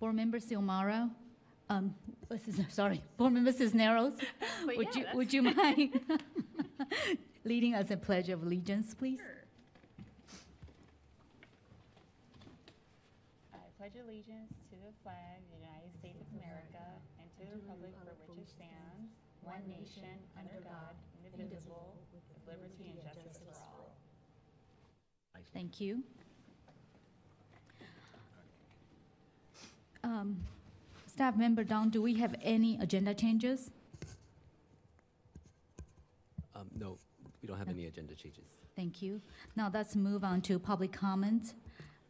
Board Member Xiomara, um, what's his- sorry, Board Member Cisneros, But would yeah, you, that's- would you mind leading us a pledge of allegiance, please? I pledge allegiance to the flag of the United States of America and to the republic for which it stands, one nation, under God, indivisible, with liberty and justice for all. Thank you. Um, Staff Member Dong, do we have any agenda changes? Um, No, we don't have any agenda changes. Thank you. Now let's move on to public comment.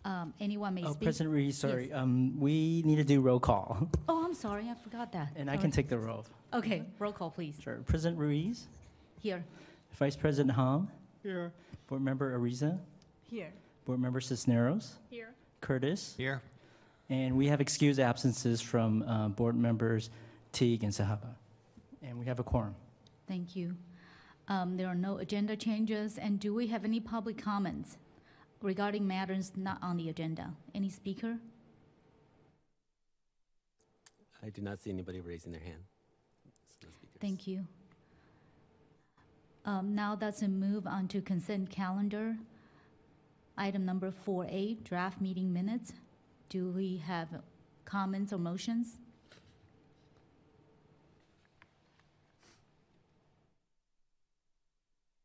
Um, Anyone may Oh, speak. President Reed, sorry, um, we need to do roll call, Oh, I'm sorry, I forgot that. and I can take the roll. Okay, roll call, please. Sure. President Ruiz, Here. Vice President Hom. Here. Board Member Ariza, Here. Board Member Cisneros, Here. Curtis, Here. And we have excused absences from uh, Board Members Teague and Saheba. And we have a quorum. Thank you. Um, There are no agenda changes, and do we have any public comments regarding matters not on the agenda? Any speaker? I do not see anybody raising their hand. So no speakers. Thank you. Um, Now let's move on to consent calendar. Item number 4A, draft meeting minutes. Do we have comments or motions?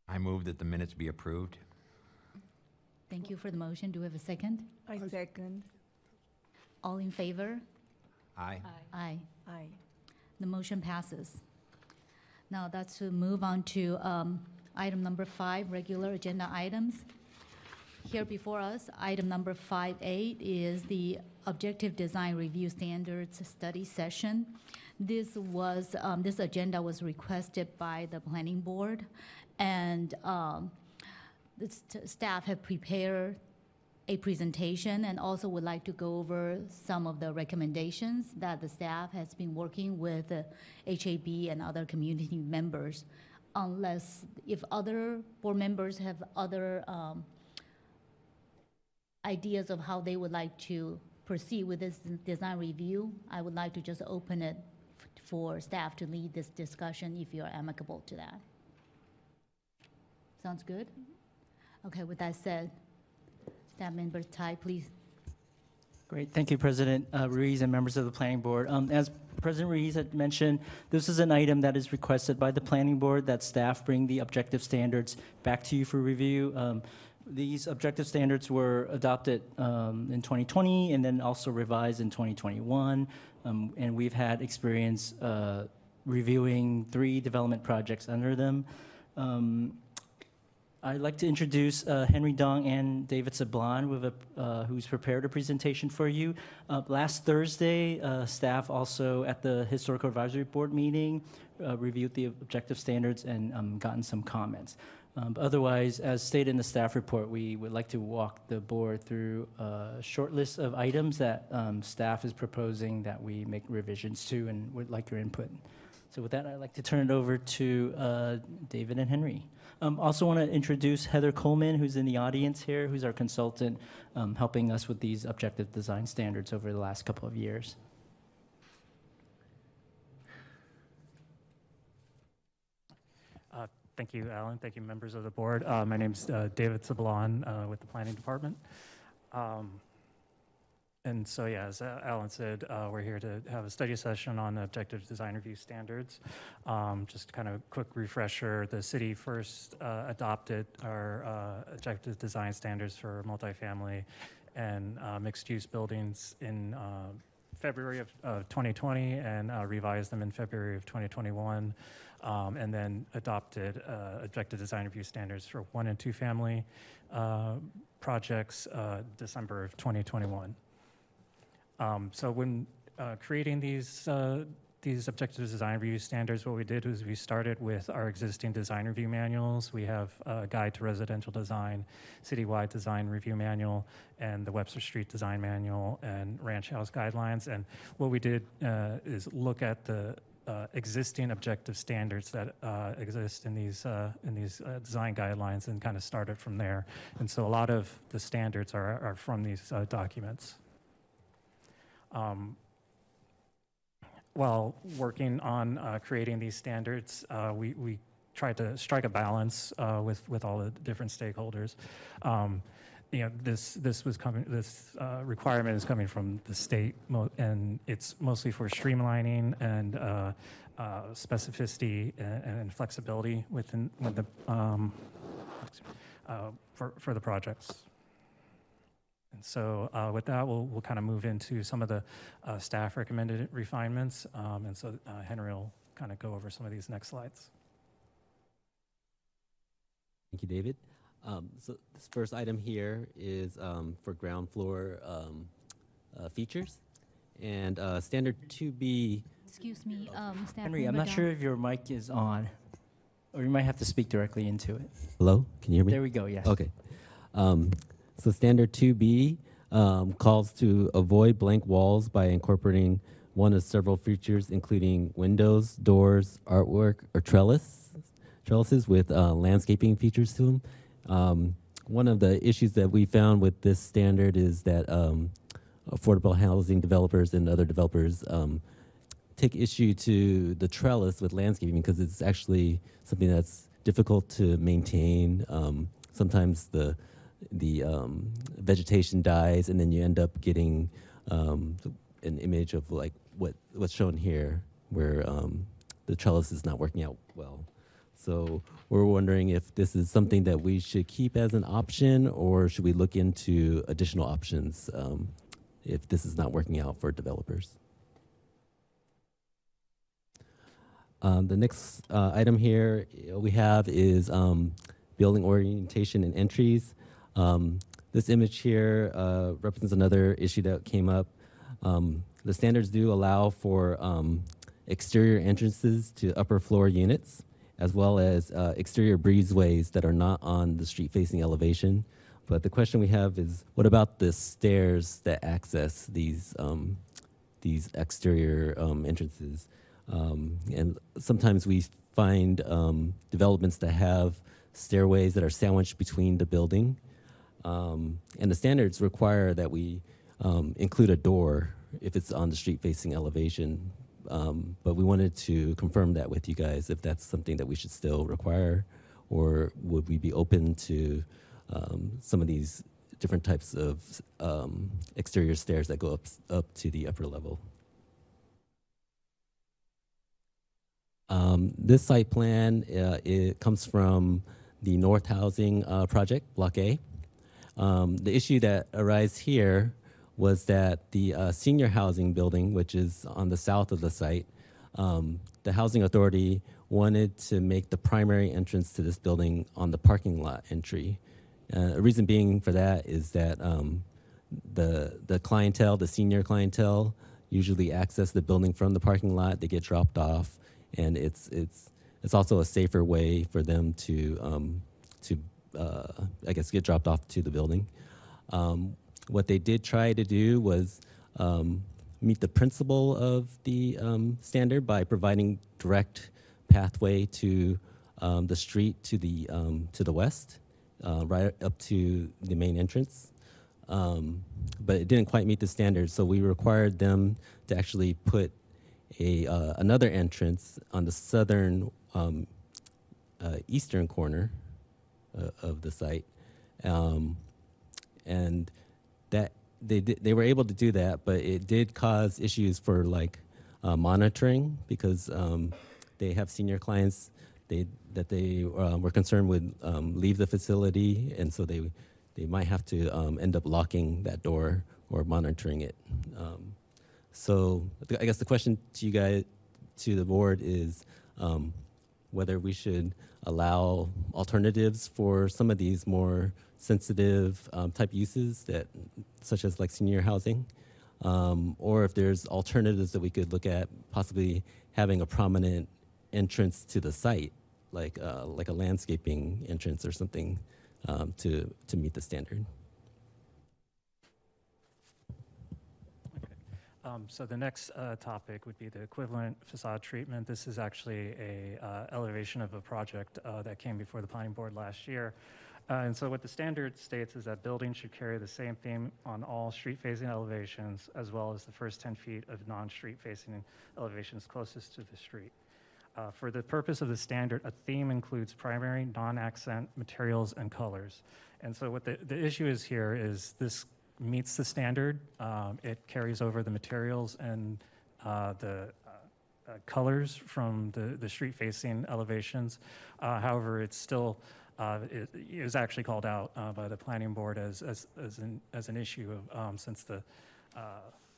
I move that the minutes be approved. Thank you for the motion. Do we have a second? I second. All in favor? Aye. Aye. Aye. The motion passes. Now that's to move on to um, item number five, regular agenda items. Here before us, item number 5A is the Objective Design Review Standards Study Session. This was, um, this agenda was requested by the planning board, and um, the st- staff have prepared a presentation and also would like to go over some of the recommendations that the staff has been working with the HAB and other community members. Unless, if other board members have other um, ideas of how they would like to proceed with this design review, I would like to just open it f- for staff to lead this discussion if you're amicable to that. Sounds good? Okay, with that said, Staff Member Tai, please. Great, thank you, President uh, Ruiz and members of the Planning Board. Um, As President Ruiz had mentioned, this is an item that is requested by the Planning Board that staff bring the objective standards back to you for review. Um, These objective standards were adopted um, in 2020 and then also revised in 2021. Um, And we've had experience uh, reviewing three development projects under them. Um, I'd like to introduce uh, Henry Dong and David Sablan, with a, uh, who's prepared a presentation for you. Uh, last Thursday, uh, staff also at the Historical Advisory Board meeting uh, reviewed the objective standards and um, gotten some comments. Um, but otherwise, as stated in the staff report, we would like to walk the board through a short list of items that um, staff is proposing that we make revisions to and would like your input. So with that, I'd like to turn it over to uh, David and Henry. Um, also want to introduce Heather Coleman, who's in the audience here, who's our consultant um, helping us with these objective design standards over the last couple of years. Thank you, Alan. Thank you, members of the board. Uh, My name's uh, David Sablan uh, with the Planning Department. Um, And so, yeah, as uh, Alan said, uh, we're here to have a study session on the objective design review standards. Um, Just kind of quick refresher, the city first uh, adopted our uh, objective design standards for multifamily and uh, mixed-use buildings in uh, February of of 2020 and uh, revised them in February of 2021 um, and then adopted uh, objective design review standards for one and two family uh, projects uh, December of 2021. Um, so when uh, creating these uh, these objective design review standards, what we did was we started with our existing design review manuals. We have a guide to residential design, citywide design review manual, and the Webster Street design manual and ranch house guidelines. And what we did uh, is look at the uh, existing objective standards that uh, exist in these uh, in these uh, design guidelines and kind of started from there. And so a lot of the standards are, are from these uh, documents. Um, while working on uh, creating these standards, uh, we, we tried to strike a balance uh, with, with all the different stakeholders. Um, you know, this, this was coming, this uh, requirement is coming from the state, and it's mostly for streamlining and uh, uh, specificity and, and flexibility within, with the, um, for, for the projects. And so uh, with that, we'll, we'll kind of move into some of the uh, staff recommended refinements. Um, and so uh, Henry will kind of go over some of these next slides. Thank you, David. Um, so this first item here is um, for ground floor um, uh, features. And uh, standard 2B, Excuse me, um, Staff Henry, I'm not Down. sure if your mic is on, or you might have to speak directly into it. hello, can you hear me? There we go, yes. Okay. So standard 2B um, calls to avoid blank walls by incorporating one of several features, including windows, doors, artwork, or trellis, trellises with uh, landscaping features to them. Um, one of the issues that we found with this standard is that um, affordable housing developers and other developers um, take issue to the trellis with landscaping because it's actually something that's difficult to maintain. Um, sometimes the the um, vegetation dies, and then you end up getting um, an image of like what what's shown here, where um, the trellis is not working out well. So we're wondering if this is something that we should keep as an option, or should we look into additional options um, if this is not working out for developers. Um, the next uh, item here we have is um, building orientation and entries. Um, this image here uh, represents another issue that came up. Um, the standards do allow for um, exterior entrances to upper floor units, as well as uh, exterior breezeways that are not on the street facing elevation. But the question we have is what about the stairs that access these, um, these exterior um, entrances? Um, and sometimes we find developments that have stairways that are sandwiched between the building. Um, and the standards require that we um, include a door if it's on the street facing elevation. Um, but we wanted to confirm that with you guys if that's something that we should still require, or would we be open to um, some of these different types of um, exterior stairs that go up, up to the upper level? Um, this site plan uh, it comes from the North Housing uh, Project, Block A. Um, the issue that arose here was that the uh, senior housing building, which is on the south of the site, um, the housing authority wanted to make the primary entrance to this building on the parking lot entry. Uh, a reason being for that is that um, the the clientele, the senior clientele, usually access the building from the parking lot. They get dropped off, and it's it's it's also a safer way for them to um, to uh, I guess get dropped off to the building. Um, what they did try to do was um, meet the principle of the um, standard by providing direct pathway to um, the street to the um, to the west, uh, right up to the main entrance. But it didn't quite meet the standard, so we required them to actually put a uh, another entrance on the southern um, uh, eastern corner uh, of the site, um, and that they they were able to do that, but it did cause issues for like uh, monitoring because um, they have senior clients they that they uh, were concerned would um, leave the facility, and so they they might have to um, end up locking that door or monitoring it. Um, so I guess the question to you guys, to the board, is um, whether we should allow alternatives for some of these more sensitive um, type uses that, such as like senior housing, um, or if there's alternatives that we could look at, possibly having a prominent entrance to the site, like uh, like a landscaping entrance or something, um, to to meet the standard. Um, so the next uh, topic would be the equivalent facade treatment. This is actually a uh, elevation of a project uh, that came before the planning board last year. Uh, and so what the standard states is that buildings should carry the same theme on all street-facing elevations as well as the first 10 feet of non-street facing elevations closest to the street. Uh, for the purpose of the standard, a theme includes primary non-accent materials and colors. And so what the, the issue is here is this meets the standard. Um, it carries over the materials and uh, the uh, uh, colors from the, the street-facing elevations. Uh, however, it's still uh, it, it was actually called out by the planning board as, as, as, an, as an issue of, um, since the,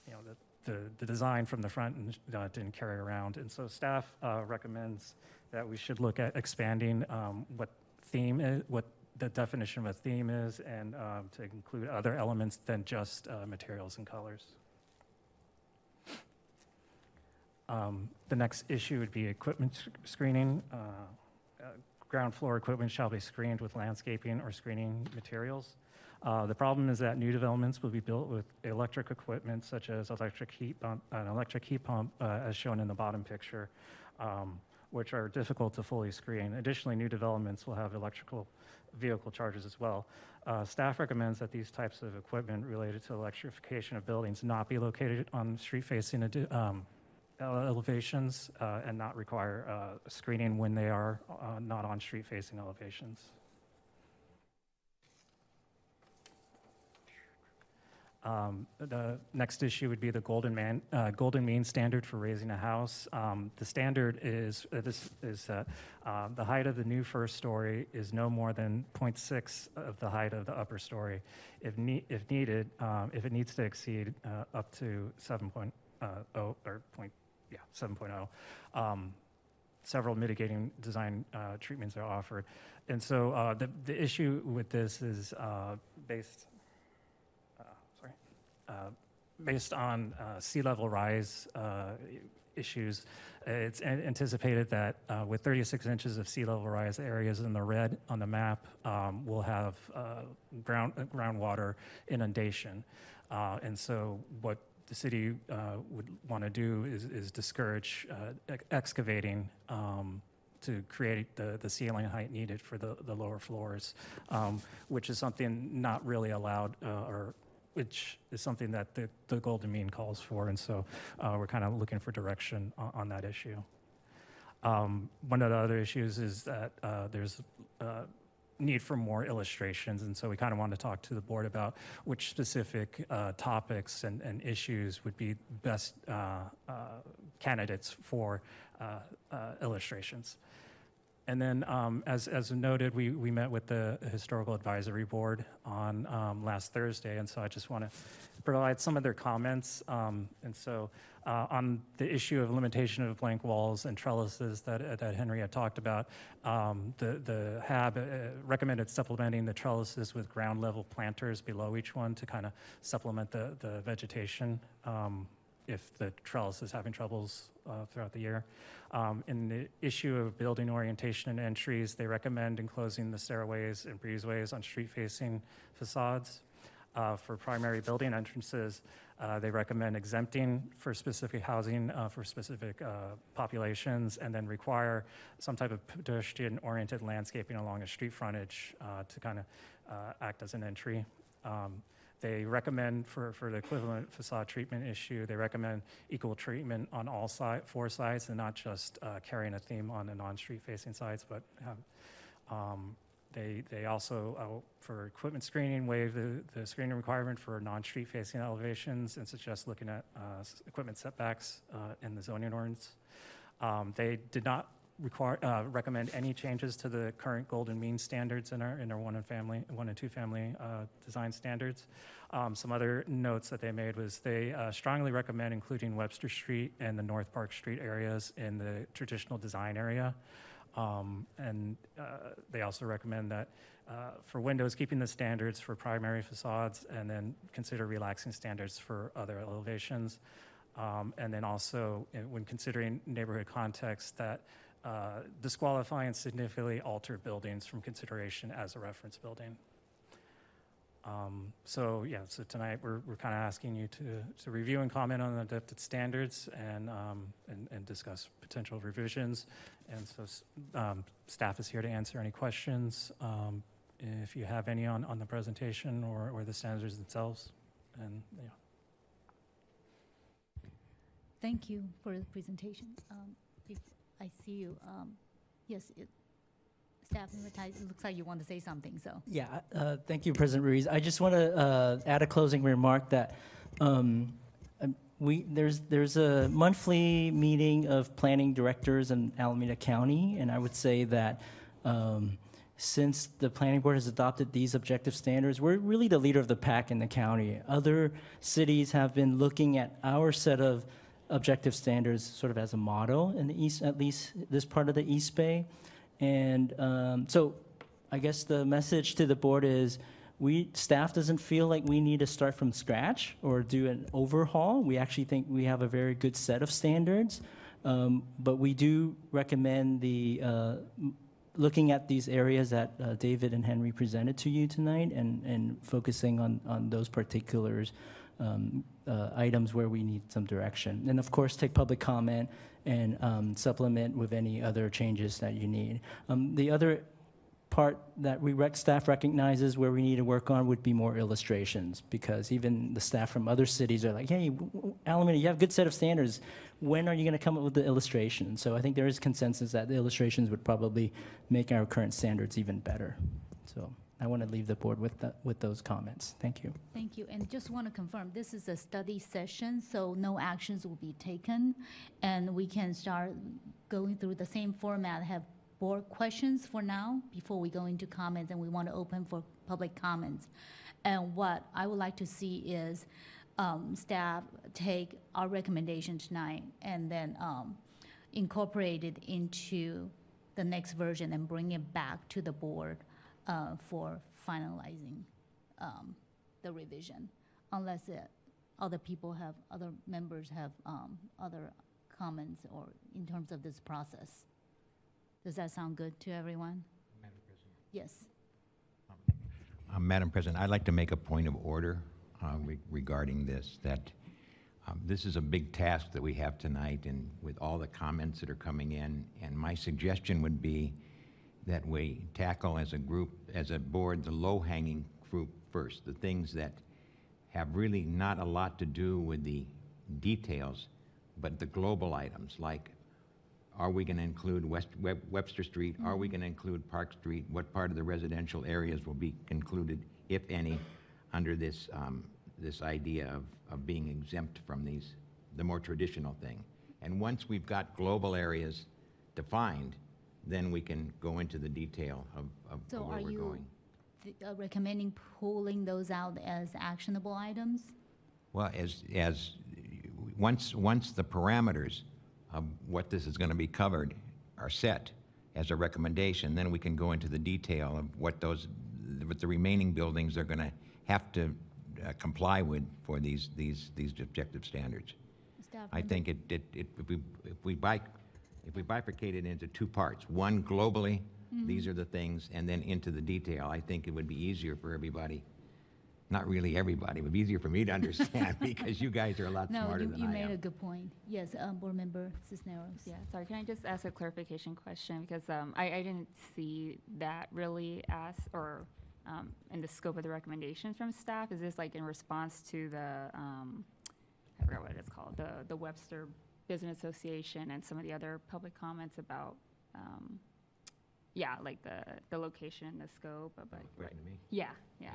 you know, the, the, the design from the front and, didn't carry around. And so staff recommends that we should look at expanding um, what theme is, what the definition of a theme is, and um, to include other elements than just uh, materials and colors. Um, The next issue would be equipment sc- screening. Uh, uh, Ground floor equipment shall be screened with landscaping or screening materials. Uh, The problem is that new developments will be built with electric equipment such as electric heat pump, an electric heat pump, uh, as shown in the bottom picture, um, which are difficult to fully screen. Additionally, new developments will have electrical vehicle charges as well. Uh, Staff recommends that these types of equipment related to electrification of buildings not be located on street-facing um, elevations uh, and not require uh, screening when they are uh, not on street-facing elevations. Um, The next issue would be the golden man, uh, golden mean standard for raising a house. Um, The standard is, uh, this is uh, the height of the new first story is no more than 0.6 of the height of the upper story. If ne- if needed, um, if it needs to exceed uh, up to 7.0, or point, yeah, 7.0, um, several mitigating design uh, treatments are offered. And so uh, the the issue with this is uh, based, uh, uh, based on uh, sea level rise uh, issues. It's an- anticipated that uh, with 36 inches of sea level rise, areas in the red on the map um, will have uh, ground uh, groundwater inundation. Uh, and so, what the city uh, would want to do is, is discourage uh, ex- excavating um, to create the, the ceiling height needed for the, the lower floors, um, which is something not really allowed uh, or which is something that the, the golden mean calls for. And so uh, we're kind of looking for direction on, on that issue. Um, one of the other issues is that uh, there's uh, need for more illustrations. And so we kind of want to talk to the board about which specific uh, topics and, and issues would be best uh, uh, candidates for illustrations. And then, um, as, as noted, we, we met with the Historical Advisory Board on um, last Thursday, and so I just want to provide some of their comments. Um, and so, uh, on the issue of limitation of blank walls and trellises that, that Henry had talked about, um, the, the HAB uh, recommended supplementing the trellises with ground level planters below each one to kind of supplement the, the vegetation um, if the trellis is having troubles uh, throughout the year. Um, in the issue of building orientation and entries, they recommend enclosing the stairways and breezeways on street-facing facades. Uh, for primary building entrances, uh, they recommend exempting for specific housing uh, for specific uh, populations, and then require some type of pedestrian-oriented landscaping along a street frontage uh, to kind of uh, act as an entry. Um, they recommend for, for the equivalent facade treatment issue, they recommend equal treatment on all side, four sides and not just uh, carrying a theme on the non-street facing sides, but have, um, they, they also, uh, for equipment screening, waive the, the screening requirement for non-street facing elevations and suggest looking at uh, equipment setbacks uh, in the zoning ordinance. Um, They did not require, uh, recommend any changes to the current golden mean standards in our, in our one and family, one and two family uh, design standards. Um, Some other notes that they made was they uh, strongly recommend including Webster Street and the North Park Street areas in the traditional design area. Um, And uh, they also recommend that uh, for windows, keeping the standards for primary facades and then consider relaxing standards for other elevations. Um, And then also, uh, when considering neighborhood context, that uh, disqualify and significantly alter buildings from consideration as a reference building. Um, So, yeah, so tonight, we're, we're kind of asking you to, to review and comment on the adopted standards and, um, and, and discuss potential revisions. And so, um, staff is here to answer any questions. Um, if you have any on, on the presentation or, or the standards themselves. And, yeah. Thank you for the presentation. Um, If I see you, um, yes, it- staff, advertise- it looks like you want to say something, so. Yeah, uh, thank you, President Ruiz. I just want to uh, add a closing remark that um, um, we, there's, there's a monthly meeting of planning directors in Alameda County, and I would say that um, since the planning board has adopted these objective standards, we're really the leader of the pack in the county. Other cities have been looking at our set of objective standards sort of as a model in the east, at least this part of the East Bay. And um, so I guess the message to the board is we, staff doesn't feel like we need to start from scratch or do an overhaul. We actually think we have a very good set of standards. Um, but we do recommend the, uh, looking at these areas that uh, David and Henry presented to you tonight and, and focusing on, on those particulars, um, uh, items where we need some direction. And of course, take public comment and um, supplement with any other changes that you need. Um, the other part that we rec- staff recognizes where we need to work on would be more illustrations because even the staff from other cities are like, hey, Alameda, you have a good set of standards. When are you going to come up with the illustration? So I think there is consensus that the illustrations would probably make our current standards even better. So I want to leave the board with, that, with those comments. Thank you. Thank you, and just want to confirm, this is a study session, so no actions will be taken, and we can start going through the same format, have board questions for now, before we go into comments, and we want to open for public comments. And what I would like to see is um, staff take our recommendation tonight and then um, incorporate it into the next version and bring it back to the board uh, for finalizing um, the revision, unless it, other people have, other members have um, other comments or in terms of this process. Does that sound good to everyone? Madam President. Yes. Uh, Madam President, I'd like to make a point of order uh, re- regarding this, that um, this is a big task that we have tonight, and with all the comments that are coming in, and my suggestion would be that we tackle as a group, as a board, the low-hanging fruit first, the things that have really not a lot to do with the details, but the global items, like are we going to include West Web- Webster Street? Are we going to include Park Street? What part of the residential areas will be included, if any, under this, um, this idea of, of being exempt from these, the more traditional thing? And once we've got global areas defined, then we can go into the detail of, of So where are we're you going. th- uh, recommending pulling those out as actionable items? Well, as, as, once, once the parameters of what this is going to be covered are set as a recommendation, then we can go into the detail of what those, what the remaining buildings are going to have to uh, comply with for these, these, these objective standards. Staff I member- think it, it, it- if we, if we bi, if we bifurcate it into two parts, one globally, these are the things, and then into the detail, I think it would be easier for everybody. Not really everybody, it would be easier for me to understand, because you guys are a lot No, smarter you, than you I am. you made a good point. Yes, um, Board Member Cisneros. Yeah, sorry, can I just ask a clarification question? Because um, I, I didn't see that really as, or um, in the scope of the recommendations from staff. Is this like in response to the, um, I forgot what it's called, the, the Webster Business Association and some of the other public comments about, um, yeah, like the, the location and the scope of like, Question to me? yeah, yeah.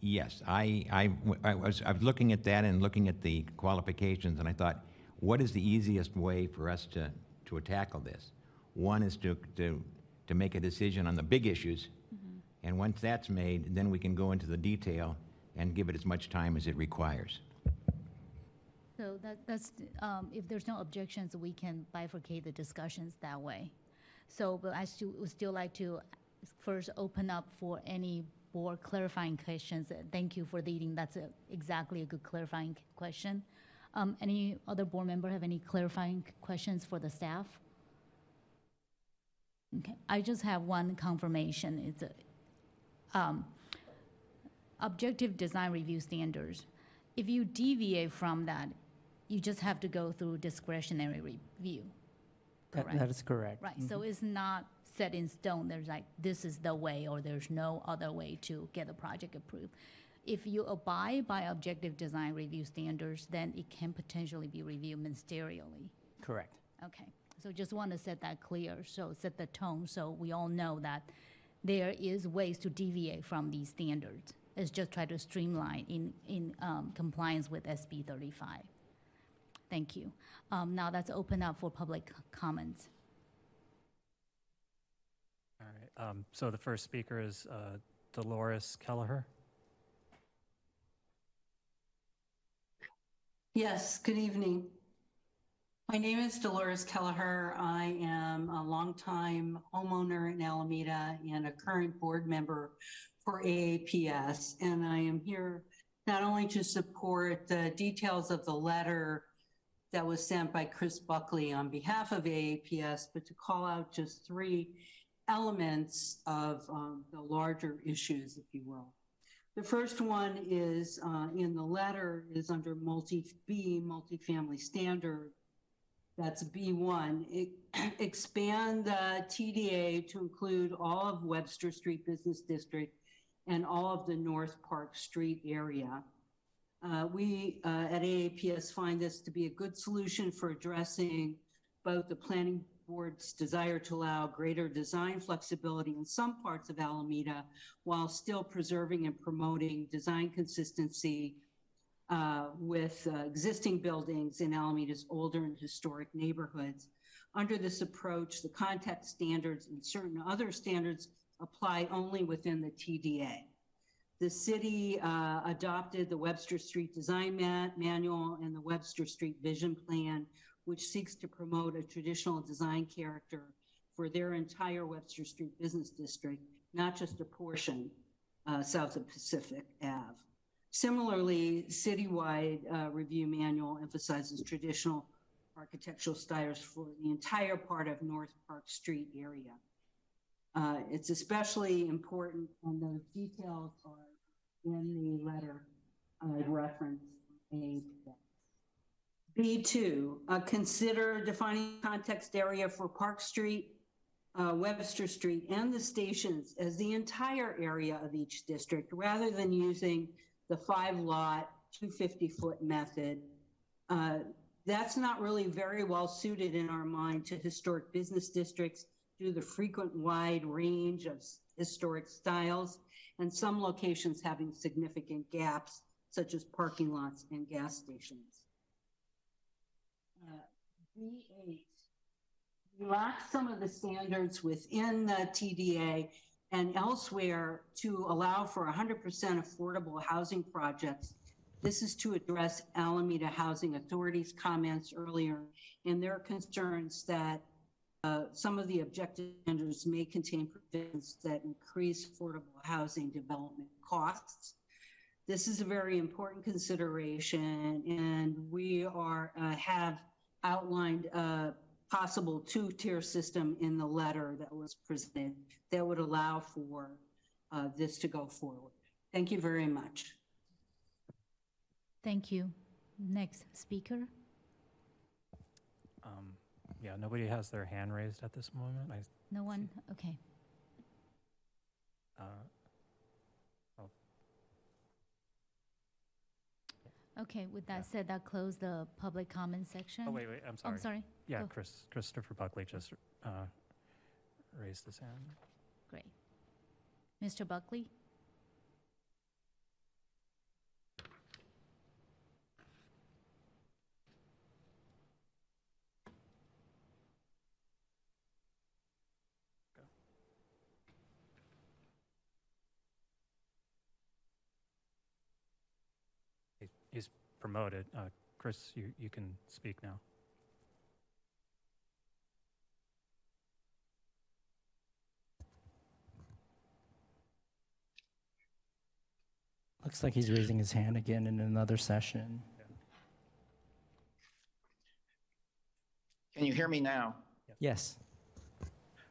Yes, I, I, I was, I was looking at that and looking at the qualifications, and I thought, what is the easiest way for us to, to tackle this? One is to, to, to make a decision on the big issues, and once that's made, then we can go into the detail and give it as much time as it requires. So that, that's, um, if there's no objections, we can bifurcate the discussions that way. So, but I still, would still like to first open up for any board clarifying questions. Thank you for leading, that's a- exactly a good clarifying question. Um, any other board member have any clarifying questions for the staff? Okay, I just have one confirmation, it's a, um, objective design review standards. If you deviate from that, you just have to go through discretionary review. That- correct? That is correct. Right, so it's not set in stone, there's like, this is the way, or there's no other way to get a project approved. If you abide by objective design review standards, then it can potentially be reviewed ministerially. Correct. Okay, so just want to set that clear, so set the tone, so we all know that there is ways to deviate from these standards. It's just try to streamline in, in um, compliance with SB 35. Thank you. Um, Now let's open up for public comments. All right, um, so the first speaker is uh, Dolores Kelleher. Yes, good evening. My name is Dolores Kelleher. I am a longtime homeowner in Alameda and a current board member for AAPS. And I am here not only to support the details of the letter that was sent by Chris Buckley on behalf of AAPS, but to call out just three elements of um, the larger issues, if you will. The first one is uh, in the letter is under multi B, multifamily standard. That's B1. It, expand the TDA to include all of Webster Street Business District and all of the North Park Street area. Uh, we uh, at AAPS find this to be a good solution for addressing both the planning board's desire to allow greater design flexibility in some parts of Alameda while still preserving and promoting design consistency uh, with uh, existing buildings in Alameda's older and historic neighborhoods. Under this approach, the context standards and certain other standards apply only within the TDA. The city uh, adopted the Webster Street Design Ma- Manual and the Webster Street Vision Plan, which seeks to promote a traditional design character for their entire Webster Street Business District, not just a portion uh, south of Pacific Ave. Similarly, citywide uh, review manual emphasizes traditional architectural styles for the entire part of North Park Street area. Uh, it's especially important, and those details are in the letter I referenced. A B2, uh, consider defining context area for Park Street, uh, Webster Street, and the stations as the entire area of each district rather than using the five lot, 250 foot method. Uh, that's not really very well suited in our mind to historic business districts due to the frequent wide range of historic styles and some locations having significant gaps, such as parking lots and gas stations. Uh, B8 relax some of the standards within the TDA and elsewhere to allow for 100% affordable housing projects. This is to address Alameda Housing Authority's comments earlier and their concerns that uh, some of the objective standards may contain provisions that increase affordable housing development costs. This is a very important consideration, and we are uh, have outlined a possible two-tier system in the letter that was presented that would allow for uh, this to go forward. Thank you very much. Thank you. Next speaker. Yeah, nobody has their hand raised at this moment. I, No one? Okay. uh, Okay, with Yeah. that said, that closed the public comment section. oh, wait, wait, I'm Oh, sorry. I'm sorry. Yeah, Go. Chris, Christopher Buckley just uh, raised his hand. Great. Mr. Buckley? He- He's promoted. Uh, Chris, you, you can speak now. Looks like he's raising his hand again in another session. Can you hear me now? Yes.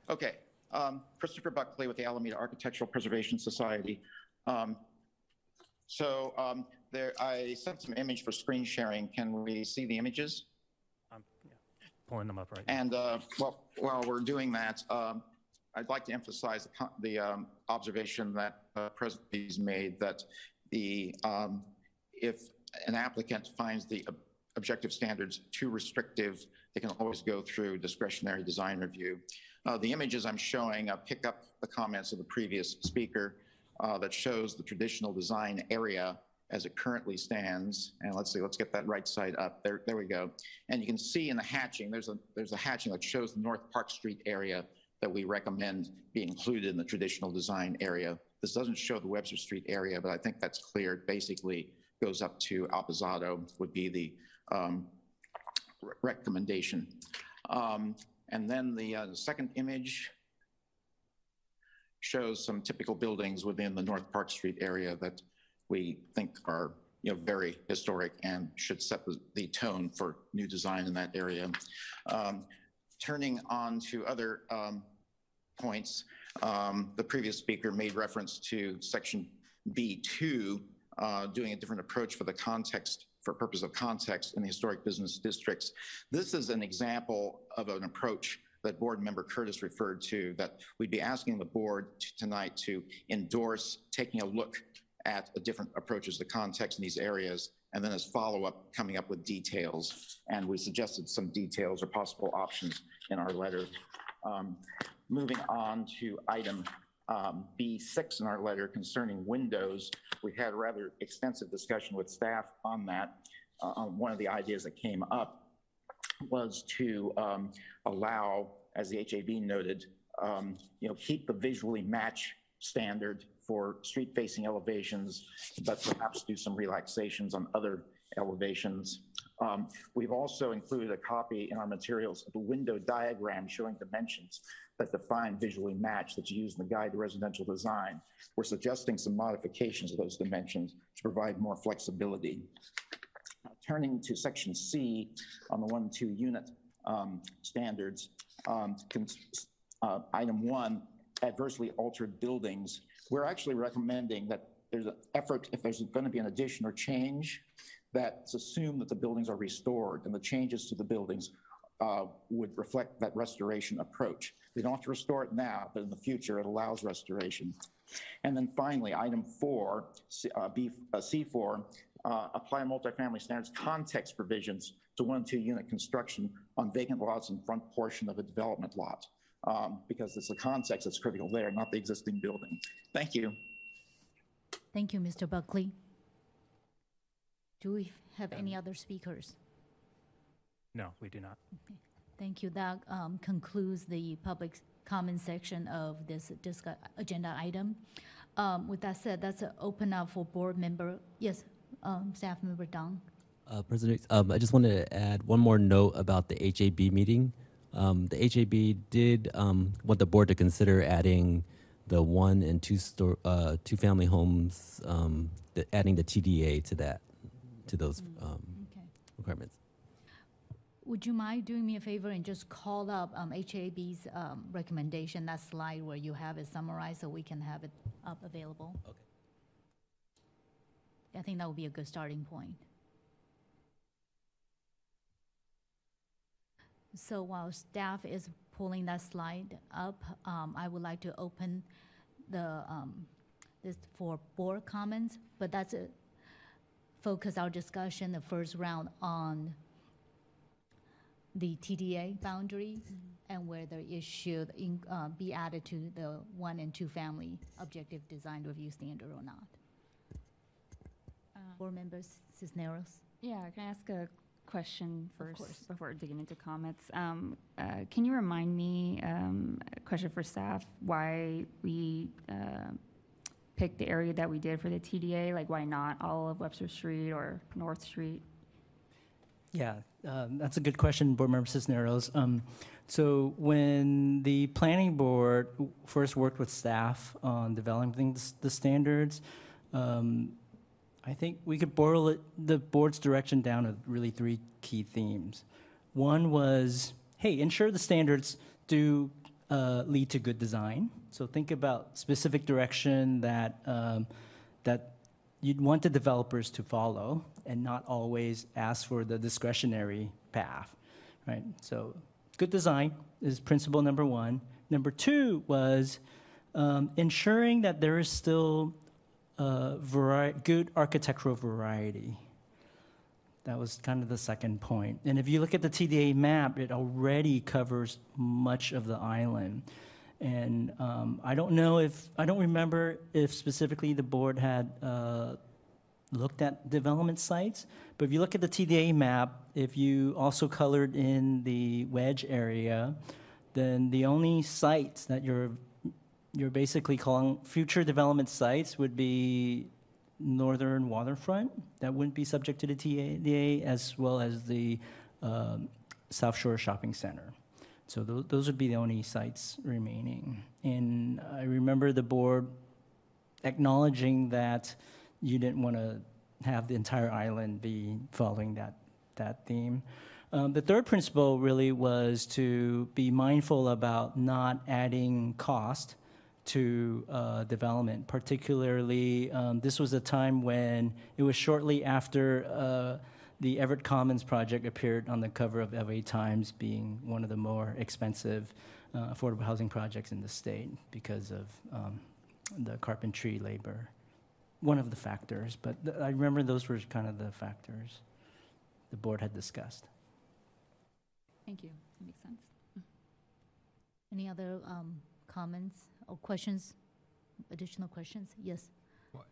Okay. Um, Christopher Buckley with the Alameda Architectural Preservation Society. Um, so um, there, I sent some image for screen sharing. Can we see the images? Um, yeah. pulling them up right now. And uh, well, while we're doing that, um, I'd like to emphasize the the um, observation that uh, President Lee's made that the, um, if an applicant finds the ob- objective standards too restrictive, they can always go through discretionary design review. Uh, The images I'm showing uh, pick up the comments of the previous speaker uh, that shows the traditional design area as it currently stands. And let's see, let's get that right side up. There, there we go. And you can see in the hatching, there's a, there's a hatching that shows the North Park Street area that we recommend be included in the traditional design area. This doesn't show the Webster Street area, but I think that's clear. It Basically goes up to Alpizado would be the um, re- recommendation. Um, And then the uh, the second image shows some typical buildings within the North Park Street area that we think are, you know, very historic and should set the, tone for new design in that area. Um, Turning on to other um, points, um, the previous speaker made reference to section B2, uh, doing a different approach for the context, for purpose of context in the historic business districts. This is an example of an approach that board member Curtis referred to, that we'd be asking the board tonight to endorse taking a look at the different approaches to context in these areas, and then as follow-up, coming up with details. And we suggested some details or possible options in our letter. Um, Moving on to item um, B6 in our letter concerning windows, we had a rather extensive discussion with staff on that. Uh, on One of the ideas that came up was to um, allow, as the HAB noted, um, you know, keep the visually match standard for street-facing elevations, but perhaps do some relaxations on other elevations. Um, We've also included a copy in our materials of a window diagram showing dimensions that define visually match that's used in the guide to residential design. We're suggesting some modifications of those dimensions to provide more flexibility. Now, Turning to section C on the one, two unit um, standards, um, uh, item one, adversely altered buildings. We're actually recommending that there's an effort, if there's going to be an addition or change, that's assume that the buildings are restored and the changes to the buildings uh, would reflect that restoration approach. They don't have to restore it now, but in the future, it allows restoration. And then finally, item four, C- uh, B, uh, C4, uh, apply multifamily standards context provisions to one and two unit construction on vacant lots in front portion of a development lot. Um, because it's the context that's critical there, not the existing building. Thank you. Thank you, Mr. Buckley. Do we have any other speakers? No, we do not. Thank you. That um, concludes the public comment section of this discuss, agenda item. Um, With that said, that's a open up for board member, yes, um, staff member Dong. Uh, President, um, I just wanted to add one more note about the HAB meeting. Um, the HAB did um, want the board to consider adding the one and two store, uh, two family homes, um, the, adding the TDA to that, to those um, Okay. requirements. Would you mind doing me a favor and just call up um, HAB's um, recommendation, that slide where you have it summarized, so we can have it up available? Okay. I think that would be a good starting point. So while staff is pulling that slide up, um, I would like to open the, um, this for board comments, but that's a, focus our discussion, the first round on the TDA boundary and whether it should in- uh, be added to the one and two family objective design review standard or not. Board members, Cisneros? Yeah, can I ask a question first before digging into comments? Um, uh, Can you remind me, um, a question for staff, why we uh, picked the area that we did for the TDA? Like, why not all of Webster Street or North Street? Yeah, um, that's a good question, Board Member Cisneros. Um, so when the planning board first worked with staff on developing the, the standards, um, I think we could boil it, the board's direction down to really three key themes. One was, hey, ensure the standards do uh, lead to good design. So think about specific direction that um, that you'd want the developers to follow and not always ask for the discretionary path, right? So good design is principle number one. Number two was um, ensuring that there is still uh, vari- good architectural variety. That was kind of the second point. And if you look at the TDA map, it already covers much of the island. And um, I don't know if, I don't remember if specifically the board had uh, looked at development sites, but if you look at the TDA map, if you also colored in the wedge area, then the only sites that you're you're basically calling future development sites would be northern waterfront that wouldn't be subject to the TDA as well as the um, South Shore Shopping Center. So tho- those would be the only sites remaining. And I remember the board acknowledging that you didn't want to have the entire island be following that, that theme. Um, the third principle really was to be mindful about not adding cost to uh, development. Particularly, um, this was a time when it was shortly after uh, the Everett Commons project appeared on the cover of LA Times, being one of the more expensive uh, affordable housing projects in the state because of um, the carpentry labor. One of the factors, but th- I remember those were kind of the factors the board had discussed. Thank you. That makes sense. Any other um, comments or questions? Additional questions? Yes. Well.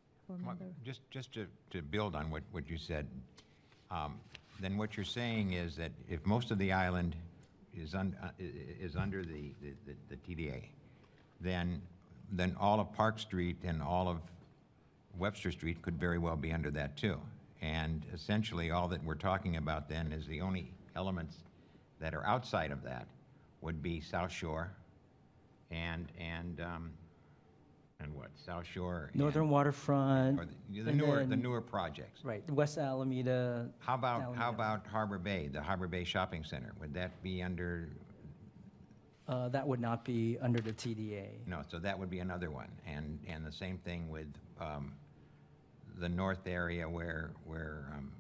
Just, just to, to build on what, what you said, um, then what you're saying is that if most of the island is un, uh, is under the, the, the- the TDA, then, then all of Park Street and all of Webster Street could very well be under that too. And essentially, all that we're talking about then is the only elements that are outside of that would be South Shore and, and, um, and what, South Shore? and- Northern waterfront, or the- the and newer, the newer projects. right, West Alameda, How about, how Alameda. about Harbor Bay, the Harbor Bay Shopping Center? Would that be under, uh, that would not be under the TDA. no, so that would be another one. And, and the same thing with um, the north area where, where um,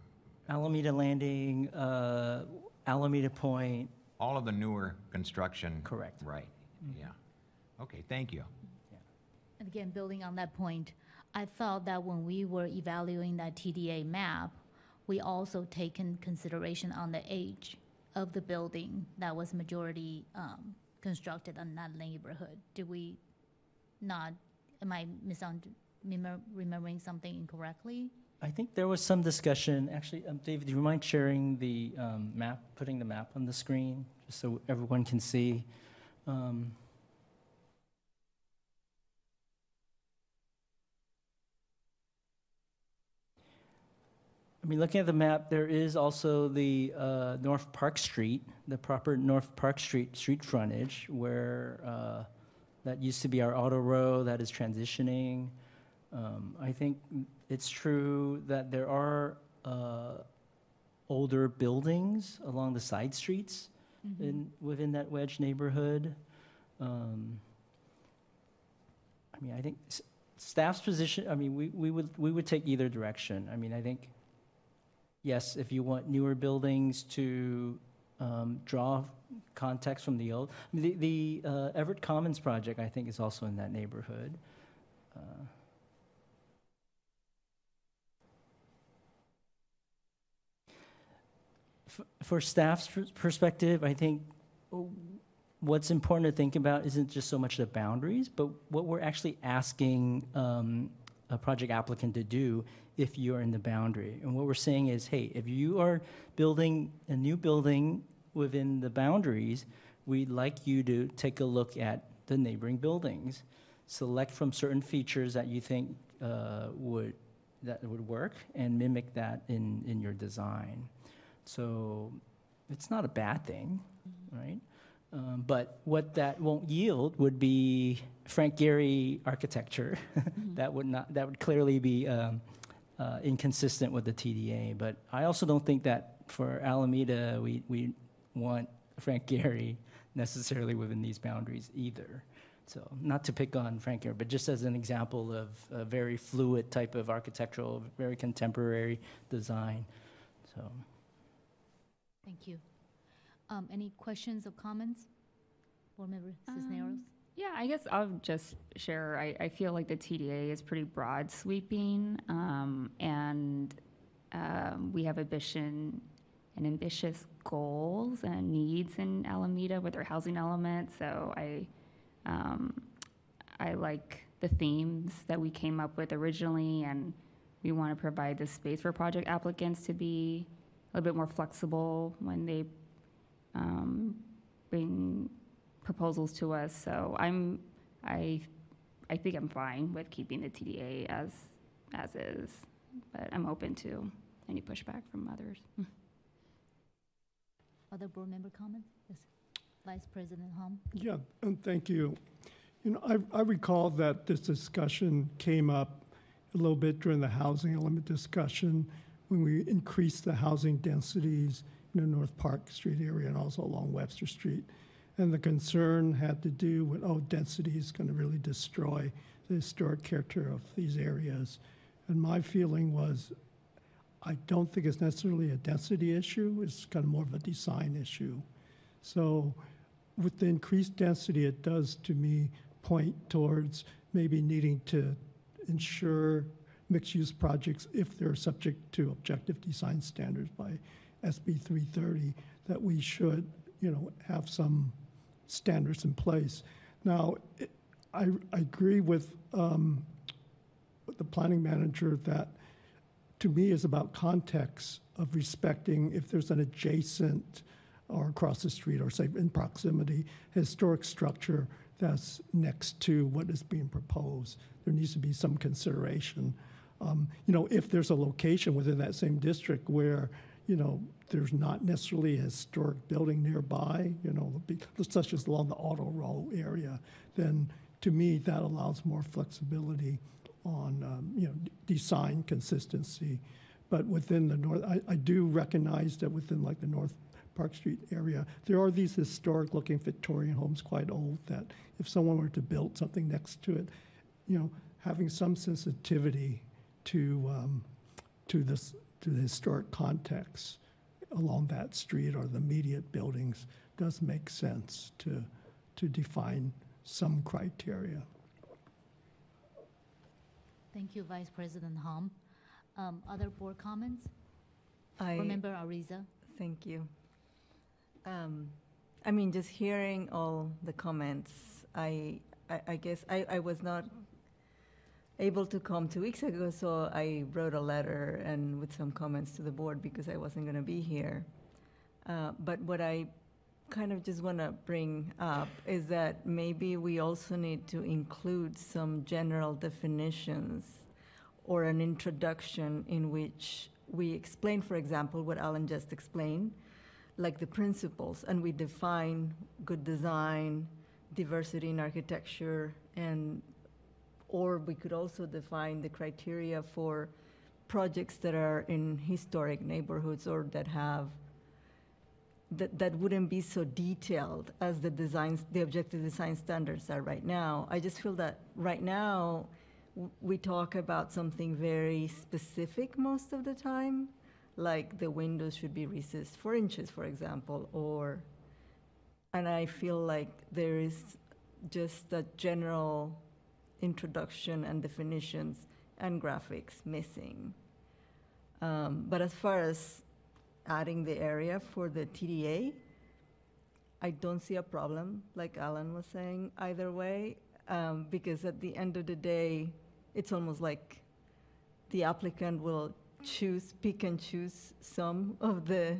Alameda Landing, uh, Alameda Point, all of the newer construction. Correct. Right, yeah. Okay, thank you. And again, building on that point, I thought that when we were evaluating that TDA map, we also taken consideration on the age of the building that was majority um, constructed in that neighborhood. Do we not, am I misun- remember- remembering something incorrectly? I think there was some discussion, actually, um, David, do you mind sharing the um, map, putting the map on the screen, just so everyone can see? Um, I mean, looking at the map, there is also the uh, North Park Street, the proper North Park Street street frontage, where uh, that used to be our auto row that is transitioning. Um, I think it's true that there are uh, older buildings along the side streets in, within that wedge neighborhood. Um, I mean, I think s- staff's position, I mean, we, we would, we would take either direction. I mean, I think, yes, if you want newer buildings to um, draw context from the old, the, the uh, Everett Commons project, I think, is also in that neighborhood. Uh, For staff's perspective, I think what's important to think about isn't just so much the boundaries, but what we're actually asking um, a project applicant to do if you're in the boundary. And what we're saying is, hey, if you are building a new building within the boundaries, we'd like you to take a look at the neighboring buildings. Select from certain features that you think uh, would, that would work and mimic that in, in your design. So it's not a bad thing, right? Um, but what that won't yield would be Frank Gehry architecture. that would not. That would clearly be um, uh, inconsistent with the TDA. But I also don't think that for Alameda we we want Frank Gehry necessarily within these boundaries either. So not to pick on Frank Gehry, but just as an example of a very fluid type of architectural, very contemporary design. So. Thank you. Um, Any questions or comments? Board Member Cisneros? Um, Yeah, I guess I'll just share, I, I feel like the TDA is pretty broad sweeping, um, and, um, we have ambition and ambitious goals and needs in Alameda with our housing element, so I, um, I like the themes that we came up with originally, and we want to provide the space for project applicants to be a little bit more flexible when they, um, bring proposals to us, so I'm, I, I think I'm fine with keeping the TDA as, as is, but I'm open to any pushback from others. Hmm. Other board member comments? Yes. Vice President Hom? Yeah, and thank you. You know, I, I recall that this discussion came up a little bit during the housing element discussion when we increased the housing densities in the North Park Street area and also along Webster Street. And the concern had to do with, oh, density is going to really destroy the historic character of these areas. And my feeling was, I don't think it's necessarily a density issue, it's kind of more of a design issue. So with the increased density, it does to me point towards maybe needing to ensure mixed-use projects, if they're subject to objective design standards by SB 330, that we should, you know, have some standards in place. Now, it- I, I agree with um, the planning manager that, to me, is about context of respecting if there's an adjacent or across the street or say in proximity, historic structure that's next to what is being proposed. There needs to be some consideration. Um, you know, if there's a location within that same district where, you know, there's not necessarily a historic building nearby, you know, such as along the auto row area, then to me, that allows more flexibility on, um, you know, design consistency. But within the north, I, I do recognize that within like the North Park Street area, there are these historic-looking Victorian homes, quite old, that if someone were to build something next to it, you know, having some sensitivity to, um, to this, to the historic context along that street or the immediate buildings does make sense to, to define some criteria. Thank you, Vice President Hom. Um, Other board comments? I, Board Member Ariza? thank you. Um, I mean, just hearing all the comments, I, I, I guess I, I was not able to come two weeks ago, so I wrote a letter and with some comments to the board because I wasn't going to be here. Uh, but what I kind of just want to bring up is that maybe we also need to include some general definitions or an introduction in which we explain, for example, what Alan just explained, like the principles, and we define good design, diversity in architecture, and or we could also define the criteria for projects that are in historic neighborhoods or that have that, that wouldn't be so detailed as the designs, the objective design standards are right now. I just feel that right now we talk about something very specific most of the time, like the windows should be recessed four inches, for example, or, and I feel like there is just a general introduction and definitions and graphics missing. Um, but as far as adding the area for the TDA, I don't see a problem, like Alan was saying, either way, um, because at the end of the day, it's almost like the applicant will choose, pick and choose some of the,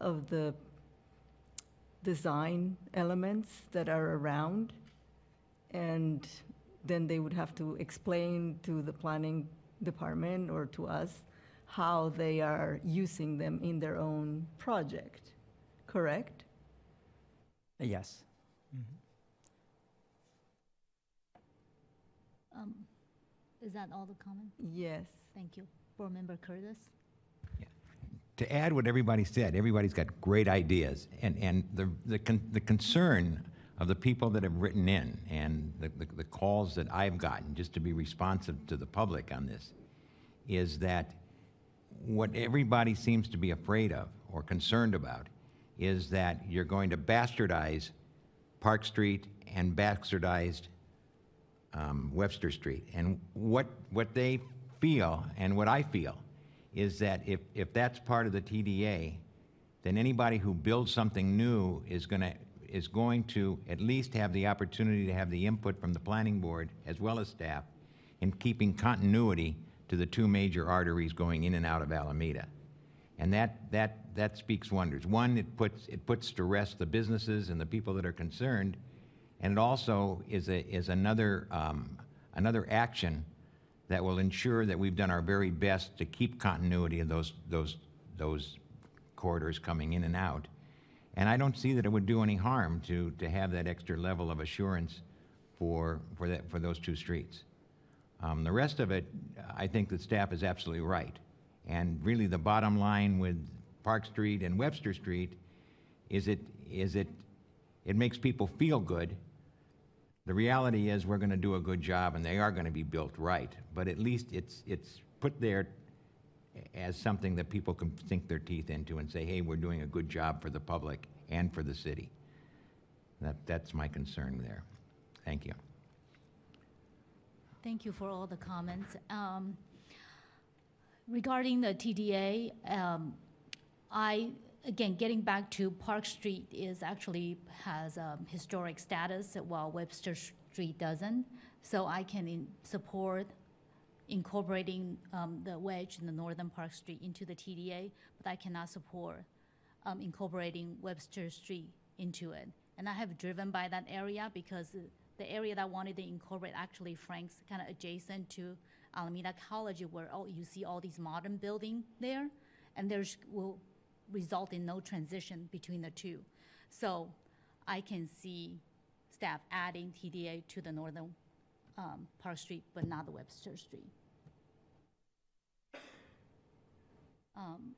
of the design elements that are around, and then they would have to explain to the planning department or to us how they are using them in their own project, correct? Yes. Um, Is that all the comments? Yes. Thank you. Board Member Curtis? To add what everybody said, everybody's got great ideas, and, and the, the, con- the concern of the people that have written in and the, the, the calls that I've gotten, just to be responsive to the public on this, is that what everybody seems to be afraid of or concerned about is that you're going to bastardize Park Street and bastardized um, Webster Street. And what, what they feel and what I feel is that if, if that's part of the TDA, then anybody who builds something new is going to, is going to at least have the opportunity to have the input from the planning board as well as staff in keeping continuity to the two major arteries going in and out of Alameda. And that, that, that speaks wonders. One, it puts, it puts to rest the businesses and the people that are concerned, and it also is, a, is another, um, another action that will ensure that we've done our very best to keep continuity of those, those, those corridors coming in and out. And I don't see that it would do any harm to, to have that extra level of assurance for, for, that, for those two streets. Um, the rest of it, I think the staff is absolutely right. And really, the bottom line with Park Street and Webster Street is it, is it, it makes people feel good. The reality is we're going to do a good job and they are going to be built right. But at least it's, it's put there as something that people can sink their teeth into and say, hey, we're doing a good job for the public and for the city. That, that's my concern there. Thank you. Thank you for all the comments. Um, Regarding the TDA, um, I, again, getting back to Park Street is actually has um, historic status while Webster Street doesn't. So I can support incorporating um, the wedge in the northern Park Street into the TDA, but I cannot support um, incorporating Webster Street into it. And I have driven by that area because the area that I wanted to incorporate actually Frank's kind of adjacent to Alameda College, where all, you see all these modern building there, and there's will result in no transition between the two. So I can see staff adding TDA to the northern um, Park Street, but not the Webster Street. Um,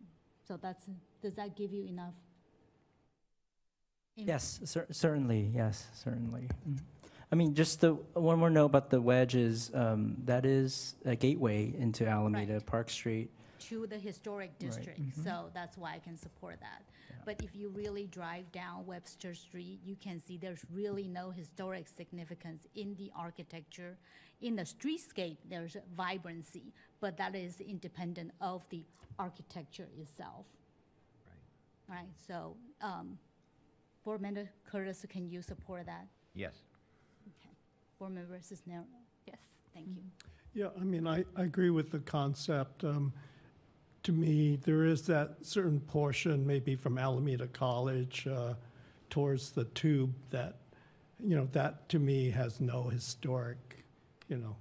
so that's does that give you enough? Yes, cer- certainly, yes, certainly. Mm. I mean, just the, one more note about the wedge is, um, that is a gateway into Alameda, Right. Park Street. to the historic district, mhm. so that's why I can support that. But if you really drive down Webster Street, you can see there's really no historic significance in the architecture. In the streetscape, there's vibrancy, but that is independent of the architecture itself. Right. Right, so, um, Board Member Curtis, can you support that? Yes. Okay. Board Member Cisneros? Yes. Thank you. Yeah, I mean, I, I agree with the concept. Um, to me, there is that certain portion, maybe from Alameda College uh, towards the tube, that, you know, that to me has no historic, you know,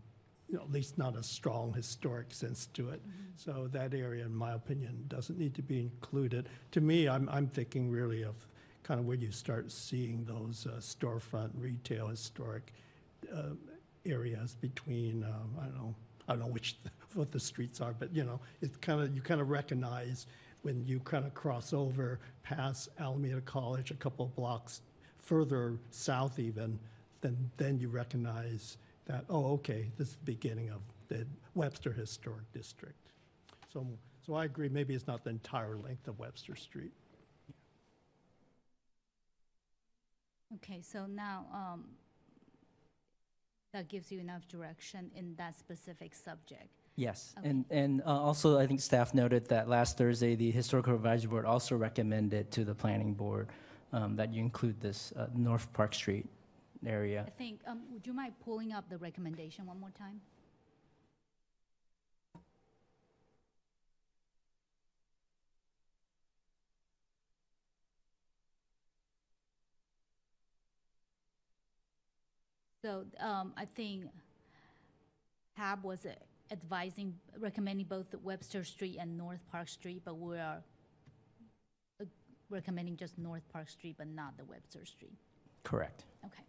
you know, at least not a strong historic sense to it. So that area, in my opinion, doesn't need to be included. To me, I'm, I'm thinking really of kind of where you start seeing those uh, storefront retail historic uh, areas between, um, I don't know, I don't know which, what the streets are, but you know, it's kind of, you kind of recognize when you kind of cross over past Alameda College, a couple of blocks further south even, then, then you recognize that, oh, okay, this is the beginning of the Webster Historic District. So, so I agree, maybe it's not the entire length of Webster Street. Okay, so now, um, that gives you enough direction in that specific subject. Yes, Okay. and, and uh, also, I think staff noted that last Thursday, the Historical Advisory Board also recommended to the Planning Board um, that you include this uh, North Park Street area. I think, um, would you mind pulling up the recommendation one more time? So, um, I think HAB was advising, recommending both Webster Street and North Park Street, but we are uh, recommending just North Park Street, but not the Webster Street. Correct. Okay.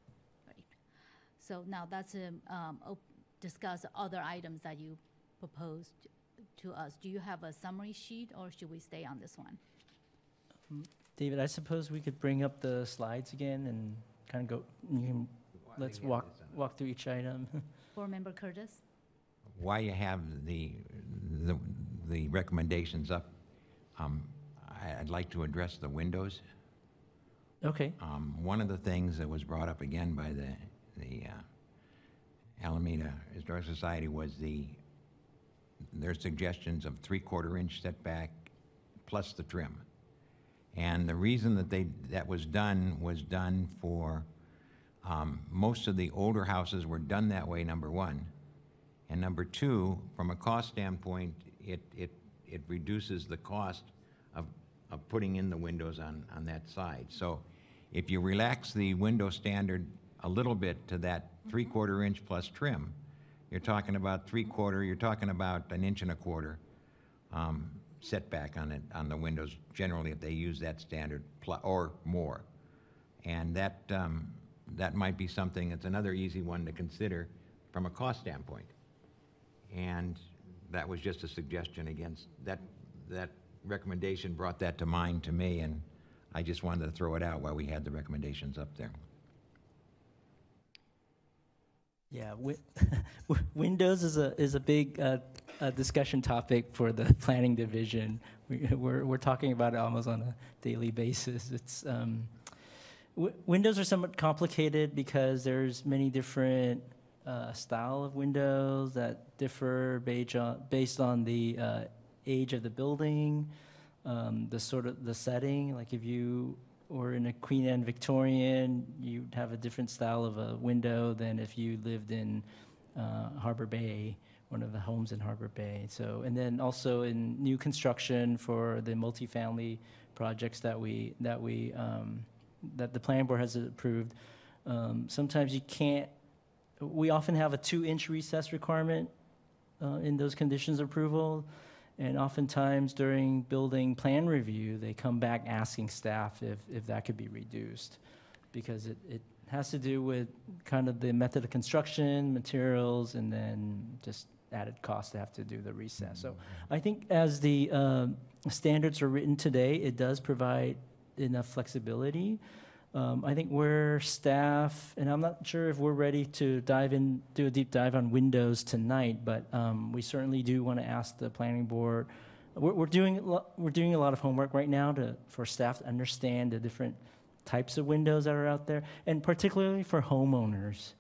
So now that's, um, um, op- discuss other items that you proposed to us. Do you have a summary sheet, or should we stay on this one? David, I suppose we could bring up the slides again and kind of go, you can, let's walk, walk through each item. Board Member Curtis? Why you have the, the, the recommendations up, um, I- I'd like to address the windows. Okay. Um, One of the things that was brought up again by the, the uh, Alameda Historic Society was the, their suggestions of three-quarter inch setback plus the trim. And the reason that they, that was done, was done for, um, most of the older houses were done that way, number one. And number two, from a cost standpoint, it, it, it reduces the cost of, of putting in the windows on, on that side. So if you relax the window standard a little bit to that three-quarter inch plus trim, you're talking about three-quarter, you're talking about an inch and a quarter um, setback on it, on the windows, generally if they use that standard, pl- or more. And that, um, that might be something, it's another easy one to consider from a cost standpoint. And that was just a suggestion against, that, that recommendation brought that to mind to me, and I just wanted to throw it out while we had the recommendations up there. Yeah, wi- wi- Windows is a is a big uh, uh, discussion topic for the planning division. We, we're we're talking about it almost on a daily basis. It's um, windows are somewhat complicated because there's many different uh, style of windows that differ based on based on the uh, age of the building, um, the sort of the setting. Like if you were in a Queen Anne Victorian, you'd have a different style of a window than if you lived in uh, Harbor Bay, one of the homes in Harbor Bay. So, and then also in new construction for the multifamily projects that we that we um, that the planning board has approved. Um, sometimes you can't. We often have a two-inch recess requirement uh, in those conditions approval. And oftentimes during building plan review, they come back asking staff if, if that could be reduced. Because it, it has to do with kind of the method of construction, materials, and then just added cost to have to do the recess. So I think as the um, standards are written today, it does provide enough flexibility. Um, I think we're staff, and I'm not sure if we're ready to dive in, do a deep dive on Windows tonight, but um, we certainly do want to ask the planning board. We're, we're doing we're doing a lot of homework right now to for staff to understand the different types of windows that are out there, and particularly for homeowners.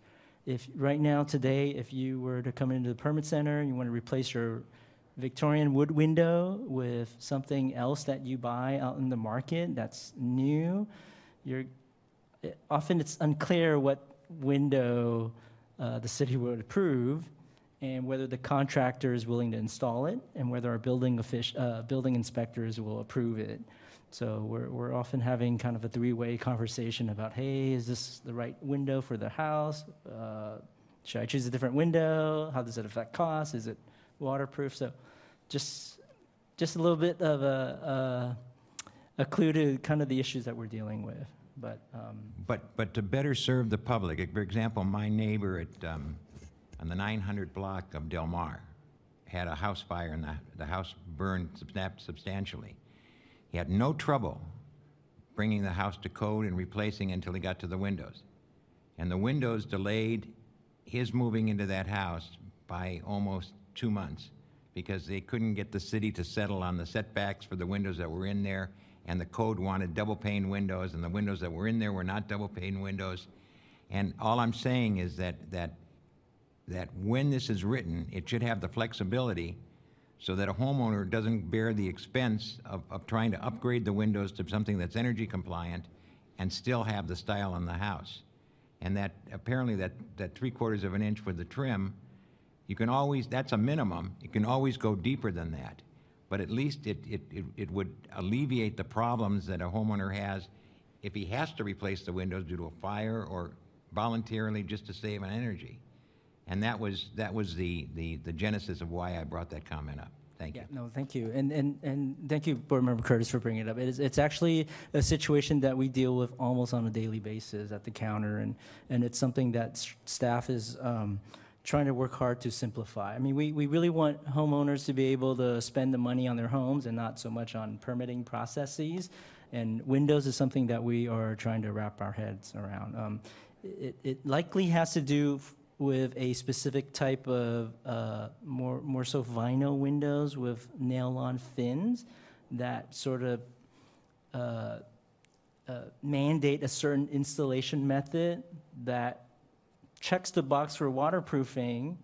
If right now today, if you were to come into the permit center and you want to replace your Victorian wood window with something else that you buy out in the market that's new, you're often it's unclear what window uh, the city would approve and whether the contractor is willing to install it and whether our building offic- uh, building inspectors will approve it. So we're, we're often having kind of a three-way conversation about, hey, is this the right window for the house? Uh, should I choose a different window? How does it affect cost? Is it waterproof? So just just a little bit of a, a, a clue to kind of the issues that we're dealing with. But um, But, but to better serve the public, for example, my neighbor at, um, on the 900 block of Del Mar had a house fire and the, the house burned substan- substantially. He had no trouble bringing the house to code and replacing until he got to the windows. And the windows delayed his moving into that house by almost two months because they couldn't get the city to settle on the setbacks for the windows that were in there. And the code wanted double pane windows, and the windows that were in there were not double pane windows. And all I'm saying is that, that, that when this is written, it should have the flexibility so that a homeowner doesn't bear the expense of, of trying to upgrade the windows to something that's energy compliant and still have the style in the house. And that, apparently that, that three quarters of an inch with the trim, you can always, that's a minimum, you can always go deeper than that. But at least it, it, it- it would alleviate the problems that a homeowner has if he has to replace the windows due to a fire or voluntarily just to save on energy. And that was, that was the, the, the genesis of why I brought that comment up. Thank you. Yeah, no, thank you. And, and, and thank you, Board Member Curtis, for bringing it up. It is, it's actually a situation that we deal with almost on a daily basis at the counter, and, and it's something that staff is um, trying to work hard to simplify. I mean, we, we really want homeowners to be able to spend the money on their homes and not so much on permitting processes. And Windows is something that we are trying to wrap our heads around. Um, it, it likely has to do with a specific type of uh, more more so vinyl windows with nail-on fins that sort of uh, uh, mandate a certain installation method that checks the box for waterproofing,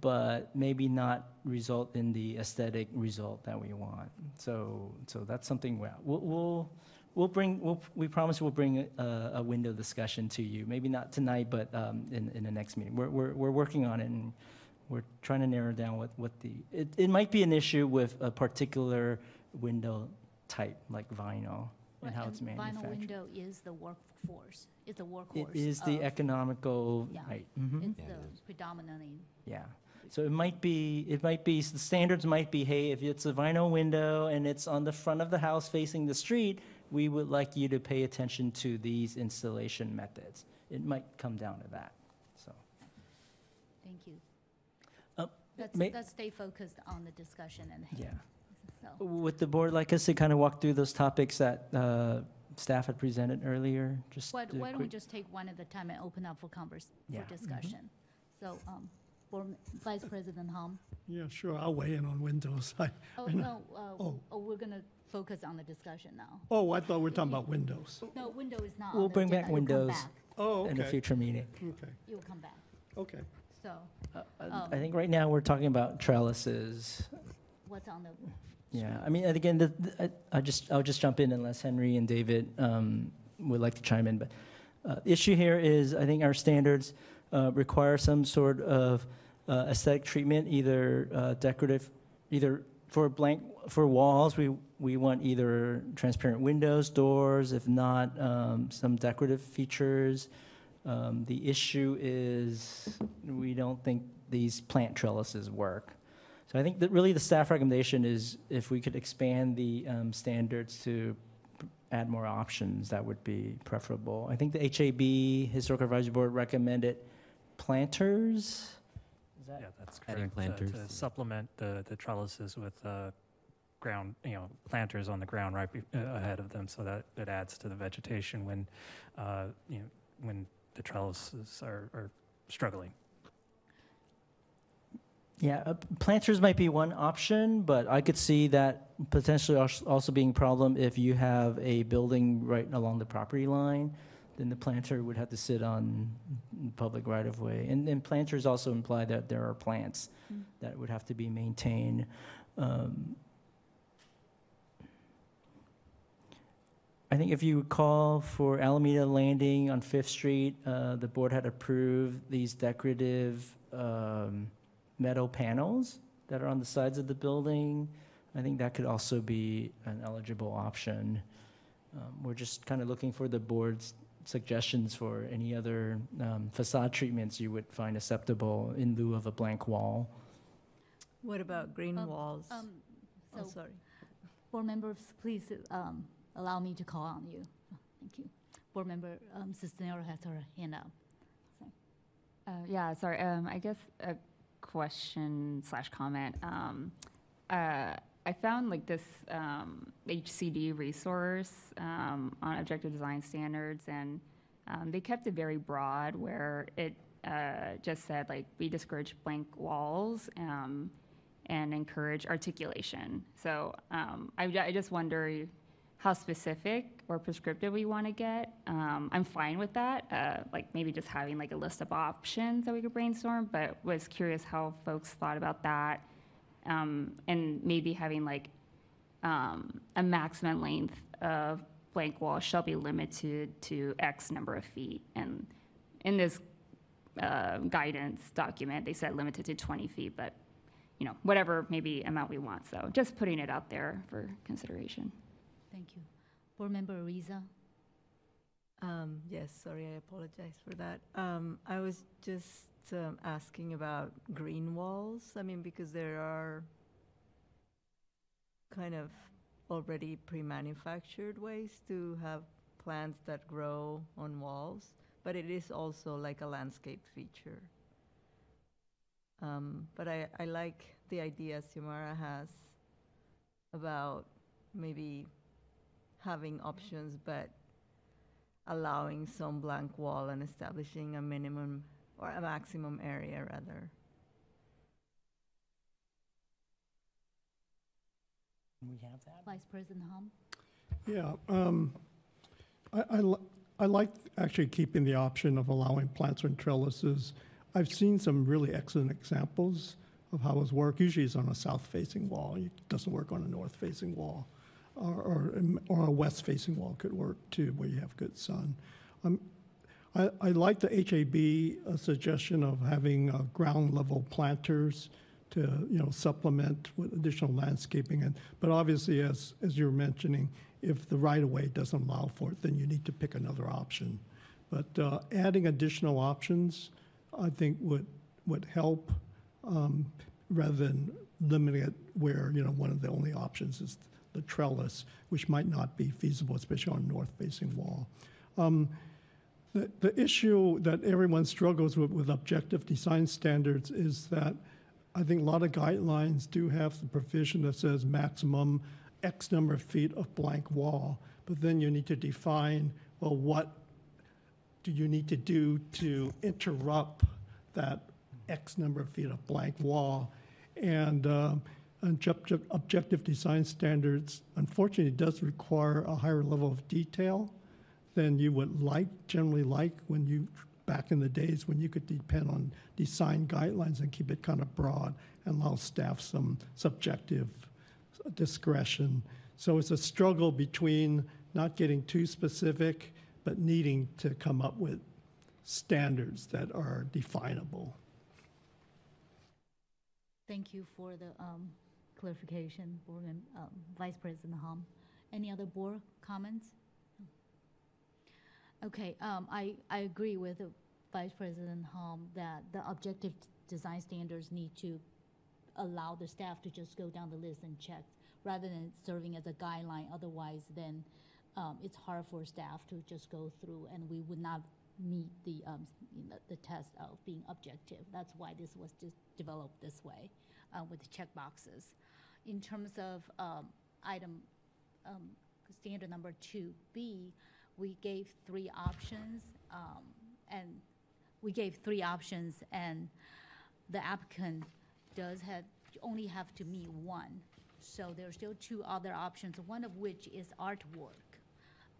but maybe not result in the aesthetic result that we want. So, so that's something we'll, we'll- we'll, bring, we'll, we promise we'll bring a, a window discussion to you. Maybe not tonight, but um, in, in the next meeting. We're, we're, we're working on it and we're trying to narrow down what, what the, it, it might be an issue with a particular window type, like vinyl, and how it's Vinyl manufactured. window is the workforce, it's the It workhorse. is the of- economical, Yeah. right, mhm. It's Yeah, the it is. predominantly, Yeah. So it might be, it might be, the standards might be, hey, if it's a vinyl window and it's on the front of the house facing the street, we would like you to pay attention to these installation methods. It might come down to that, so. thank you. Uh, Let's, may- let's stay focused on the discussion and Yeah. So. Would the board like us to kind of walk through those topics that uh, staff had presented earlier? Just Why, do a why don't we just take one at a time and open up for convers, Yeah, for mhm. discussion? So, um, Board Vice President Hom? Yeah, sure, I'll weigh in on windows. I- Oh, I no, uh, Oh. oh, we're gonna focus on the discussion now. Oh, I thought we were talking about windows. No, window is not on We'll the bring agenda. back You'll come windows. back. Oh, In a okay, future meeting. okay, You'll come back, okay. so, Uh, uh, Um, I think right now we're talking about trellises. what's on the, Yeah, I mean, and again, the, the, I, I just, I'll just jump in unless Henry and David um, would like to chime in. But uh, issue here is, I think our standards uh, require some sort of uh, aesthetic treatment, either uh, decorative, either for blank for walls. We we want either transparent windows, doors. If not, um, some decorative features. Um, the issue is we don't think these plant trellises work. So I think that really the staff recommendation is if we could expand the um, standards to add more options, that would be preferable. I think the HAB, Historic Advisory Board, recommended planters. Is that- Yeah, that's correct. uh, planters. To supplement the, the trellises with uh, ground, you know, planters on the ground right be- uh, ahead of them, so that it adds to the vegetation when, uh, you know, when the trellises are, are struggling. Yeah, uh, planters might be one option, but I could see that potentially also being a problem if you have a building right along the property line, then the planter would have to sit on public right of way. And then planters also imply that there are plants Mm. that would have to be maintained. Um, I think if you recall for Alameda Landing on Fifth Street, uh, the board had approved these decorative, um, metal panels that are on the sides of the building. I think that could also be an eligible option. Um, We're just kind of looking for the board's suggestions for any other um, facade treatments you would find acceptable in lieu of a blank wall. What about green Um, walls? um, Oh, so, sorry. board members, please, um, allow me to call on you. Thank you. Board member, um, Cisneros has her hand up. Uh, yeah, sorry. Um, I guess a question slash comment. Um, uh, I found like this um, HCD resource um, on objective design standards, and um, they kept it very broad, where it uh, just said like we discourage blank walls um, and encourage articulation. So um, I, I just wonder how specific or prescriptive we want to get. Um, I'm fine with that, uh, like maybe just having like a list of options that we could brainstorm, but was curious how folks thought about that. Um, and maybe having like um, a maximum length of blank wall shall be limited to X number of feet. And in this uh, guidance document, they said limited to 20 feet, but you know, whatever maybe amount we want. So just putting it out there for consideration. Thank you. Board member Ariza? Um, yes, sorry, I apologize for that. Um, I was just um, asking about green walls. I mean, because there are kind of already pre-manufactured ways to have plants that grow on walls, but it is also like a landscape feature. Um, but I, I like the idea Xiomara has about maybe having options, but allowing some blank wall and establishing a minimum or a maximum area rather. We have that? Vice President Hom? Yeah, um, I, I, li- I like actually keeping the option of allowing plants and trellises. I've seen some really excellent examples of how it's worked. Usually it's on a south-facing wall. It doesn't work on a north-facing wall. Or, or, or a west-facing wall could work too, where you have good sun. Um, I, I like the HAB uh, suggestion of having uh, ground-level planters to, you know, supplement with additional landscaping. And, but obviously, as, as you were mentioning, if the right-of-way doesn't allow for it, then you need to pick another option. But uh, adding additional options, I think would, would help, um, rather than limiting it where, you know, one of the only options is the trellis, which might not be feasible, especially on a north-facing wall. Um, the, the issue that everyone struggles with with objective design standards is that I think a lot of guidelines do have the provision that says maximum X number of feet of blank wall, but then you need to define, well, what do you need to do to interrupt that X number of feet of blank wall? And um, objective, design standards, unfortunately, does require a higher level of detail than you would like, generally like, when you, back in the days when you could depend on design guidelines and keep it kind of broad and allow staff some subjective discretion. So it's a struggle between not getting too specific, but needing to come up with standards that are definable. Thank you for the um, clarification, Board um, Vice President Hom. Any other board comments? Okay, um, I, I agree with Vice President Hom that the objective design standards need to allow the staff to just go down the list and check, rather than serving as a guideline. Otherwise, then um, it's hard for staff to just go through, and we would not meet the, um, the test of being objective. That's why this was just developed this way, uh, with the check boxes. In terms of um, item, um, standard number two B, we gave three options, um, and we gave three options, and the applicant does have, only have to meet one. So there are still two other options, one of which is artwork,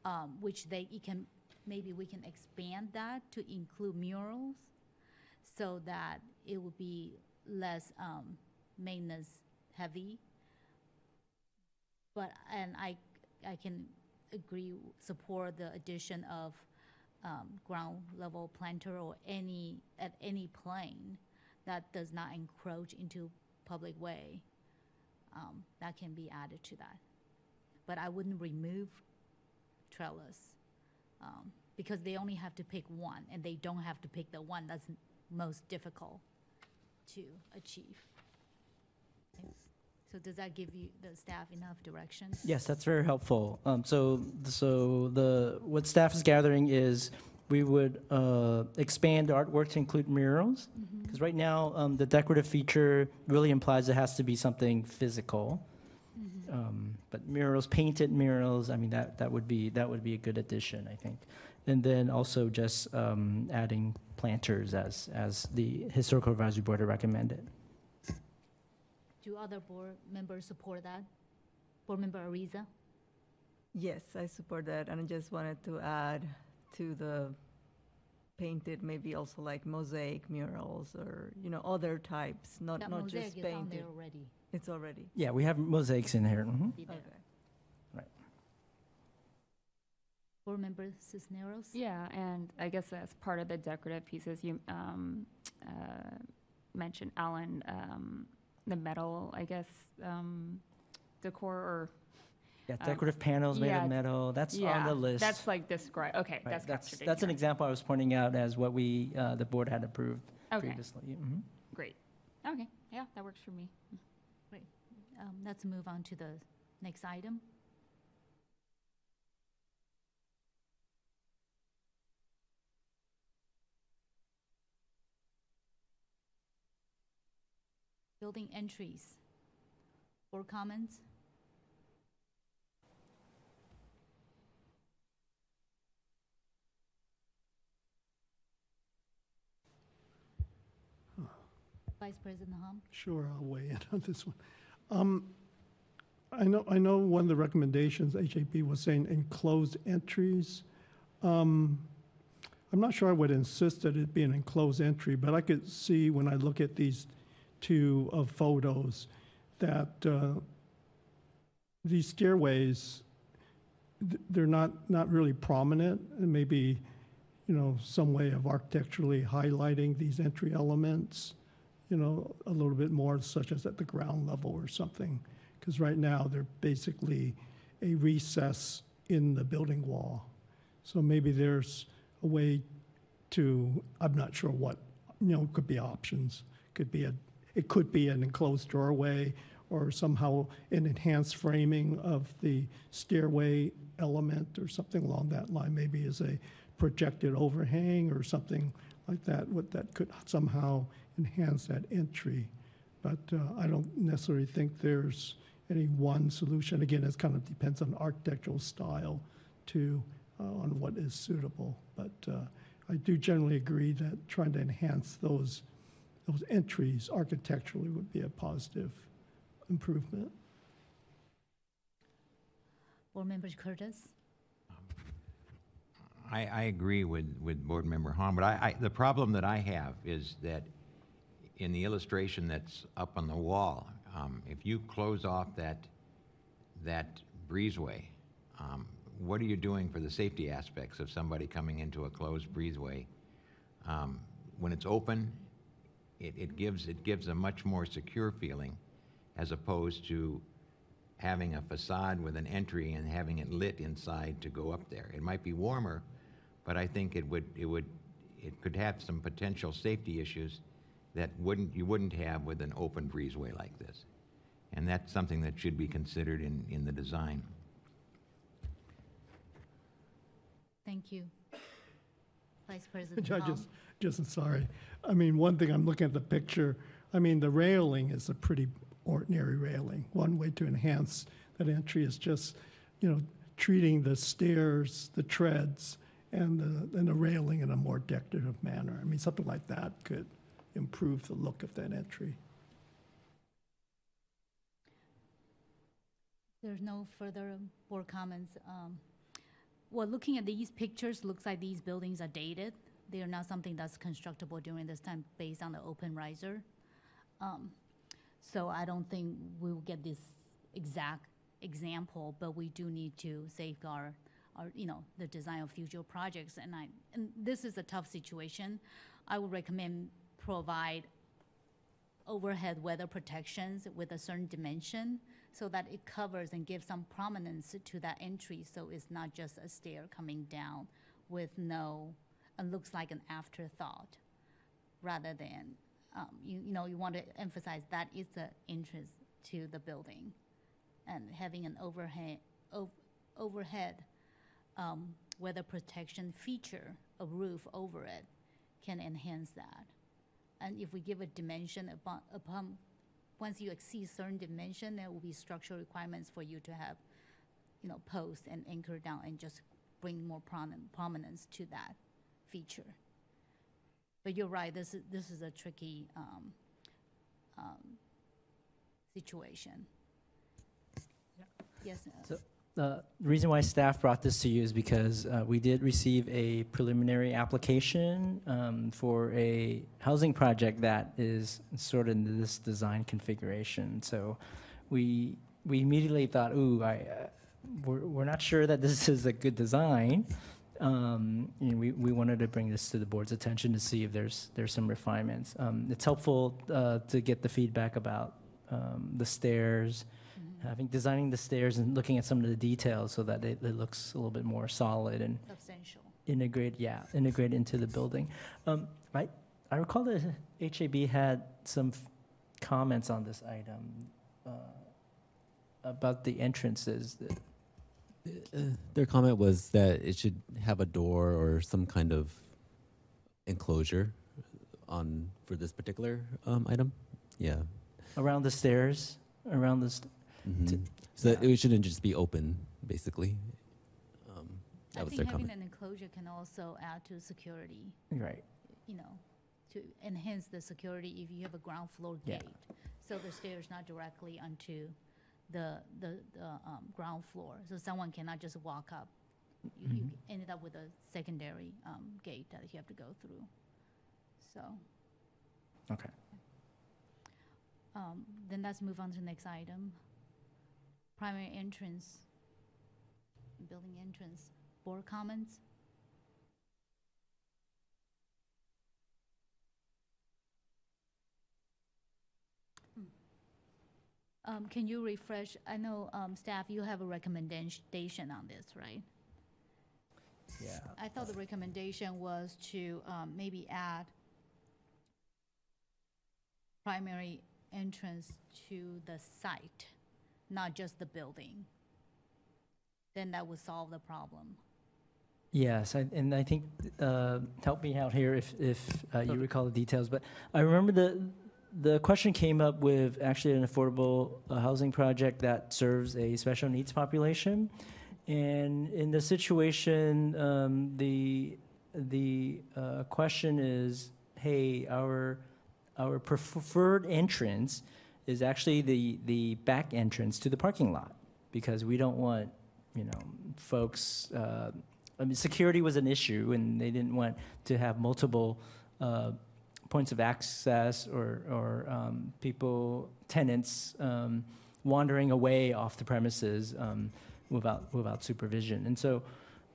um, which they, can, maybe we can expand that to include murals, so that it would be less, um, maintenance heavy. But, and I, I can agree, support the addition of um, ground level planter or any, at any plane that does not encroach into public way. Um, That can be added to that. But I wouldn't remove trellis, um, because they only have to pick one, and they don't have to pick the one that's most difficult to achieve. So does that give you, the staff enough direction? Yes, that's very helpful. Um, so, so the what staff is gathering is we would uh, expand artwork to include murals because right now um, the decorative feature really implies it has to be something physical. Um, but murals, painted murals, I mean that that would be that would be a good addition, I think. And then also just um, adding planters as as the historical advisory board had recommended. Do other board members support that? Board Member Ariza? Yes, I support that, and I just wanted to add to the painted, maybe also like mosaic murals or, you know, other types, not, That not mosaic just is on painted. there already. It's already, Yeah, we have mosaics in here. mhm. Be there. okay. Board Member Cisneros? Yeah, and I guess as part of the decorative pieces, you um, uh, mentioned, Alan, um, the metal, I guess, um, decor or. Yeah, Um, decorative panels made yeah, of metal. That's on the list. That's like describe, okay, Right, that's that's that's an example I was pointing out as what we uh, the board had approved Okay, previously. Mhm. great. Okay, yeah, that works for me. Um, Let's move on to the next item. Building entries. or comments? Vice President Hom? Sure, I'll weigh in on this one. Um, I know, I know one of the recommendations, HAB was saying enclosed entries. um, I'm not sure I would insist that it be an enclosed entry, but I could see when I look at these two uh, photos that uh, these stairways they're not, not really prominent, and maybe, you know, some way of architecturally highlighting these entry elements, you know, a little bit more, such as at the ground level or something. Because right now, they're basically a recess in the building wall. So maybe there's a way to, I'm not sure what, you know, could be options. Could be a, it could be an enclosed doorway or somehow an enhanced framing of the stairway element or something along that line. Maybe as a projected overhang or something like that, what that could somehow enhance that entry. But uh, I don't necessarily think there's any one solution. Again, it kind of depends on architectural style too, uh, on what is suitable. But uh, I do generally agree that trying to enhance those, those entries architecturally would be a positive improvement. Board Member Curtis? I, I agree with, with Board Member Hom, but I, I, the problem that I have is that in the illustration that's up on the wall, um, if you close off that, that breezeway, um, what are you doing for the safety aspects of somebody coming into a closed breezeway? Um, when it's open, it, it gives, it gives a much more secure feeling as opposed to having a facade with an entry and having it lit inside to go up there. It might be warmer, but I think it would, it would, it could have some potential safety issues that wouldn't, you wouldn't have with an open breezeway like this. And that's something that should be considered in, in the design. Thank you. Vice President I Hom? Just, sorry. I mean, one thing, I'm looking at the picture, I mean, the railing is a pretty ordinary railing. One way to enhance that entry is just, you know, treating the stairs, the treads, and the, and the railing in a more decorative manner. I mean, something like that could improve the look of that entry. There's no further board comments. Um, Well, looking at these pictures, looks like these buildings are dated. They are not something that's constructible during this time based on the open riser. Um, So I don't think we'll get this exact example, but we do need to safeguard our, you know, the design of future projects. And I, and this is a tough situation. I would recommend provide overhead weather protections with a certain dimension so that it covers and gives some prominence to that entry, so it's not just a stair coming down with no, it looks like an afterthought, rather than, um, you, you know, you want to emphasize that is the entrance to the building. And having an overhead, ov- overhead, um, weather protection feature, a roof over it, can enhance that. And if we give a dimension upon, upon, once you exceed certain dimension, there will be structural requirements for you to have, you know, post and anchor down and just bring more prominence to that feature. But you're right, this is, this is a tricky, um, um, situation. Yes, uh, So- Uh, The reason why staff brought this to you is because uh, we did receive a preliminary application um, for a housing project that is sort of in this design configuration. So we, we immediately thought, ooh, I, uh, we're, we're not sure that this is a good design. Um, and we, we wanted to bring this to the board's attention to see if there's, there's some refinements. Um, It's helpful uh, to get the feedback about um, the stairs, having designing the stairs and looking at some of the details so that it, it looks a little bit more solid and substantial. integrate yeah integrate into the building um, I, I recall that HAB had some f- comments on this item uh, about the entrances that, their comment was that it should have a door or some kind of enclosure on for this particular um, item. Yeah. around the stairs around the st- Mhm. So that yeah. it shouldn't just be open, basically. Um, that I was think their having comment. an enclosure can also add to security, right you know, to enhance the security if you have a ground floor Yeah. gate. So the stairs not directly onto the, the, the, um, ground floor, so someone cannot just walk up You, you Mhm. ended up with a secondary um, gate that you have to go through. So, Okay. um, then let's move on to the next item. Primary entrance, building entrance, board comments? Um, can you refresh, I know, um, staff, you have a recommendation on this, right? Yeah. I thought the recommendation was to, um, maybe add primary entrance to the site, not just the building. Then that would solve the problem. Yes, I, and I think, uh, help me out here if, if uh, you recall the details, but I remember the, the question came up with actually an affordable uh, housing project that serves a special needs population. And in the situation, um, the, the uh, question is, hey, our, our preferred entrance is actually the, the back entrance to the parking lot because we don't want, you know, folks, uh, I mean, security was an issue, and they didn't want to have multiple uh, points of access or, or um, people, tenants um, wandering away off the premises um, without, without supervision. And so,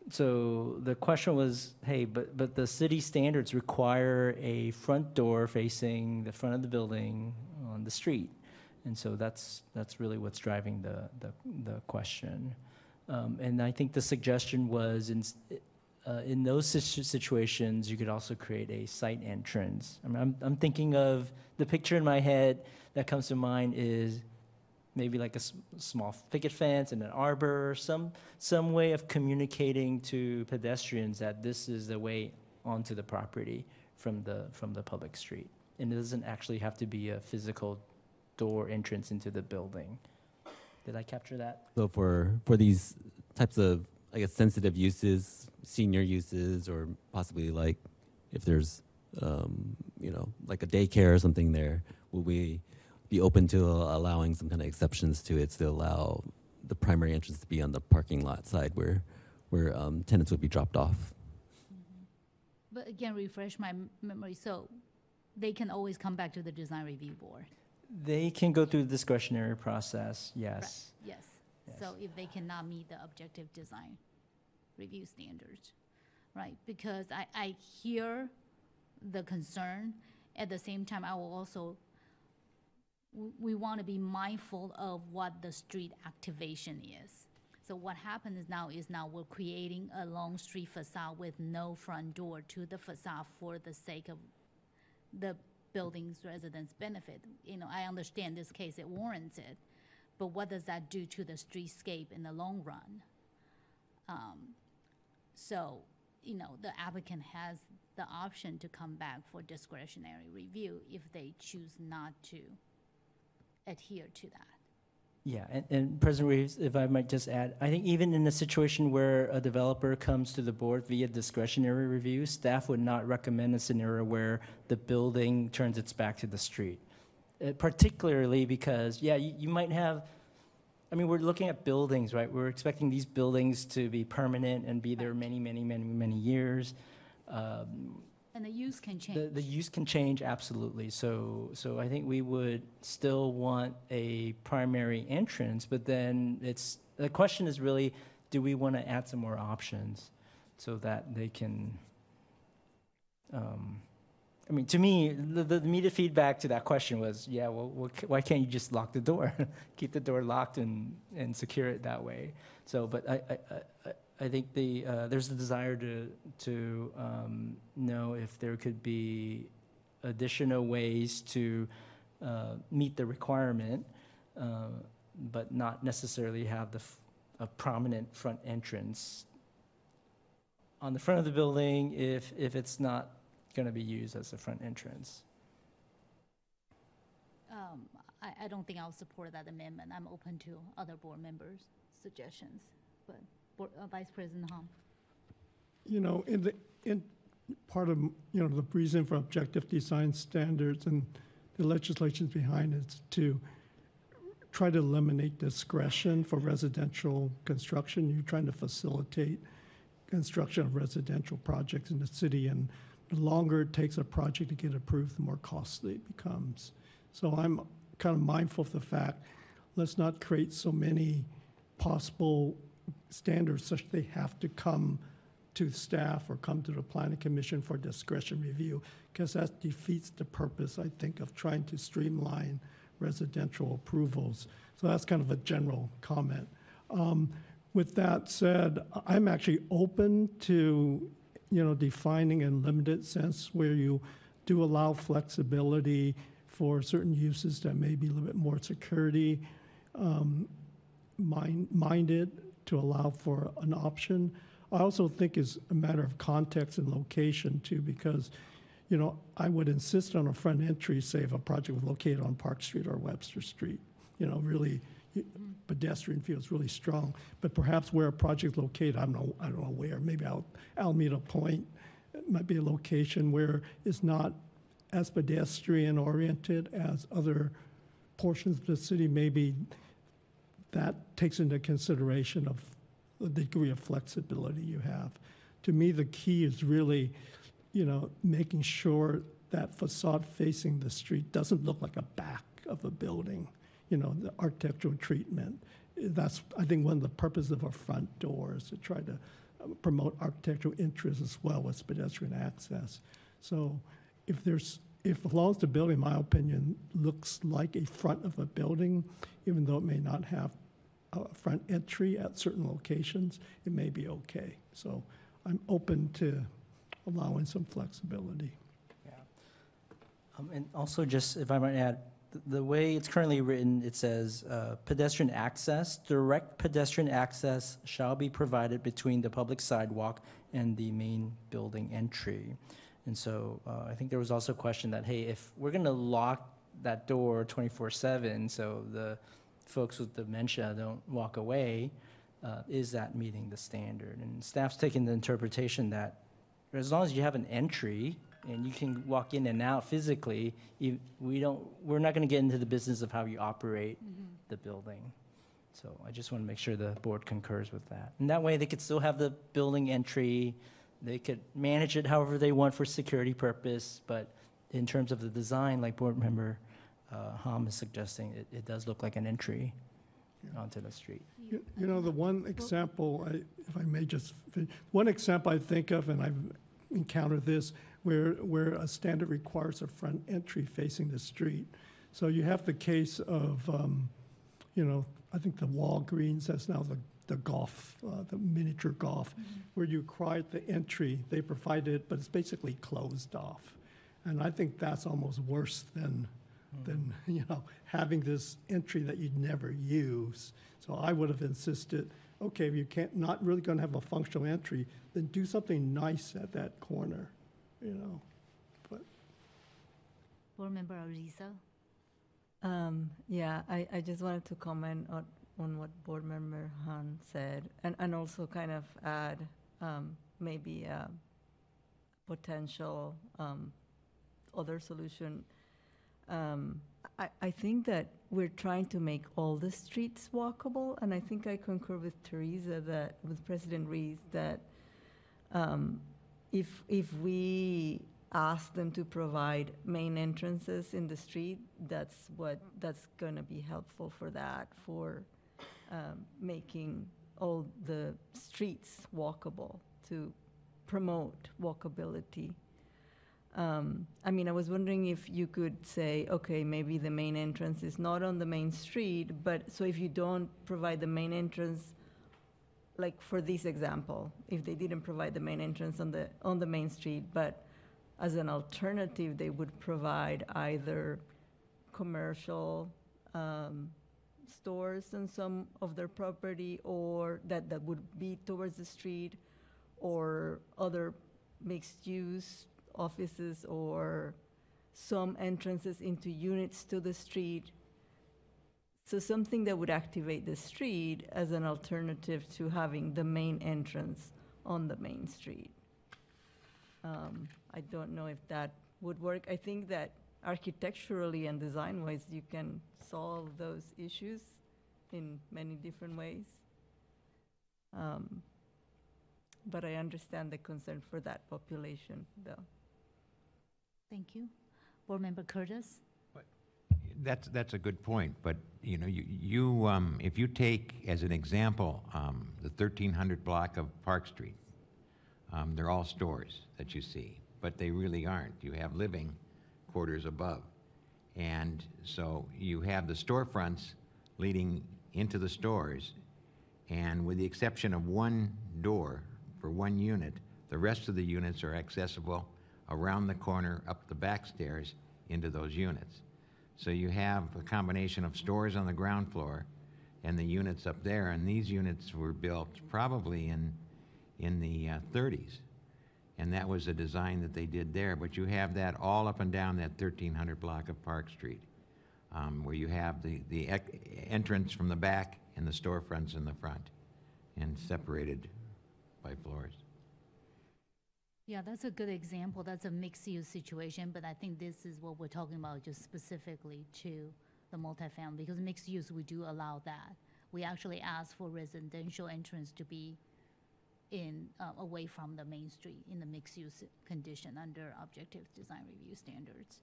so the question was, hey, but, but the city standards require a front door facing the front of the building on the street. And so that's, that's really what's driving the, the, the question. Um, and I think the suggestion was in, uh, in those situ- situations, you could also create a site entrance. I mean, I'm, I'm thinking of the picture in my head that comes to mind is maybe like a small picket fence and an arbor, or some, some way of communicating to pedestrians that this is the way onto the property from the, from the public street. And it doesn't actually have to be a physical door entrance into the building. Did I capture that? So for for these types of I guess sensitive uses, senior uses, or possibly like if there's um, you know like a daycare or something there, will we be open to allowing some kind of exceptions to it to allow the primary entrance to be on the parking lot side where where um, tenants would be dropped off? But again, refresh my m- memory, so they can always come back to the design review board. They can go through the discretionary process, yes. Yes. So if they cannot meet the objective design review standards, right? Because I, I hear the concern. At the same time, I will also, we want to be mindful of what the street activation is. So what happens now is now we're creating a long street facade with no front door to the facade for the sake of the building's residents' benefit. You know, I understand this case, it warrants it, but what does that do to the streetscape in the long run? Um, So, you know, the applicant has the option to come back for discretionary review if they choose not to adhere to that. Yeah, and, and President Ruiz, if I might just add, I think even in a situation where a developer comes to the board via discretionary review, staff would not recommend a scenario where the building turns its back to the street. Uh, particularly because, yeah, you, you might have, I mean, we're looking at buildings, right? We're expecting these buildings to be permanent and be there many, many, many, many years. Um, And the use can the, change. the use can change, absolutely. So, so I think we would still want a primary entrance, but then it's, the question is really, do we want to add some more options so that they can, um, I mean, to me, the, the immediate feedback to that question was, yeah, well, why can't you just lock the door? Keep the door locked and, and secure it that way. So, but I, I, I- think the, uh, there's a desire to, to um, know if there could be additional ways to uh, meet the requirement, uh, but not necessarily have the, a prominent front entrance on the front of the building if, if it's not going to be used as the front entrance. Um, I, I don't think I'll support that amendment. I'm open to other board members' suggestions, but, Board- uh, Vice President Hom. You know, in the, in part of, you know, the reason for objective design standards and the legislation behind it is to try to eliminate discretion for residential construction. You're trying to facilitate construction of residential projects in the city, and the longer it takes a project to get approved, the more costly it becomes. So I'm kind of mindful of the fact, let's not create so many possible standards such they have to come to staff or come to the planning commission for discretion review, because that defeats the purpose, I think, of trying to streamline residential approvals. So that's kind of a general comment. Um, With that said, I'm actually open to, you know, defining in limited sense where you do allow flexibility for certain uses that may be a little bit more security um, mind- minded to allow for an option. I also think is a matter of context and location too, because, you know, I would insist on a front entry, say if a project was located on Park Street or Webster Street, you know, really pedestrian feels really strong. But perhaps where a project located, I don't know, I don't know where, maybe Alameda Point might be a location where it's not as pedestrian oriented as other portions of the city, maybe that takes into consideration of the degree of flexibility you have. To me, the key is really, you know, making sure that facade facing the street doesn't look like a back of a building, you know, the architectural treatment. That's, I think, one of the purposes of our front doors to try to uh, promote architectural interest as well as pedestrian access. So if there's, if as long as the building, in my opinion, looks like a front of a building, even though it may not have a front entry at certain locations, it may be okay. So I'm open to allowing some flexibility. Yeah. Um, And also, just if I might add, the way it's currently written, it says uh, pedestrian access, direct pedestrian access shall be provided between the public sidewalk and the main building entry. And so uh, I think there was also a question that, hey, if we're going to lock that door 24/7, so the folks with dementia don't walk away, uh, is that meeting the standard? And staff's taking the interpretation that as long as you have an entry and you can walk in and out physically, you, we don't, we're not going to get into the business of how you operate the building. So I just want to make sure the board concurs with that. And that way, they could still have the building entry, they could manage it however they want for security purpose, but in terms of the design, like board member uh, Hom is suggesting, it, it does look like an entry onto the street. You you know, the one example, I- if I may just, one example I think of, and I've encountered this, where, where a standard requires a front entry facing the street. So you have the case of, um, you know, I think the Walgreens, that's now the, the golf, uh, the miniature golf, where you require the entry, they provide it, but it's basically closed off. And I think that's almost worse than, than, you know, having this entry that you'd never use. So I would have insisted, okay, if you can't, not really gonna have a functional entry, then do something nice at that corner, you know? But Board Member Ariza? Um, yeah, I, I just wanted to comment on, on what Board Member Hom said, and, and also kind of add um, maybe a potential um, other solution. Um, I, I think that we're trying to make all the streets walkable, and I think I concur with Teresa that with President Ruiz that um, if if we ask them to provide main entrances in the street, that's what that's going to be helpful for that for um, making all the streets walkable to promote walkability. Um, I mean, I was wondering if you could say, okay, maybe the main entrance is not on the main street, but so if you don't provide the main entrance, like for this example, if they didn't provide the main entrance on the on the main street, but as an alternative, they would provide either commercial um, stores on some of their property, or that that would be towards the street, or other mixed-use offices, or some entrances into units to the street. So something that would activate the street as an alternative to having the main entrance on the main street. Um, I don't know if that would work. I think that architecturally and design-wise, you can solve those issues in many different ways. Um, but I understand the concern for that population, though. Thank you. Board Member Curtis? That's, that's a good point, but, you know, you, you, um, if you take as an example, um, the thirteen hundred block of Park Street, um, they're all stores that you see, but they really aren't. You have living quarters above. And so you have the storefronts leading into the stores, and with the exception of one door for one unit, the rest of the units are accessible around the corner, up the back stairs, into those units. So you have a combination of stores on the ground floor and the units up there, and these units were built probably in, in the uh, 30s. And that was a design that they did there, but you have that all up and down that 1300 block of Park Street, um, where you have the, the entrance from the back and the storefronts in the front, and separated by floors. Yeah, that's a good example. That's a mixed-use situation, but I think this is what we're talking about, just specifically to the multifamily, because mixed use, we do allow that. We actually ask for residential entrance to be in, uh, away from the main street in the mixed-use condition under objective design review standards.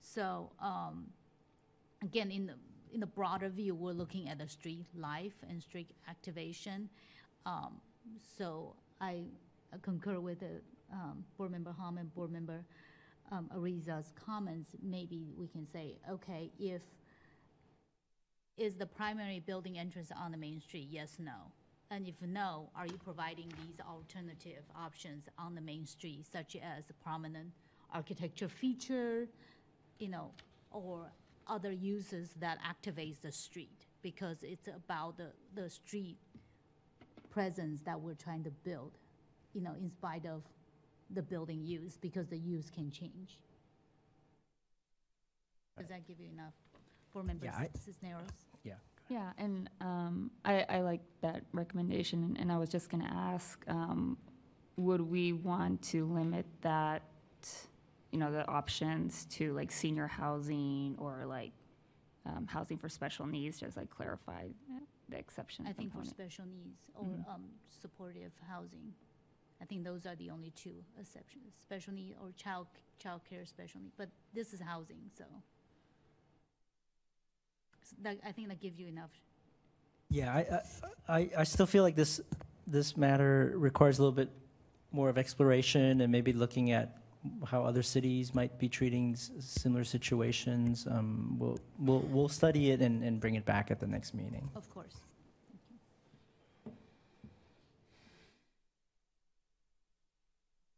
So, um, again, in the, in the broader view, we're looking at the street life and street activation. Um, so I concur with the, um, Board Member Hom and Board Member, um, Ariza's comments. Maybe we can say, okay, if, is the primary building entrance on the main street? Yes, no. And if no, are you providing these alternative options on the main street, such as a prominent architecture feature, you know, or other uses that activates the street? Because it's about the, the street presence that we're trying to build, you know, in spite of the building use, because the use can change. Does that give you enough? Board Member Yeah, I- Cisneros? Yeah. Yeah, and um, I, I like that recommendation, and I was just going to ask, um, would we want to limit that, you know, the options to like senior housing or like um, housing for special needs, just like clarify the exception I think for component? special needs or Mhm. um, supportive housing. I think those are the only two exceptions, special need or child, childcare special need, but this is housing, so. So That, I think that gives you enough. Yeah, I, I, I, I still feel like this, this matter requires a little bit more of exploration and maybe looking at how other cities might be treating s- similar situations. Um, we'll, we'll, we'll study it and, and bring it back at the next meeting. Of course.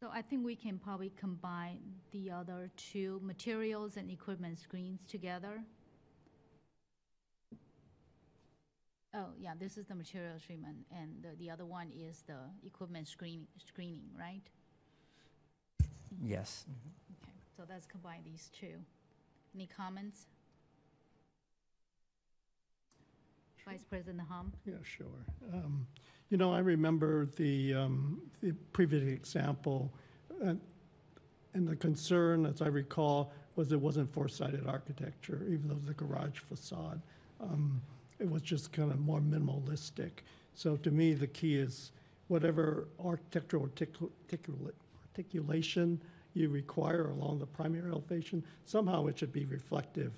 So I think we can probably combine the other two materials and equipment screens together. Oh, yeah, this is the material treatment, and the, the other one is the equipment screening, screening, right? Yes. Okay, so let's combine these two. Any comments? Vice President Hom? Yeah, sure. Um, You know, I remember the, um, the previous example, uh, and the concern, as I recall, was it wasn't four-sided architecture, even though the garage facade. Um, It was just kind of more minimalistic. So to me, the key is whatever architectural articula- articulation you require along the primary elevation, somehow it should be reflective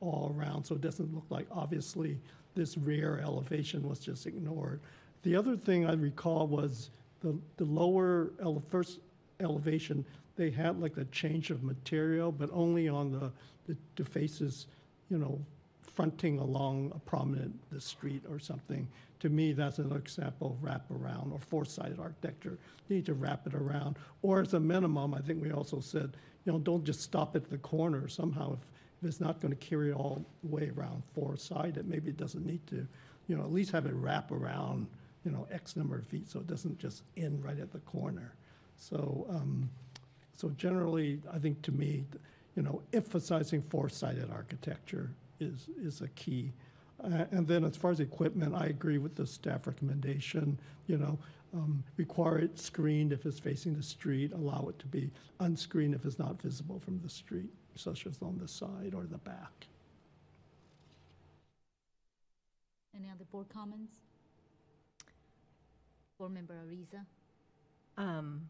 all around, so it doesn't look like, obviously, this rear elevation was just ignored. The other thing I recall was the, the lower, ele- first elevation, they had like a change of material, but only on the, the, the faces, you know, fronting along a prominent, the street or something. To me, that's an example of wraparound or four-sided architecture. You need to wrap it around. Or as a minimum, I think we also said, you know, don't just stop at the corner. Somehow, if, if it's not going to carry all the way around four-sided, maybe it doesn't need to, you know, at least have it wrap around, you know, X number of feet, so it doesn't just end right at the corner. So, um, so generally, I think to me, you know, emphasizing four-sided architecture is, is a key. Uh, And then as far as equipment, I agree with the staff recommendation, you know, um, require it screened if it's facing the street, allow it to be unscreened if it's not visible from the street, such as on the side or the back. Any other board comments? Board Member Ariza? Um,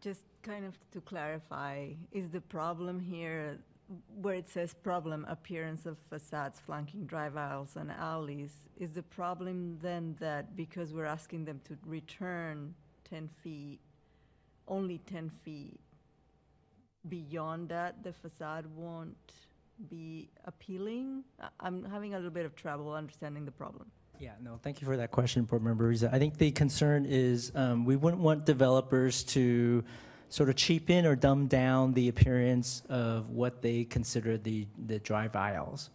just kind of to clarify, is the problem here where it says problem appearance of facades flanking drive aisles and alleys? Is the problem then that because we're asking them to return 10 feet, only 10 feet, beyond that, the facade won't be appealing? I- I'm having a little bit of trouble understanding the problem. Yeah, no, thank you for that question, Board Member Riza. I think the concern is um, we wouldn't want developers to sort of cheapen or dumb down the appearance of what they consider the, the drive aisles.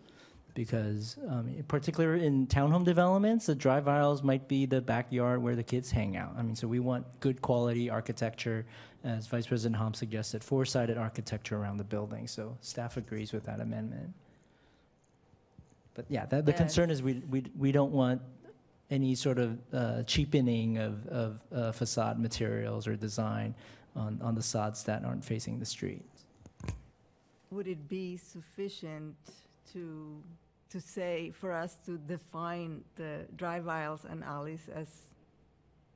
Because um, particularly in townhome developments, the drive aisles might be the backyard where the kids hang out. I mean, so we want good quality architecture, as Vice President Hom suggested, four-sided architecture around the building. So staff agrees with that amendment. But yeah, that, the concern is we, we, we don't want any sort of uh, cheapening of, of uh, facade materials or design on, on the sods that aren't facing the street. Would it be sufficient to, to say, for us to define the drive aisles and alleys as,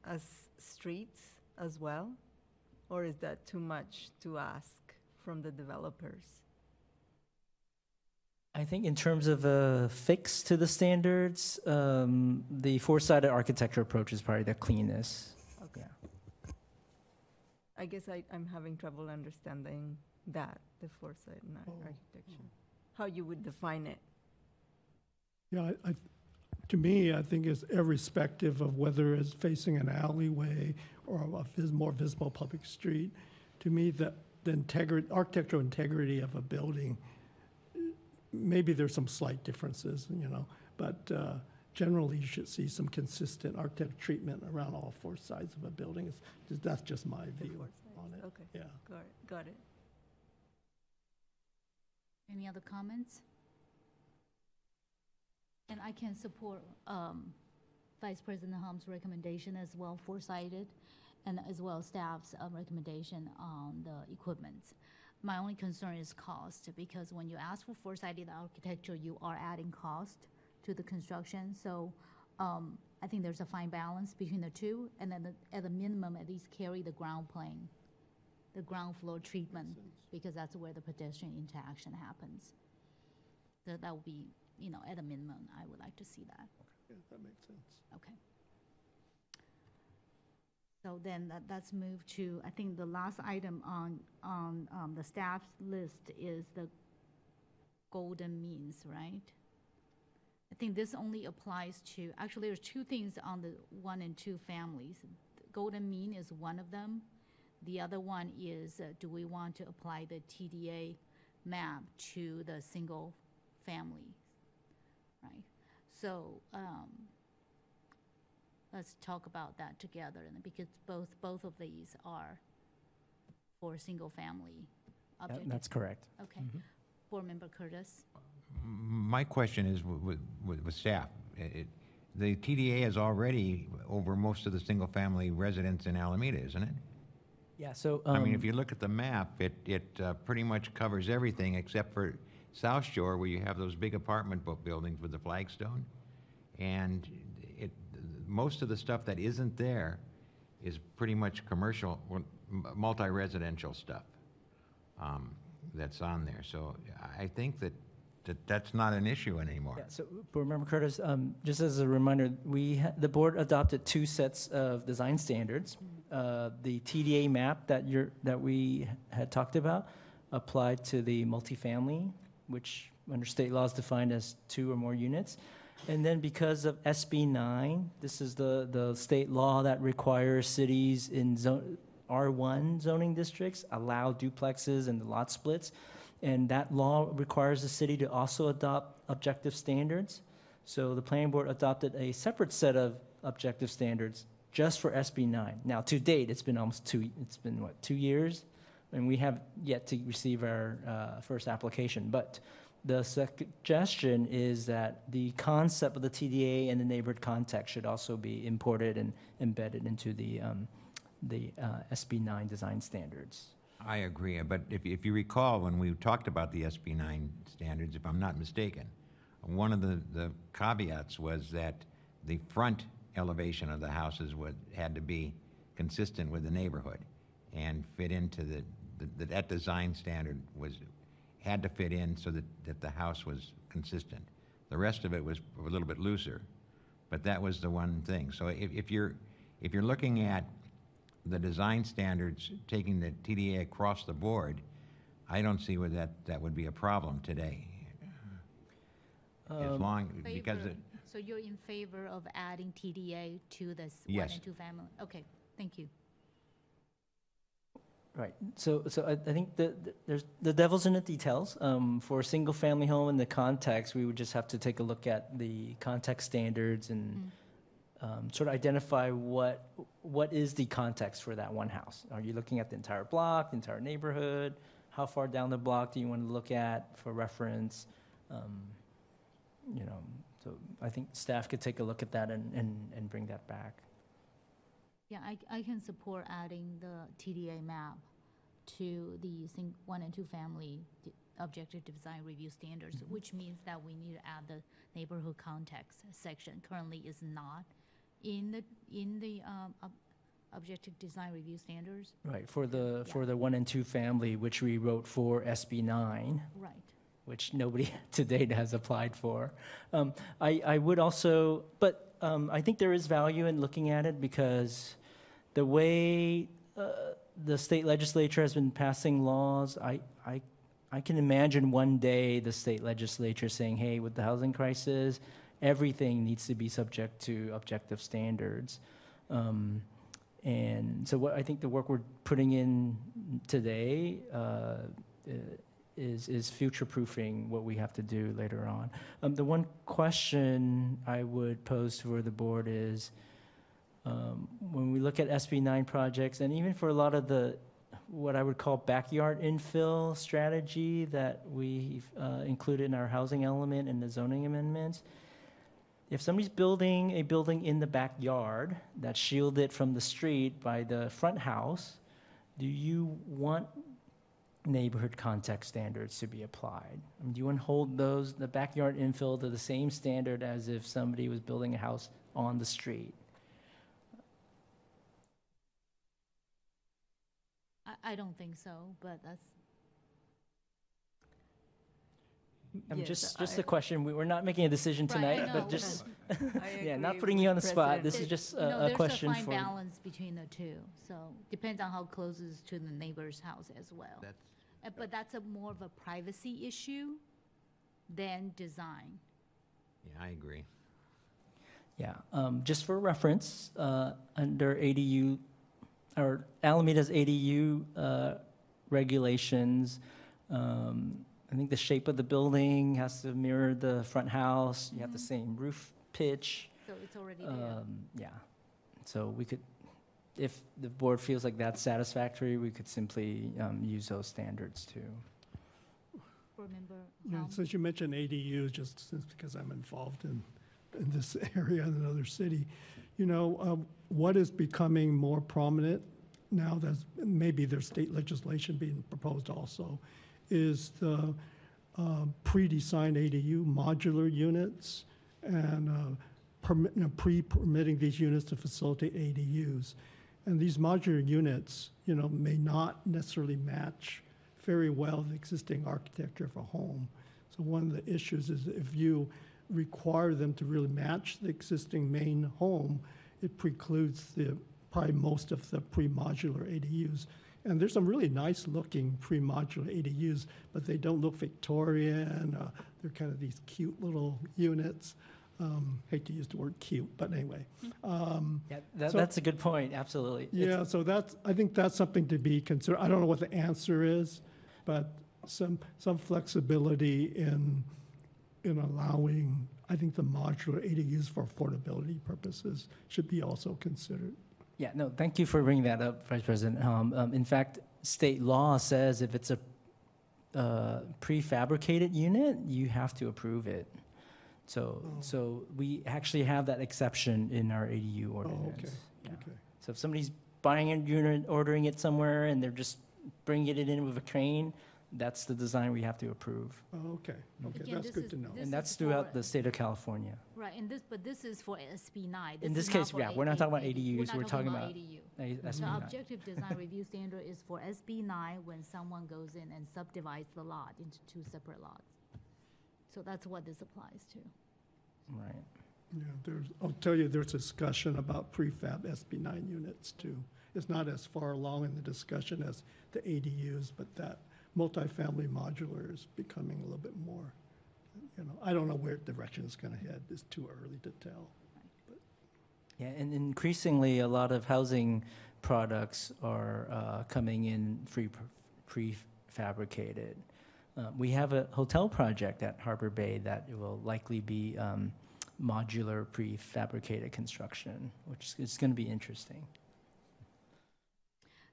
as streets as well? Or is that too much to ask from the developers? I think in terms of a fix to the standards, um, the four-sided architecture approach is probably the cleanest. Okay. Yeah. I guess I, I'm having trouble understanding that, the foresight and ar- Oh. architecture. How you would define it. Yeah, I, I, to me, I think it's irrespective of whether it's facing an alleyway or a vis- more visible public street. To me, the, the integrity, architectural integrity of a building, maybe there's some slight differences, you know, but uh, generally you should see some consistent architect treatment around all four sides of a building. It's- That's just my the view on it. Okay, Yeah. got it, got it. Any other comments? And I can support um, Vice President Hom's recommendation as well, four-sided, and as well staff's uh, recommendation on the equipment. My only concern is cost, because when you ask for four-sided architecture, you are adding cost to the construction. So um, I think there's a fine balance between the two, and then the- at the minimum, at least carry the ground plane, the ground floor treatment, because that's where the pedestrian interaction happens. So that would be, you know, at a minimum, I would like to see that. Okay, yeah, That makes sense. Okay. So then that, let's move to, I think the last item on, on, um, the staff's list is the golden means, right? I think this only applies to, actually, there's two things on the one and two families. Golden mean is one of them. The other one is, uh, do we want to apply the TDA map to the single family, right? So, um, let's talk about that together, and because both, both of these are for single-family That- object. That's correct. Okay. Board Member Curtis? My question is with, with, with staff. It- it- The TDA is already over most of the single-family residents in Alameda, isn't it? Yeah, so. I mean, um, if you look at the map, it, it uh, pretty much covers everything except for South Shore, where you have those big apartment bu- buildings with the flagstone. And it, most of the stuff that isn't there is pretty much commercial, multi-residential stuff um, that's on there. So I think that, that that's not an issue anymore. Yeah, so, Board Member Curtis, um, just as a reminder, we, the board adopted two sets of design standards. Uh, The TDA map that you're, that we had talked about applied to the multifamily, which under state law is defined as two or more units. And then because of SB 9, this is the, the state law that requires cities in zone, R1 zoning districts allow duplexes and lot splits. And that law requires the city to also adopt objective standards. So the planning board adopted a separate set of objective standards just for SB 9. Now, to date, it's been almost two, it's been what, two years? And we have yet to receive our uh, first application. But the suggestion is that the concept of the TDA and the neighborhood context should also be imported and embedded into the, um, the uh, SB 9 design standards. I agree, but if, if you recall, when we talked about the SB 9 standards, if I'm not mistaken, one of the, the caveats was that the front elevation of the houses would, had to be consistent with the neighborhood and fit into the, the- that design standard was, had to fit in so that, that the house was consistent. The rest of it was a little bit looser, but that was the one thing. So if, if you're, if you're looking at the design standards, taking the TDA across the board, I don't see where that, that would be a problem today. As Um, long, because Favor- it, So you're in favor of adding TDA to this one Yes. and two family? Okay, thank you. Right, so, so I, I think the, the- there's, the devil's in the details. Um, for a single-family home in the context, we would just have to take a look at the context standards and um, sort of identify what, what is the context for that one house? Are you looking at the entire block, the entire neighborhood? How far down the block do you want to look at for reference? Um, You know, so I think staff could take a look at that and, and, and bring that back. Yeah, I, I can support adding the TDA map to the sing, one and two family d- objective design review standards, Mm-hmm. which means that we need to add the neighborhood context section. Currently is not in the, in the, um, ob- objective design review standards. Right, for the, for the one and two family, which we wrote for SB nine. Right. which nobody to date has applied for. Um, I, I would also, but um, I think there is value in looking at it because the way uh, the state legislature has been passing laws, I, I, I can imagine one day the state legislature saying, hey, with the housing crisis, everything needs to be subject to objective standards. Um, and so what I think the work we're putting in today uh, is, is future-proofing what we have to do later on. Um, the one question I would pose for the board is, um, when we look at SB nine projects, and even for a lot of the, what I would call backyard infill strategy that we've uh, included in our housing element and the zoning amendments, if somebody's building a building in the backyard that's shielded from the street by the front house, do you want neighborhood context standards to be applied? I mean, do you want to hold those, the backyard infill to the same standard as if somebody was building a house on the street? I, I don't think so, but that's, I'm Yes, just, just I- a question. We, we're not making a decision Right, I tonight, know, but just, I yeah, not putting you on the spot. This is There- just you a, know, a question There's a for. fine balance between the two, so depends on how close it is to the neighbor's house as well. that's, Uh, But that's a more of a privacy issue than design. yeah, I agree. Yeah, um, just for reference, uh, under ADU, or Alameda's ADU, uh, regulations, um, I think the shape of the building has to mirror the front house, you have the Mhm. same roof pitch, So it's already there. um, yeah. So we could, if the board feels like that's satisfactory, we could simply, um, use those standards too. Board member You know, since you mentioned ADUs, just since, because I'm involved in, in this area in another city, you know, um, what is becoming more prominent now that maybe there's state legislation being proposed also, is the um, pre-designed ADU modular units and uh, permit, pre-permitting these units to facilitate ADUs. And these modular units, you know, may not necessarily match very well the existing architecture of a home. So one of the issues is if you require them to really match the existing main home, it precludes the, probably most of the pre-modular ADUs. And there's some really nice-looking pre-modular ADUs, but they don't look Victorian. Uh, they're kind of these cute little units. Um, hate to use the word cute, but anyway. Um, Yeah, that, So- that's a good point, absolutely. It's- yeah, so that's, I think that's something to be considered. I don't know what the answer is, but some, some flexibility in, in allowing, I think the modular ADUs for affordability purposes should be also considered. Yeah, no, thank you for bringing that up, Vice President. Um, um, in fact, state law says if it's a uh, prefabricated unit, you have to approve it. So, Oh. so we actually have that exception in our ADU ordinance. Yeah. Okay. So if somebody's buying a unit, ordering it somewhere, and they're just bringing it in with a crane, that's the design we have to approve. Oh, okay, mm-hmm. okay, Again, that's this good is- to know. this And that's is throughout for- the state of California. Right, and this, but this is for SB nine. In This this is not case, yeah, we're not talking about ADUs, we're talking about ADU. A- The SB 9. objective design review standard is for SB nine when someone goes in and subdivides the lot into two separate lots. So that's what this applies to. Right. Yeah, there's, I'll tell you, there's discussion about prefab SB nine units too. It's not as far along in the discussion as the ADUs, but that multifamily modular is becoming a little bit more, you know, I don't know where direction is gonna head. It's too early to tell. Yeah, and increasingly, a lot of housing products are uh, coming in free prefabricated. Uh, we have a hotel project at Harbor Bay that will likely be um, modular prefabricated construction, which is going to be interesting.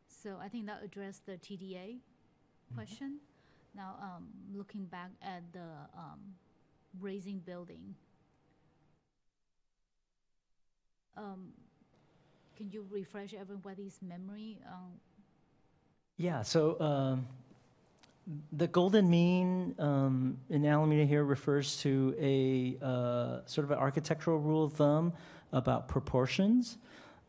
So I think that addressed the TDA question. Now, um, looking back at the, um, raising building. Um, can you refresh everybody's memory Yeah, so um, the golden mean um, in Alameda here refers to a uh, sort of an architectural rule of thumb about proportions.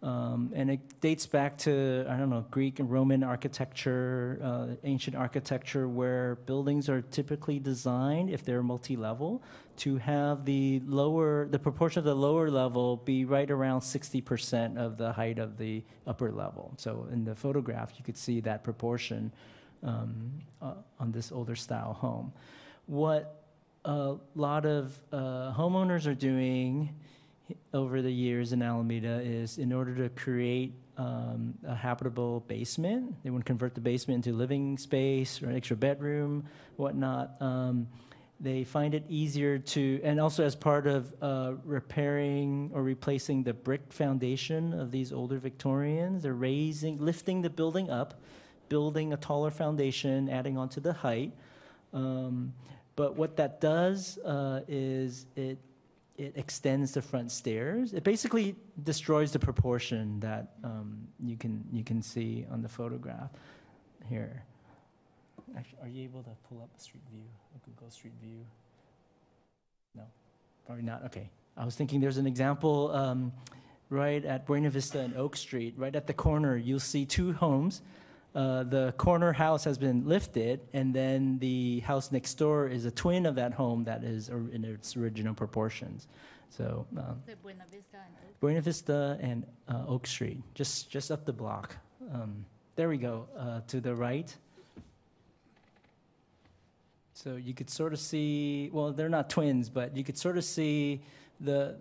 Um, and it dates back to, I don't know, Greek and Roman architecture, uh, ancient architecture, where buildings are typically designed, if they're multi level, to have the lower, the proportion of the lower level be right around 60% of the height of the upper level. So in the photograph, you could see that proportion um, uh, on this older style home. What a lot of uh, homeowners are doing over the years in Alameda is in order to create um, a habitable basement, they want to convert the basement into living space or an extra bedroom, whatnot. Um, they find it easier to, and also as part of uh, repairing or replacing the brick foundation of these older Victorians, they're raising, lifting the building up, building a taller foundation, adding onto the height. Um, but what that does uh, is it it extends the front stairs. It basically destroys the proportion that um, you can you can see on the photograph here. Actually, are you able to pull up a street view, a Google Street View? No, probably not. Okay, I was thinking there's an example um, right at Buena Vista and Oak Street. Right at the corner, you'll see two homes. Uh, the corner house has been lifted, and then the house next door is a twin of that home that is or- in its original proportions. So um, the Buena Vista and Oak? Buena Vista and uh, Oak Street, just just up the block. Um, there we go, uh, to the right. So you could sort of see, well, they're not twins, but you could sort of see the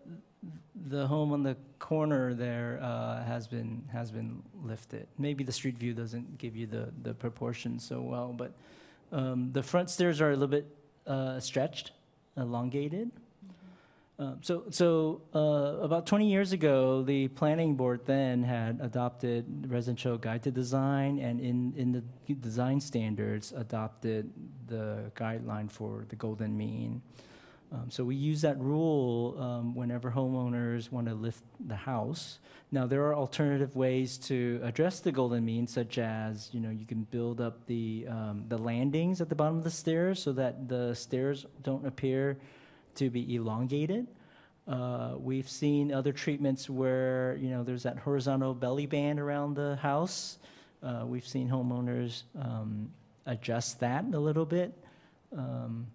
the home on the corner there uh, has been has been lifted. Maybe the street view doesn't give you the the proportions so well, but um, the front stairs are a little bit uh, stretched, elongated. Uh, so, so uh, about 20 years ago, the planning board then had adopted residential guide to design, and in, in the design standards, adopted the guideline for the golden mean. Um, so we use that rule um, whenever homeowners want to lift the house. Now there are alternative ways to address the golden mean, such as you know you can build up the um, the landings at the bottom of the stairs so that the stairs don't appear to be elongated. Uh, we've seen other treatments where you know there's that horizontal belly band around the house. Uh, we've seen homeowners um, adjust that a little bit um,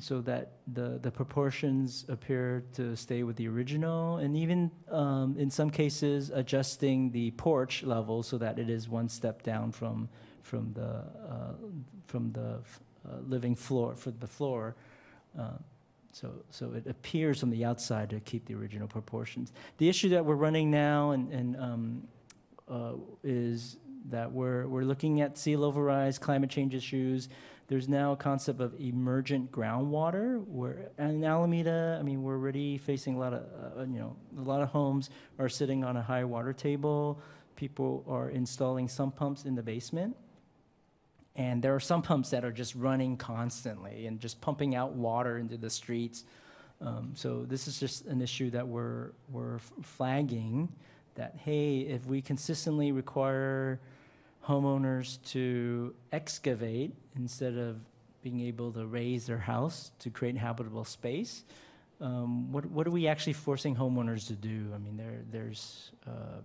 so that the the proportions appear to stay with the original, and even um, in some cases adjusting the porch level so that it is one step down from from the uh, from the uh, living floor for the floor. Uh, so, so it appears on the outside to keep the original proportions. The issue that we're running now and, and um, uh, is that we're, we're looking at sea level rise, climate change issues. There's now a concept of emergent groundwater. Where in Alameda, I mean, we're already facing a lot of, uh, you know, a lot of homes are sitting on a high water table. People are installing sump pumps in the basement. And there are some pumps that are just running constantly and just pumping out water into the streets. Um, so this is just an issue that we're, we're flagging that, hey, if we consistently require homeowners to excavate instead of being able to raise their house to create habitable space, um, what, what are we actually forcing homeowners to do? I mean, there, there's uh,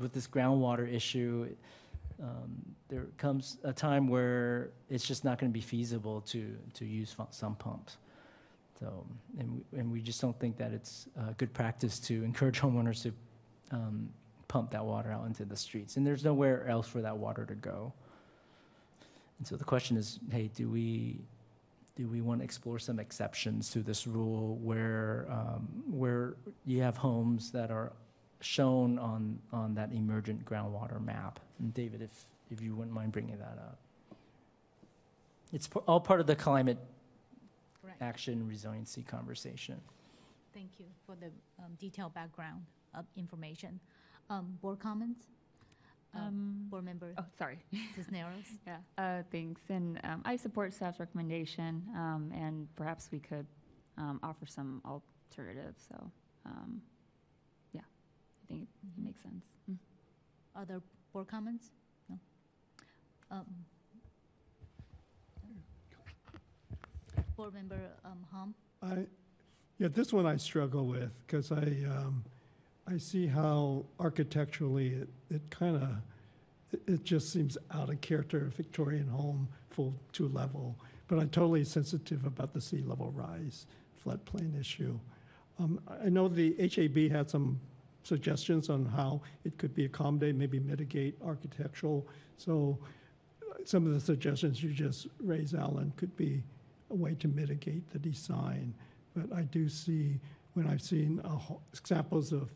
with this groundwater issue, um, there comes a time where it's just not going to be feasible to, to use some pumps. So, and, we- and we just don't think that it's uh, good practice to encourage homeowners to um, pump that water out into the streets. And there's nowhere else for that water to go. And so the question is, hey, do we, do we want to explore some exceptions to this rule where, um, where you have homes that are shown on, on that emergent groundwater map? And David, if, if you wouldn't mind bringing that up. It's all part of the climate Correct. action resiliency conversation. Thank you for the um, detailed background of information. Um, Board comments? Um, Um, Board Member oh, sorry. Cisneros? Yeah, uh, thanks. And um, I support staff's recommendation, um, and perhaps we could um, offer some alternatives. So, um, yeah, I think it Mhm. makes sense. Mm. Other board comments? No? Um, Board Member um, Hom? I, yeah, this one I struggle with because I, um, I see how architecturally it, it kind of, it, it just seems out of character, a Victorian home, full two level. But I'm totally sensitive about the sea level rise floodplain issue. Um, I- know the HAB had some suggestions on how it could be accommodated, maybe mitigate architectural. So uh, some of the suggestions you just raised, Alan, could be a way to mitigate the design. But I do see, when I've seen uh, examples of,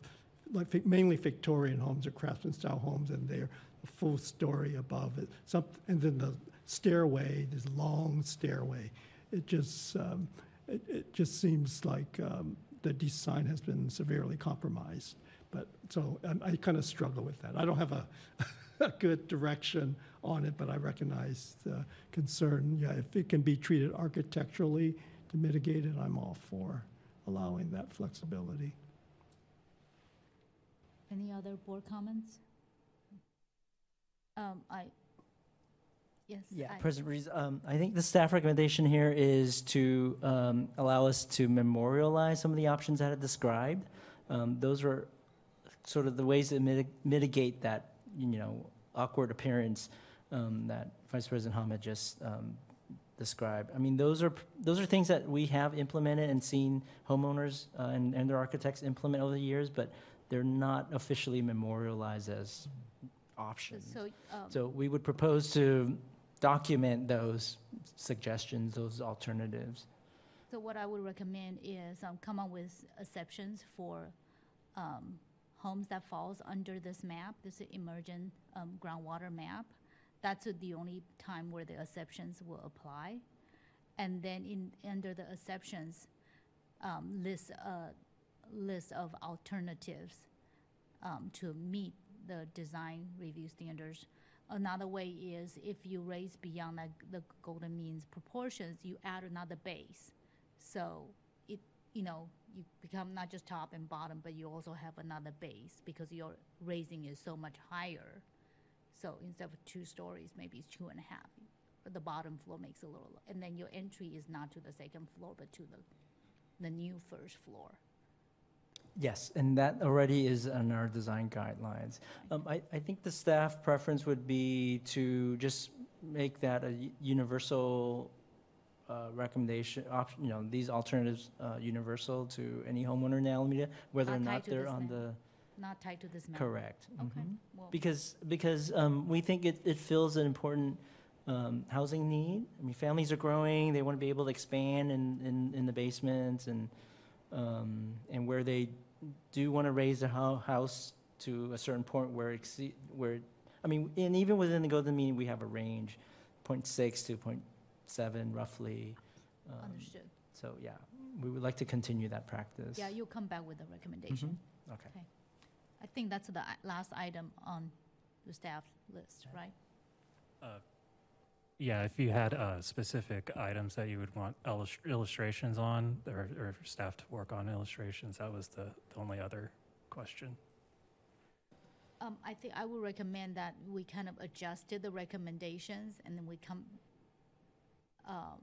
like mainly Victorian homes or craftsman style homes, and they're a full story above it. Some, and then the stairway, this long stairway, it just, um, it, it just seems like um, the design has been severely compromised. But so um, I kind of struggle with that. I don't have a, a good direction on it, but I recognize the concern. Yeah, if it can be treated architecturally to mitigate it, I'm all for allowing that flexibility. Any other board comments? Um, I, yes. Yeah, I- President Ruiz, um, I think the staff recommendation here is to um, allow us to memorialize some of the options that I described. Um, Those are sort of the ways to mitig- mitigate that, you know, awkward appearance um, that Vice President Hom just um, described. I mean, those are, those are things that we have implemented and seen homeowners uh, and and their architects implement over the years, but they're not officially memorialized as options. So, um, So we would propose to document those suggestions, those alternatives. So what I would recommend is um, come up with exceptions for um, homes that falls under this map, this emergent um, groundwater map. That's the only time where the exceptions will apply. And then in, under the exceptions, um, list, uh, list of alternatives um, to meet the design review standards. Another way is if you raise beyond the, the golden means proportions, you add another base. So it, you know, you become not just top and bottom, but you also have another base because your raising is so much higher. So instead of two stories, maybe it's two and a half. But the bottom floor makes a little, and then your entry is not to the second floor, but to the, the new first floor. Yes, and that already is in our design guidelines. Um, I, I think the staff preference would be to just make that a universal uh, recommendation, you know, these alternatives uh, universal to any homeowner in Alameda, whether or Not tied not to they're this on map. the, Not tied to this map. correct. Okay, mhm. well, Because, because um, we think it, it fills an important um, housing need. I mean, families are growing, they want to be able to expand in, in, in the basements and, um, and where they do you want to raise their hou- house to a certain point where exceed, where, I mean, and even within the golden mean, we have a range, 0.6 to 0.7 roughly. Um, understood. So, yeah, we would like to continue that practice. Yeah, you'll come back with a recommendation. Mhm. Okay. I think that's the last item on the staff list, right? Uh, Yeah, if you had uh, specific items that you would want illus- illustrations on, or or staff to work on illustrations, that was the the only other question. Um, I think I would recommend that we kind of adjusted the recommendations and then we come, um,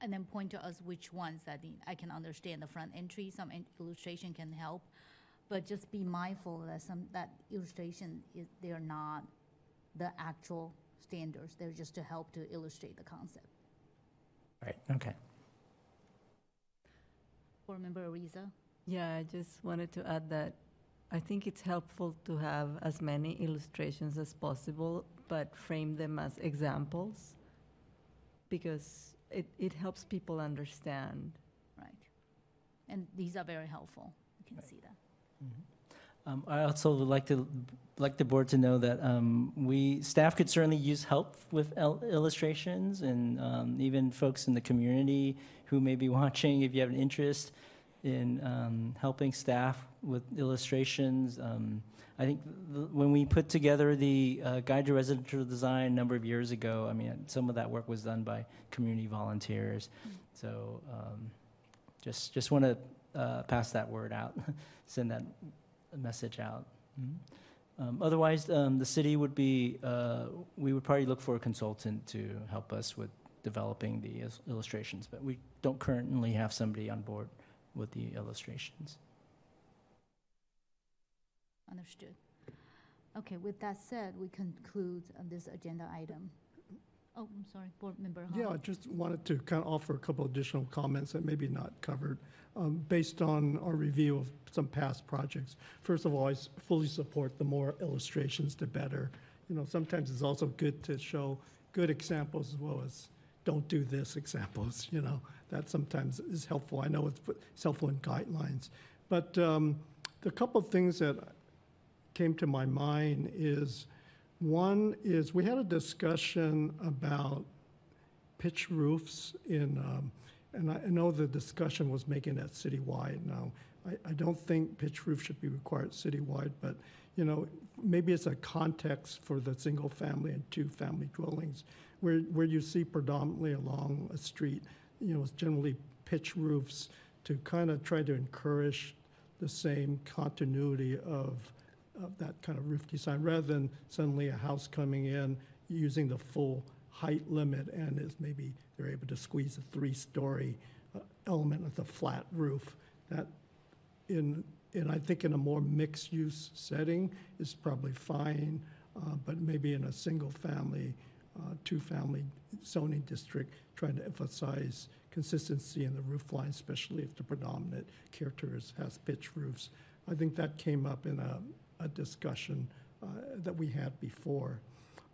and then point to us which ones that I can understand the front entry, some in- illustration can help. But just be mindful that some, that illustration is, they're not the actual standards. They're just to help to illustrate the concept. Right, okay. Board Member Ariza? Yeah, I just wanted to add that I think it's helpful to have as many illustrations as possible, but frame them as examples because it, it helps people understand. Right. And these are very helpful. You can Right. see that. Um, I also would like to, like the board to know that um, we, staff could certainly use help with il- illustrations, and um, even folks in the community who may be watching, if you have an interest in um, helping staff with illustrations. Um, I think th- when we put together the uh, Guide to Residential Design a number of years ago, I mean, some of that work was done by community volunteers. So um, just, just want to uh, pass that word out, send that message out. Mhm. Um, Otherwise, um, the city would be, uh, we would probably look for a consultant to help us with developing the illustrations, but we don't currently have somebody on board with the illustrations. Understood. Okay, with that said, we conclude uh, this agenda item. Oh, I'm sorry, Board Member Hall. Yeah, I just wanted to kind of offer a couple additional comments that maybe not covered, um, based on our review of some past projects. First of all, I fully support the more illustrations, the better. You know, sometimes it's also good to show good examples as well as don't do this examples, you know. That sometimes is helpful. I know it's it's helpful in guidelines. But um, the couple of things that came to my mind is, one is, we had a discussion about pitch roofs in, um, and I know the discussion was making that citywide now. I, I don't think pitch roof should be required citywide, but, you know, maybe it's a context for the single-family and two-family dwellings, where, where you see predominantly along a street, you know, it's generally pitch roofs to kind of try to encourage the same continuity of, of that kind of roof design, rather than suddenly a house coming in using the full height limit and is maybe they're able to squeeze a three-story uh, element with a flat roof. That in, and I think in a more mixed-use setting is probably fine, uh, but maybe in a single-family, uh, two-family zoning district, trying to emphasize consistency in the roof line, especially if the predominant character has pitch roofs. I think that came up in a, a discussion uh, that we had before.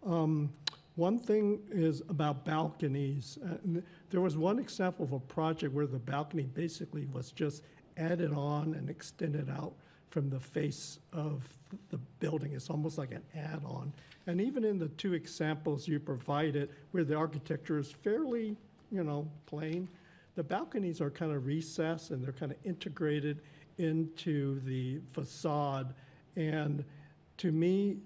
Um, One thing is about balconies. Uh, There was one example of a project where the balcony basically was just added on and extended out from the face of the building. It's almost like an add-on. And even in the two examples you provided, where the architecture is fairly, you know, plain, the balconies are kind of recessed and they're kind of integrated into the facade. And to me,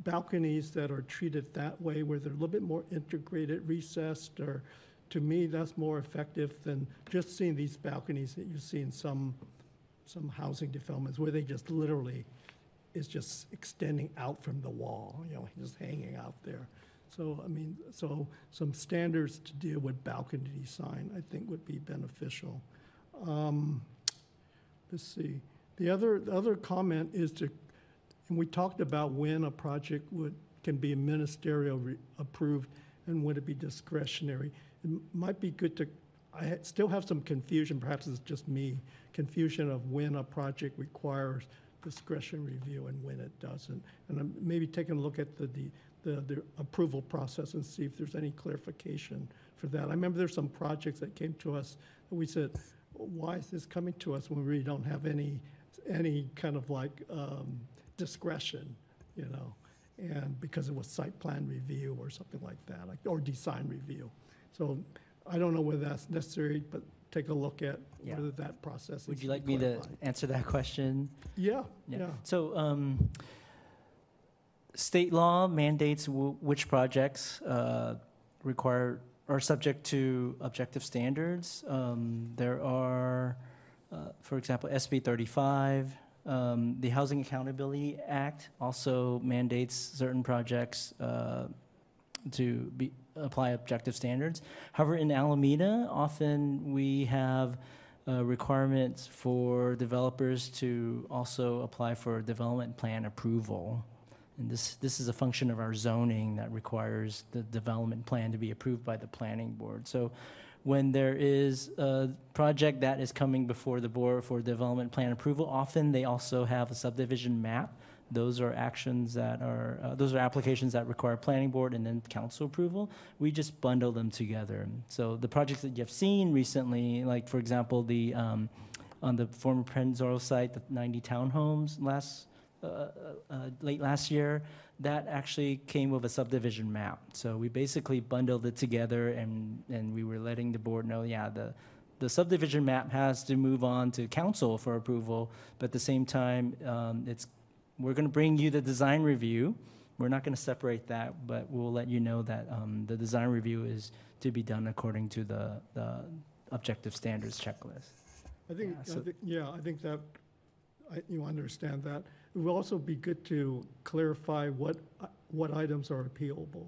balconies that are treated that way, where they're a little bit more integrated, recessed, or to me, that's more effective than just seeing these balconies that you see in some, some housing developments, where they just literally is just extending out from the wall, you know, just hanging out there. So, I mean, so some standards to deal with balcony design, I think would be beneficial. Um, Let's see. The other, the other comment is to, and we talked about when a project would, can be ministerial re- approved and would it be discretionary. It might be good to, I ha- still have some confusion, perhaps it's just me, confusion of when a project requires discretion review and when it doesn't. And I'm maybe taking a look at the, the, the, the approval process and see if there's any clarification for that. I remember there's some projects that came to us that we said, why is this coming to us when we really don't have any, any kind of like um, discretion, you know? And because it was site plan review or something like that, like, or design review. So I don't know whether that's necessary, but take a look at Yeah. whether that process Would needs you be like me to clarified. answer that question? Yeah, yeah. So, um, state law mandates w- which projects, uh, require, are subject to objective standards. Um, there are, for example, SB thirty-five, um, the Housing Accountability Act also mandates certain projects, uh, to be, apply objective standards. However, in Alameda, often we have uh, requirements for developers to also apply for development plan approval. And this, this is a function of our zoning that requires the development plan to be approved by the planning board. So when there is a project that is coming before the board for development plan approval, often they also have a subdivision map. Those are actions that are, uh, those are applications that require planning board and then council approval. We just bundle them together. So the projects that you've seen recently, like for example, the, um, on the former Pennzoil site, the 90 townhomes last, late last year, that actually came with a subdivision map. So we basically bundled it together and, and we were letting the board know, yeah, the, the subdivision map has to move on to council for approval, but at the same time, um, it's, we're gonna bring you the design review. We're not gonna separate that, but we'll let you know that, um, the design review is to be done according to the, the objective standards checklist. I think, Yeah, I so- think, yeah, I think that, I, you understand that. It would also be good to clarify what, what items are appealable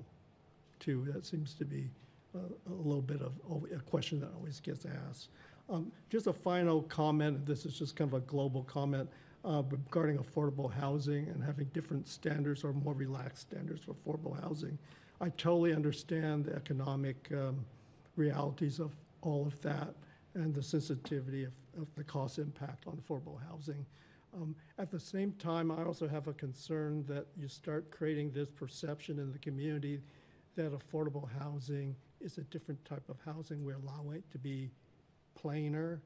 too. That seems to be a, a little bit of, a question that always gets asked. Um, just a final comment, this is just kind of a global comment, uh, regarding affordable housing and having different standards or more relaxed standards for affordable housing. I totally understand the economic, um, realities of all of that and the sensitivity of, of the cost impact on affordable housing. Um, At the same time, I also have a concern that you start creating this perception in the community that affordable housing is a different type of housing. We allow it to be plainer.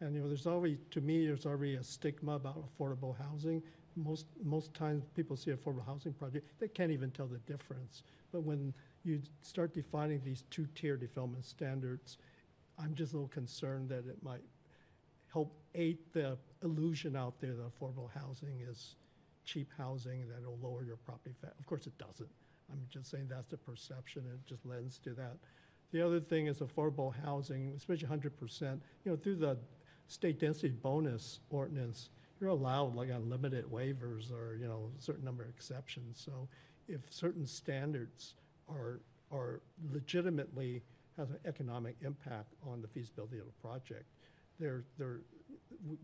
And, you know, there's already, to me, there's already a stigma about affordable housing. Most, most times, people see affordable housing project, they can't even tell the difference. But when you start defining these two-tier development standards, I'm just a little concerned that it might help aid the illusion out there that affordable housing is cheap housing, that it'll lower your property value. Of course, it doesn't. I'm just saying that's the perception, it just lends to that. The other thing is affordable housing, especially hundred percent, you know, through the state density bonus ordinance, you're allowed like unlimited waivers or, you know, a certain number of exceptions. So if certain standards are, are legitimately has an economic impact on the feasibility of a project, they're, they're,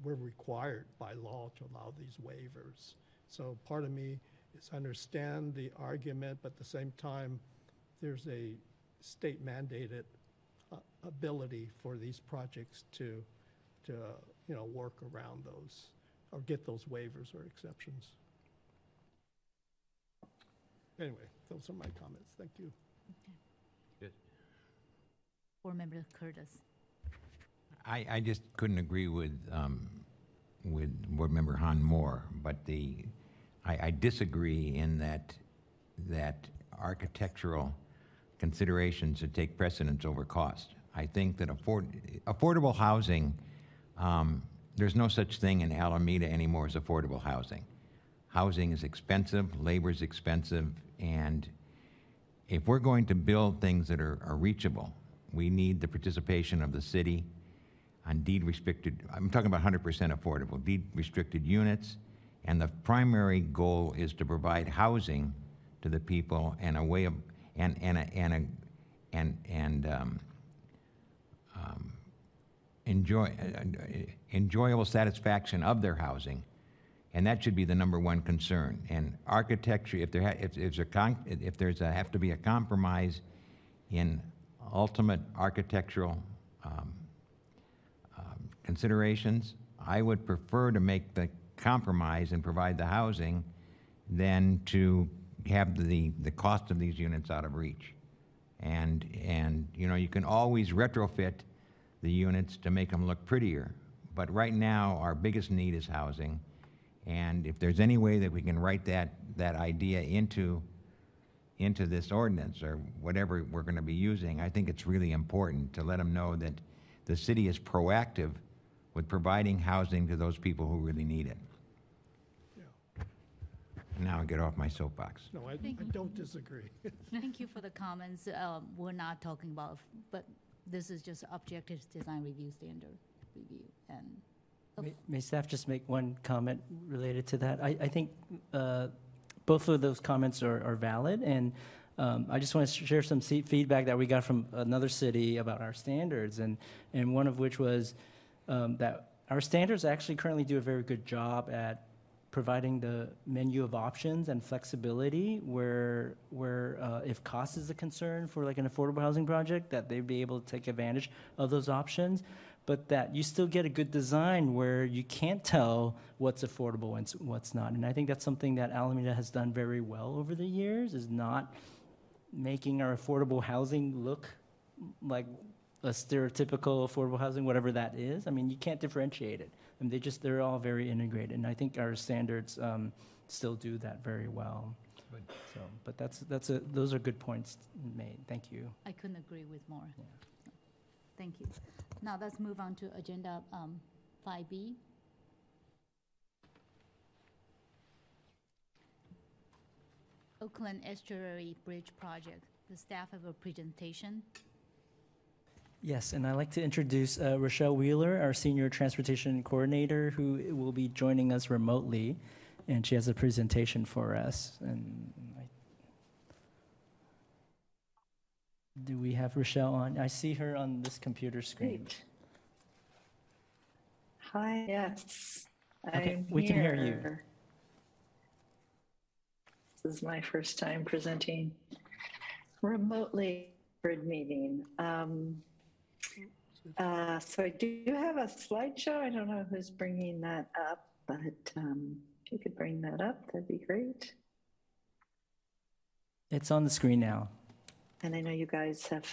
we're required by law to allow these waivers. So part of me is understand the argument, but at the same time, there's a state mandated uh, ability for these projects to, to, uh, you know, work around those or get those waivers or exceptions. Anyway, those are my comments. Thank you. Good. Board Member Curtis. I, I just couldn't agree with, um, with Board Member Hom Moore, but the, I, I disagree in that, that architectural considerations should take precedence over cost. I think that afford, affordable housing, um, there's no such thing in Alameda anymore as affordable housing. Housing is expensive, labor is expensive, and if we're going to build things that are, are reachable, we need the participation of the city on deed restricted, I'm talking about 100% affordable, deed restricted units. And the primary goal is to provide housing to the people and a way of, and, and, a, and, a, and, and um, um, enjoy, uh, uh, enjoyable satisfaction of their housing. And that should be the number one concern. And architecture, if there, ha- if, if there's a con, if there's a, have to be a compromise in ultimate architectural um, considerations, I would prefer to make the compromise and provide the housing than to have the, the cost of these units out of reach. And, and, you know, you can always retrofit the units to make them look prettier. But right now, our biggest need is housing. And if there's any way that we can write that, that idea into, into this ordinance or whatever we're going to be using, I think it's really important to let them know that the city is proactive with providing housing to those people who really need it. Now I get off my soapbox. No, I, I Thank don't disagree. Thank you for the comments. Um, We're not talking about, but this is just objective design review standard review. And May- May staff just make one comment related to that? I, I think uh, both of those comments are, are valid, and um, I just want to share some feedback that we got from another city about our standards, and, and one of which was um, that our standards actually currently do a very good job at providing the menu of options and flexibility where, where uh, if cost is a concern for like an affordable housing project, that they'd be able to take advantage of those options, but that you still get a good design where you can't tell what's affordable and what's not. And I think that's something that Alameda has done very well over the years, is not making our affordable housing look like a stereotypical affordable housing, whatever that is. I mean, you can't differentiate it. And they just, they're all very integrated. And I think our standards um, still do that very well. Good. So, but that's, that's a, those are good points made. Thank you. I couldn't agree with more. Thank you. Now let's move on to agenda um, 5B. Oakland Estuary Bridge Project. The staff have a presentation. Yes, and I'd like to introduce uh, Rochelle Wheeler, our Senior Transportation Coordinator, who will be joining us remotely. And she has a presentation for us. And I, do we have Rochelle on? I see her on this computer screen. Great. Hi, yes. Okay, I'm we can hear you. This is my first time presenting remotely for a meeting. Um, uh, so I do have a slideshow. I don't know who's bringing that up, but um, if you could bring that up, that'd be great. It's on the screen now. And I know you guys have.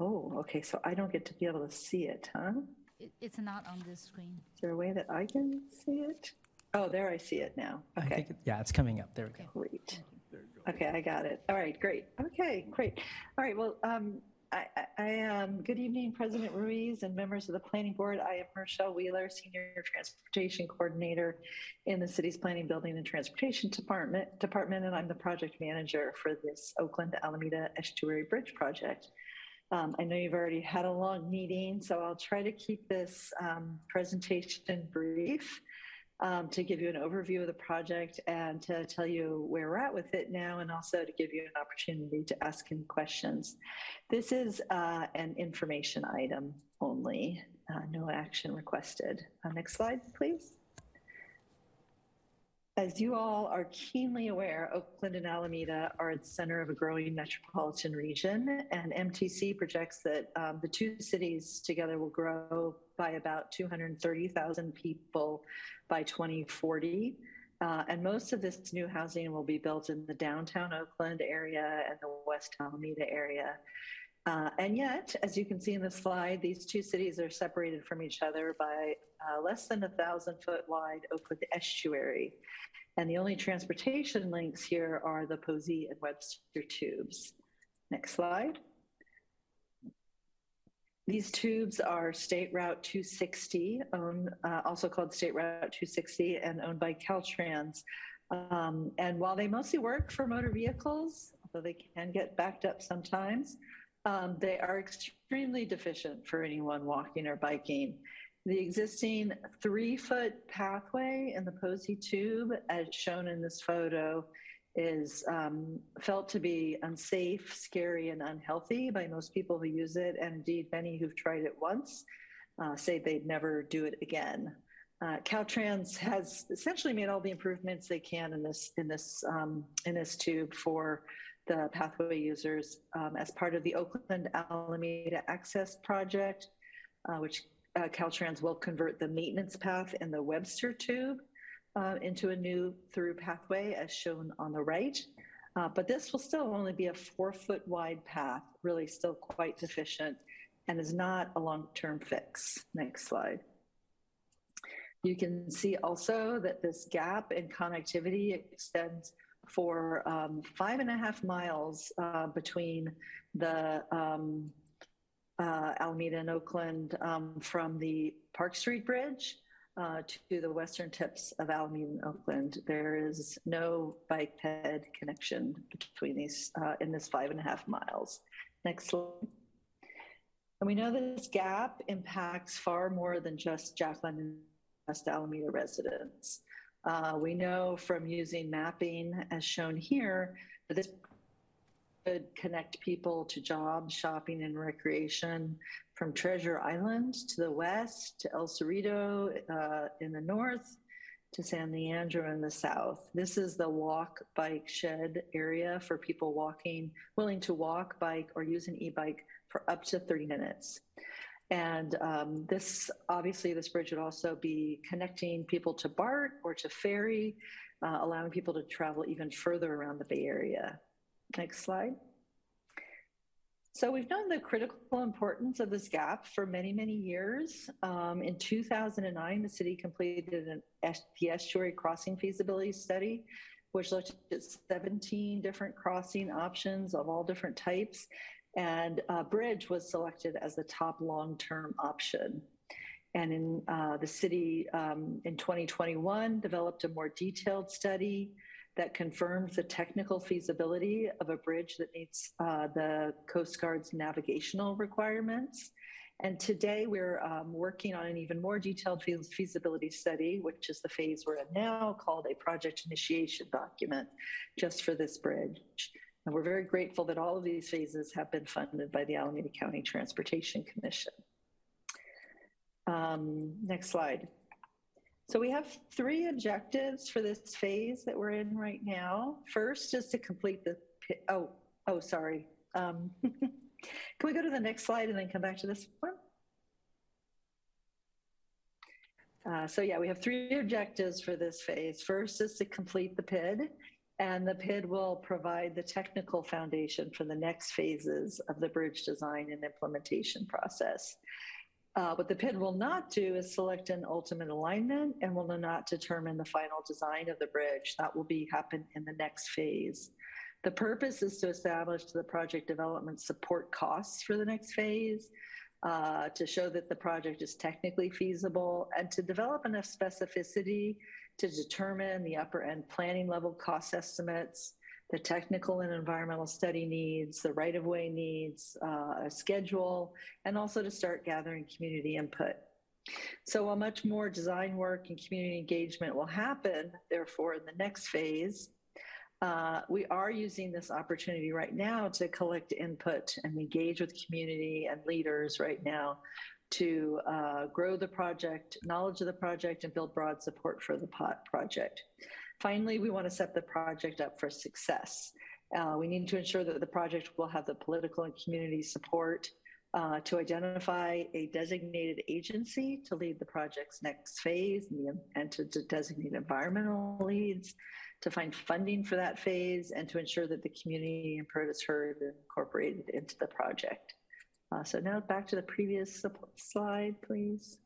Oh, okay. So I don't get to be able to see it, huh? It- It's not on this screen. Is there a way that I can see it? Oh, there I see it now. I Okay. think it- yeah, it's coming up. There we go. Great. Okay, I got it. All right, great. Okay, great. All right, well, um, I, I, um, good evening, President Ruiz and members of the Planning Board. I am Rochelle Wheeler, Senior Transportation Coordinator in the city's Planning, Building, and Transportation Department, Department, and I'm the project manager for this Oakland Alameda Estuary Bridge project. Um, I know you've already had a long meeting, so I'll try to keep this um, presentation brief um, to give you an overview of the project and to tell you where we're at with it now, and also to give you an opportunity to ask any questions. This is uh, an information item only, uh, no action requested. Uh, next slide, please. As you all are keenly aware, Oakland and Alameda are at the center of a growing metropolitan region, and MTC projects that um, the two cities together will grow by about 230,000 people by 2040. Uh, and most of this new housing will be built in the downtown Oakland area and the West Alameda area. Uh, and yet, as you can see in the slide, these two cities are separated from each other by uh, less than a thousand foot wide Oakland estuary. And the only transportation links here are the Posey and Webster tubes. Next slide. These tubes are State Route 260, owned, uh, also called State Route 260, and owned by Caltrans. Um, and while they mostly work for motor vehicles, although they can get backed up sometimes, um, they are extremely deficient for anyone walking or biking. The existing three foot pathway in the Posey tube, as shown in this photo, is um, felt to be unsafe, scary, and unhealthy by most people who use it. And indeed, many who've tried it once uh, say they'd never do it again. Uh, Caltrans has essentially made all the improvements they can in this in this um, in this tube for the pathway users um, as part of the Oakland Alameda Access Project, uh, which uh, Caltrans will convert the maintenance path in the Webster tube uh, into a new through pathway as shown on the right. Uh, but this will still only be a four foot wide path, really still quite deficient and is not a long-term fix. Next slide. You can see also that this gap in connectivity extends for um, five and a half miles uh, between the um, uh, Alameda and Oakland um, from the Park Street Bridge uh, to the western tips of Alameda and Oakland. There is no bike ped connection between these uh, in this five and a half miles. Next slide. And we know this gap impacts far more than just Jack London and West Alameda residents. Uh, we know from using mapping as shown here that this connect people to jobs, shopping, and recreation from Treasure Island to the west, to El Cerrito uh, in the north, to San Leandro in the south. This is the walk bike shed area for people walking, willing to walk, bike, or use an e bike for up to 30 minutes. And um, this, obviously, this bridge would also be connecting people to BART or to ferry, uh, allowing people to travel even further around the Bay Area. Next slide. So we've known the critical importance of this gap for many, many years. Um, in 2009, the city completed an the estuary crossing feasibility study, which looked at 17 different crossing options of all different types. And uh, bridge was selected as the top long-term option. And in uh, the city um, in 2021 developed a more detailed study that confirms the technical feasibility of a bridge that meets uh, the Coast Guard's navigational requirements. And today we're um, working on an even more detailed feasibility study, which is the phase we're in now, called a project initiation document just for this bridge. And we're very grateful that all of these phases have been funded by the Alameda County Transportation Commission. Um, next slide. So we have three objectives for this phase that we're in right now. First is to complete the, oh, oh, sorry. Um, can we go to the next slide and then come back to this one? Uh, so yeah, we have three objectives for this phase. First is to complete the PID, and the PID will provide the technical foundation for the next phases of the bridge design and implementation process. Uh, what the PID will not do is select an ultimate alignment and will not determine the final design of the bridge. That will be happen in the next phase. The purpose is to establish the project development support costs for the next phase, uh, to show that the project is technically feasible, and to develop enough specificity to determine the upper end planning level cost estimates the technical and environmental study needs, the right of way needs, uh, a schedule, and also to start gathering community input. So, while much more design work and community engagement will happen, therefore, in the next phase, uh, we are using this opportunity right now to collect input and engage with community and leaders right now to uh, grow the project, knowledge of the project, and build broad support for the POT project. Finally, we want to set the project up for success. Uh, we need to ensure that the project will have the political and community support uh, to identify a designated agency to lead the project's next phase and, the, and to, to, designate environmental leads, to find funding for that phase, and to ensure that the community input is heard and incorporated into the project. Uh, so now back to the previous slide, please.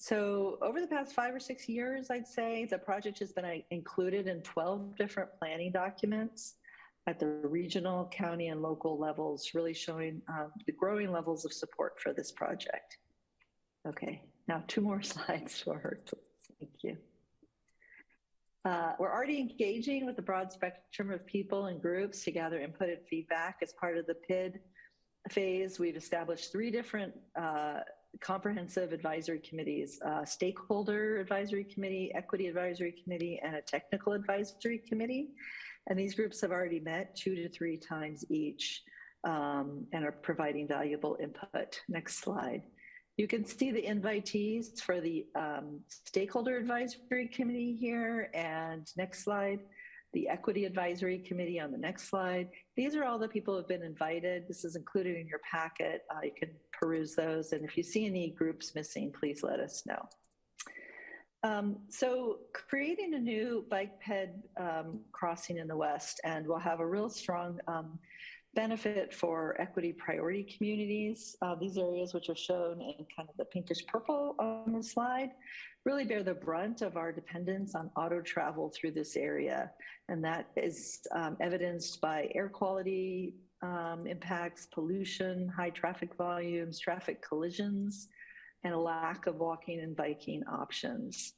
So over the past five or six years, I'd say the project has been uh, included in 12 different planning documents at the regional, county, and local levels, really showing um, the growing levels of support for this project. Okay, now two more slides forward, please. Thank you. Uh, we're already engaging with a broad spectrum of people and groups to gather input and feedback as part of the PID phase. We've established three different uh, comprehensive advisory committees, stakeholder advisory committee, equity advisory committee, and a technical advisory committee. And these groups have already met two to three times each um, and are providing valuable input. Next slide. You can see the invitees for the um, stakeholder advisory committee here. And next slide the Equity Advisory Committee on the next slide. These are all the people who have been invited. This is included in your packet. Uh, you can peruse those. And if you see any groups missing, please let us know. Um, so creating a new bike ped um, crossing in the West, and we'll have a real strong um, benefit for equity priority communities. Uh, these areas, which are shown in kind of the pinkish purple on the slide, really bear the brunt of our dependence on auto travel through this area. And that is um, evidenced by air quality um, impacts, pollution, high traffic volumes, traffic collisions, and a lack of walking and biking options.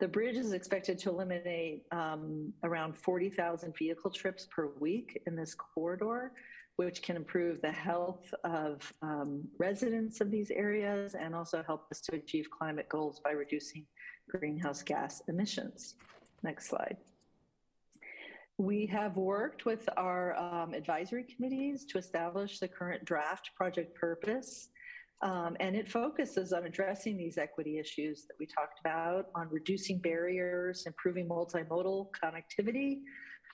The bridge is expected to eliminate um, around 40,000 vehicle trips per week in this corridor, which can improve the health of um, residents of these areas and also help us to achieve climate goals by reducing greenhouse gas emissions. Next slide. We have worked with our um, advisory committees to establish the current draft project purpose. Um, and it focuses on addressing these equity issues that we talked about, on reducing barriers, improving multimodal connectivity,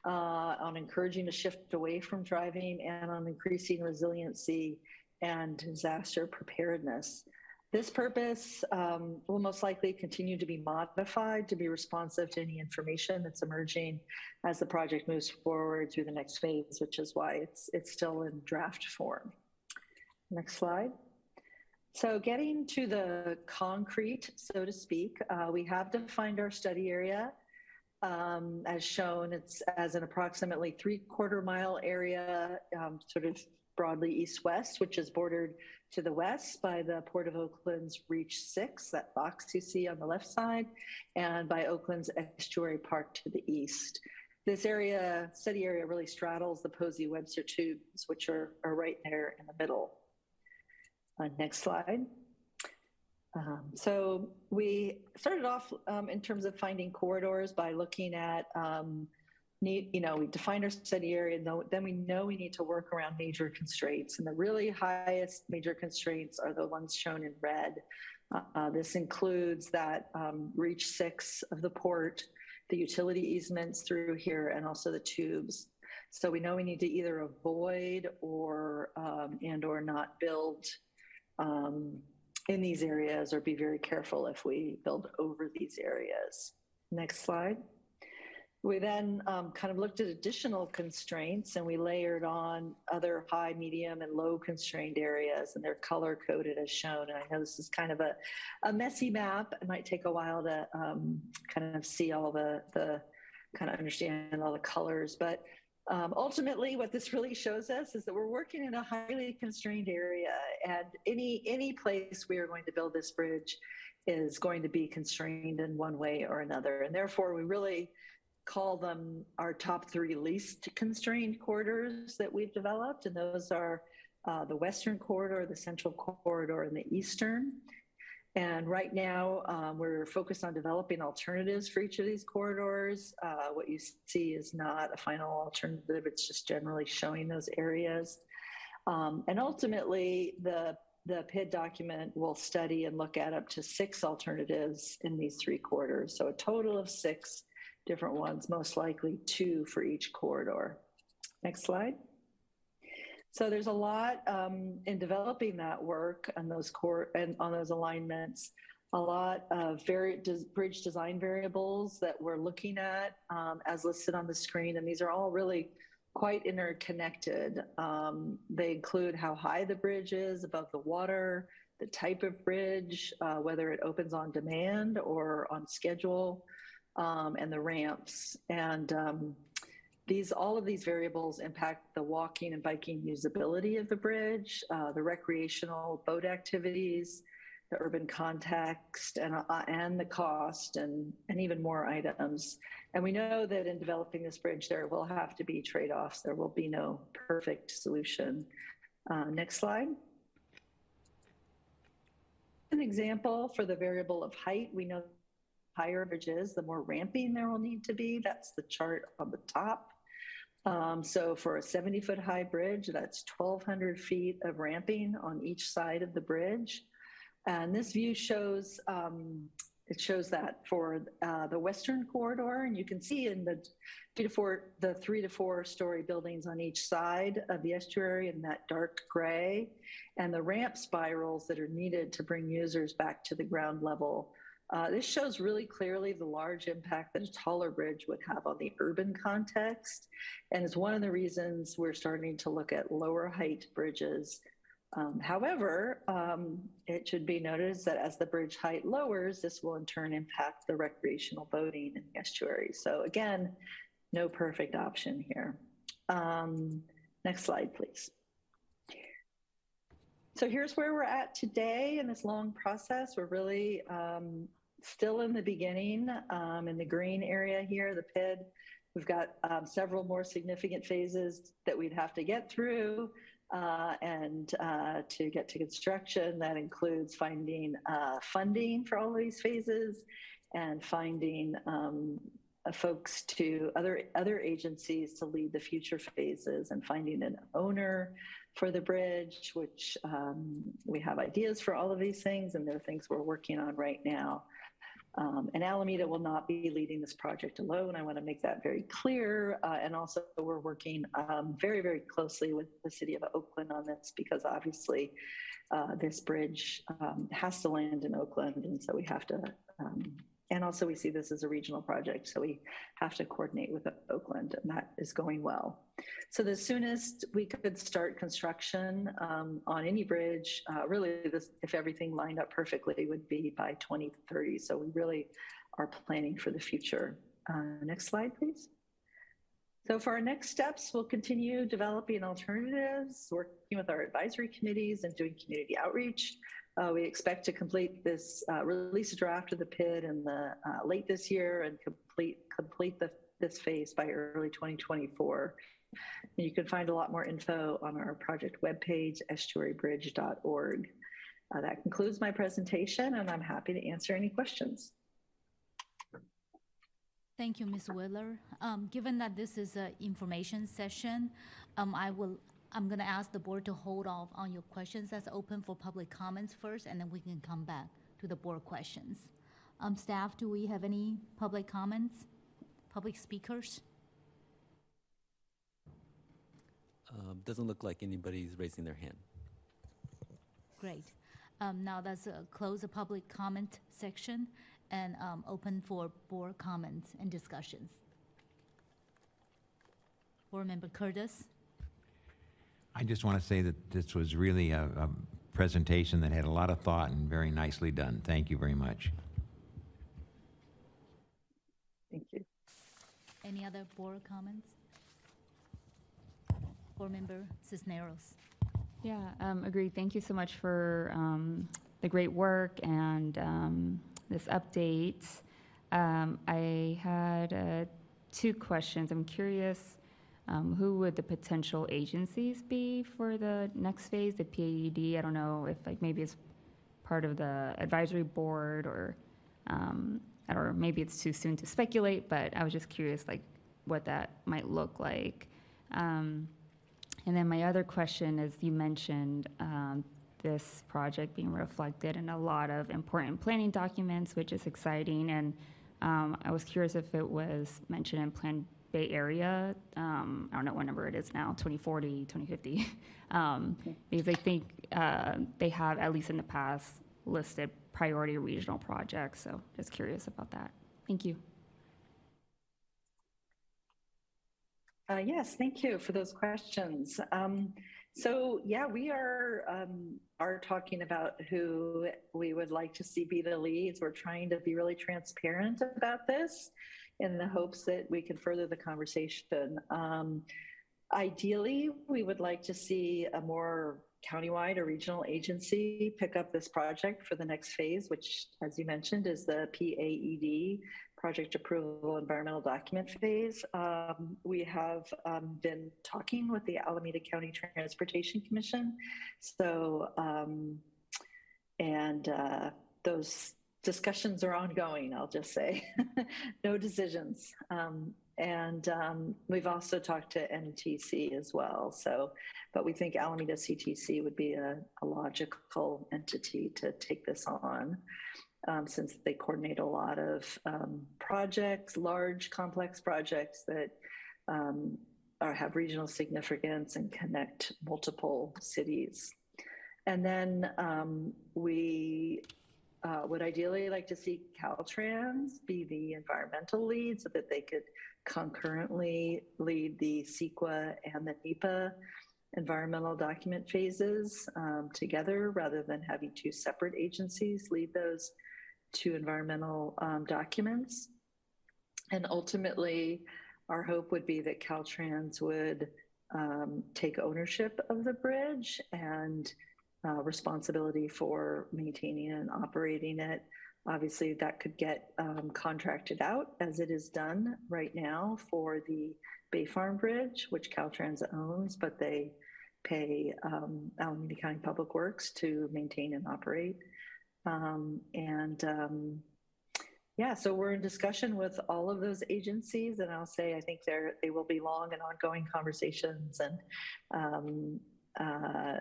uh, on encouraging a shift away from driving, and on increasing resiliency and disaster preparedness. This purpose um, will most likely continue to be modified to be responsive to any information that's emerging as the project moves forward through the next phase, which is why it's, it's still in draft form. Next slide. So getting to the concrete, so to speak, uh, we have defined our study area. Um, as shown, it's as an approximately three quarter mile area, um, sort of broadly east-west, which is bordered to the west by the Port of Oakland's Reach 6, that box you see on the left side, and by Oakland's Estuary Park to the east. This area, study area, really straddles the Posey Webster tubes, which are, are right there in the middle. Uh, next slide. Um, so we started off um, in terms of finding corridors by looking at um, need, you know, we defined our study area, and then we know we need to work around major constraints. And the really highest major constraints are the ones shown in red. Uh, this includes that um, reach six of the port, the utility easements through here, and also the tubes. So we know we need to either avoid or um, and or not build um, in these areas or be very careful if we build over these areas. Next slide. We then um, kind of looked at additional constraints and we layered on other high, medium, and low constrained areas, and they're color coded as shown. And I know this is kind of a, a messy map. It might take a while to um, kind of see all the, the kind of understand all the colors, but um, ultimately, what this really shows us is that we're working in a highly constrained area, and any any place we are going to build this bridge is going to be constrained in one way or another, and therefore we really call them our top three least constrained corridors that we've developed, and those are uh, the Western corridor, the Central corridor, and the Eastern. And right now, um, we're focused on developing alternatives for each of these corridors. Uh, what you see is not a final alternative, it's just generally showing those areas. Um, and ultimately, the the PID document will study and look at up to six alternatives in these three corridors. So a total of six different ones, most likely two for each corridor. Next slide. So there's a lot um, in developing that work and those core and on those alignments. A lot of des bridge design variables that we're looking at um, as listed on the screen, and these are all really quite interconnected. Um, they include how high the bridge is above the water, the type of bridge, uh, whether it opens on demand or on schedule, um, and the ramps. And um, these, all of these variables impact the walking and biking usability of the bridge, uh, the recreational boat activities, the urban context, and, uh, and the cost, and, and even more items. And we know that in developing this bridge, there will have to be trade offs. There will be no perfect solution. Uh, next slide. An example for the variable of height, we know higher bridges, the more ramping there will need to be. That's the chart on the top. Um, so for a 70 foot high bridge, that's 1,200 feet of ramping on each side of the bridge. And this view shows um, it shows that for uh, the western corridor, and you can see in the three to four the three to four story buildings on each side of the estuary in that dark gray, and the ramp spirals that are needed to bring users back to the ground level uh, this shows really clearly the large impact that a taller bridge would have on the urban context, and is one of the reasons we're starting to look at lower height bridges. Um, however, um, it should be noted that as the bridge height lowers, this will in turn impact the recreational boating in the estuary. So again, no perfect option here. Um, next slide, please. So here's where we're at today in this long process. We're really um, still in the beginning um, in the green area here, the PID. We've got um, several more significant phases that we'd have to get through uh, and uh, to get to construction. That includes finding uh, funding for all these phases and finding um, uh, folks to other other agencies to lead the future phases and finding an owner for the bridge, which um, we have ideas for all of these things, and there are things we're working on right now. Um, and Alameda will not be leading this project alone. I want to make that very clear. Uh, and also, we're working um, very, very closely with the city of Oakland on this because obviously uh, this bridge um, has to land in Oakland. And so we have to um, and also, we see this as a regional project, so we have to coordinate with Oakland, and that is going well. So the soonest we could start construction um, on any bridge, uh, really, this, if everything lined up perfectly, would be by 2030. So we really are planning for the future. Uh, next slide, please. So for our next steps, we'll continue developing alternatives, working with our advisory committees and doing community outreach. Uh, we expect to complete this, uh, release a draft of the PID in the uh, late this year and complete complete the, this phase by early 2024. And you can find a lot more info on our project webpage, estuarybridge.org. Uh, that concludes my presentation, and I'm happy to answer any questions. Thank you, Ms. Wheeler. Um, given that this is an information session, um, I will I'm going to ask the board to hold off on your questions that's open for public comments first, and then we can come back to the board questions. Um, staff, do we have any public comments? Public speakers? Um, doesn't look like anybody's raising their hand. Great. Um, now let's uh, close the public comment section and um, open for board comments and discussions. Board Member Curtis? I just want to say that this was really a, a presentation that had a lot of thought and very nicely done. Thank you very much. Thank you. Any other board comments? Board Member Cisneros? Yeah, um, agreed. Thank you so much for um, the great work and um, this update. Um, I had uh, two questions. I'm curious um, who would the potential agencies be for the next phase, the PAED? I don't know if like maybe it's part of the advisory board or, um, or maybe it's too soon to speculate, but I was just curious like what that might look like. Um, and then my other question is you mentioned um, this project being reflected in a lot of important planning documents, which is exciting. And um, I was curious if it was mentioned in Plan Bay Area. Um, I don't know what number it is now, 2040, 2050. um, because I think uh, they have, at least in the past, listed priority regional projects. So just curious about that. Thank you. Uh, yes, thank you for those questions. Um, so yeah, we are um, are talking about who we would like to see be the leads. We're trying to be really transparent about this in the hopes that we can further the conversation. Um, ideally, we would like to see a more countywide or regional agency pick up this project for the next phase, which, as you mentioned, is the PAED, Project Approval Environmental Document Phase. Um, we have um, been talking with the Alameda County Transportation Commission. So, um, and uh, those discussions are ongoing, I'll just say. no decisions. Um, and um, we've also talked to MTC as well. So, but we think Alameda CTC would be a, a logical entity to take this on. Um, since they coordinate a lot of um, projects, large, complex projects that um, are, have regional significance and connect multiple cities. And then um, we uh, would ideally like to see Caltrans be the environmental lead so that they could concurrently lead the CEQA and the NEPA environmental document phases um, together rather than having two separate agencies lead those two environmental um, documents. And ultimately, our hope would be that Caltrans would um, take ownership of the bridge and uh, responsibility for maintaining and operating it. Obviously, that could get um, contracted out as it is done right now for the Bay Farm Bridge, which Caltrans owns, but they pay um, Alameda County Public Works to maintain and operate. Um, and um, yeah, so we're in discussion with all of those agencies, and I'll say I think there they will be long and ongoing conversations, and um, uh,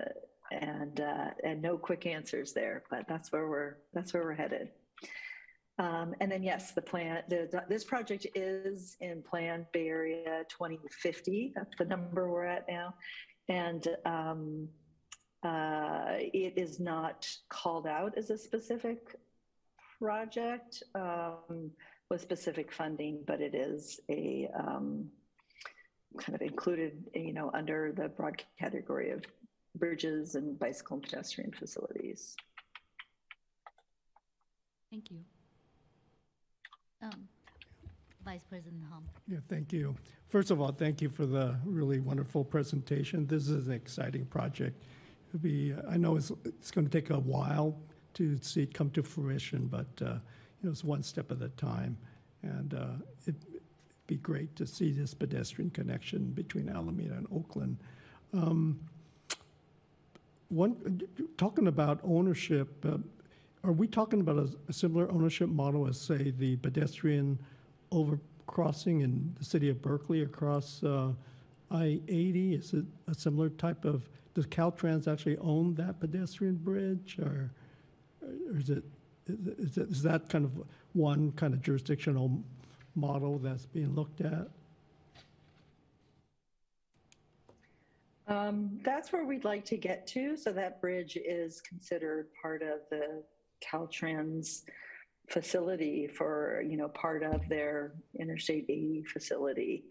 and uh, and no quick answers there, but that's where we're that's where we're headed. Um, and then yes, the plan the this project is in Plan Bay Area 2050. That's the number we're at now, and um, uh, it is not called out as a specific project um, with specific funding, but it is a um, kind of included, you know, under the broad category of bridges and bicycle and pedestrian facilities. Thank you. Um, Vice President Hom. Yeah, thank you. First of all, thank you for the really wonderful presentation. This is an exciting project. It'll be, I know it's, it's going to take a while to see it come to fruition, but, uh, you know, it's one step at a time. And uh, it'd be great to see this pedestrian connection between Alameda and Oakland. Um, One, talking about ownership, uh, are we talking about a a similar ownership model as, say, the pedestrian overcrossing in the city of Berkeley across uh, I-80? Is it a similar type of, does Caltrans actually own that pedestrian bridge, or or is it, is it, is that kind of one kind of jurisdictional model that's being looked at? Um, that's where we'd like to get to. So that bridge is considered part of the Caltrans facility for, you know, part of their Interstate 80 facility.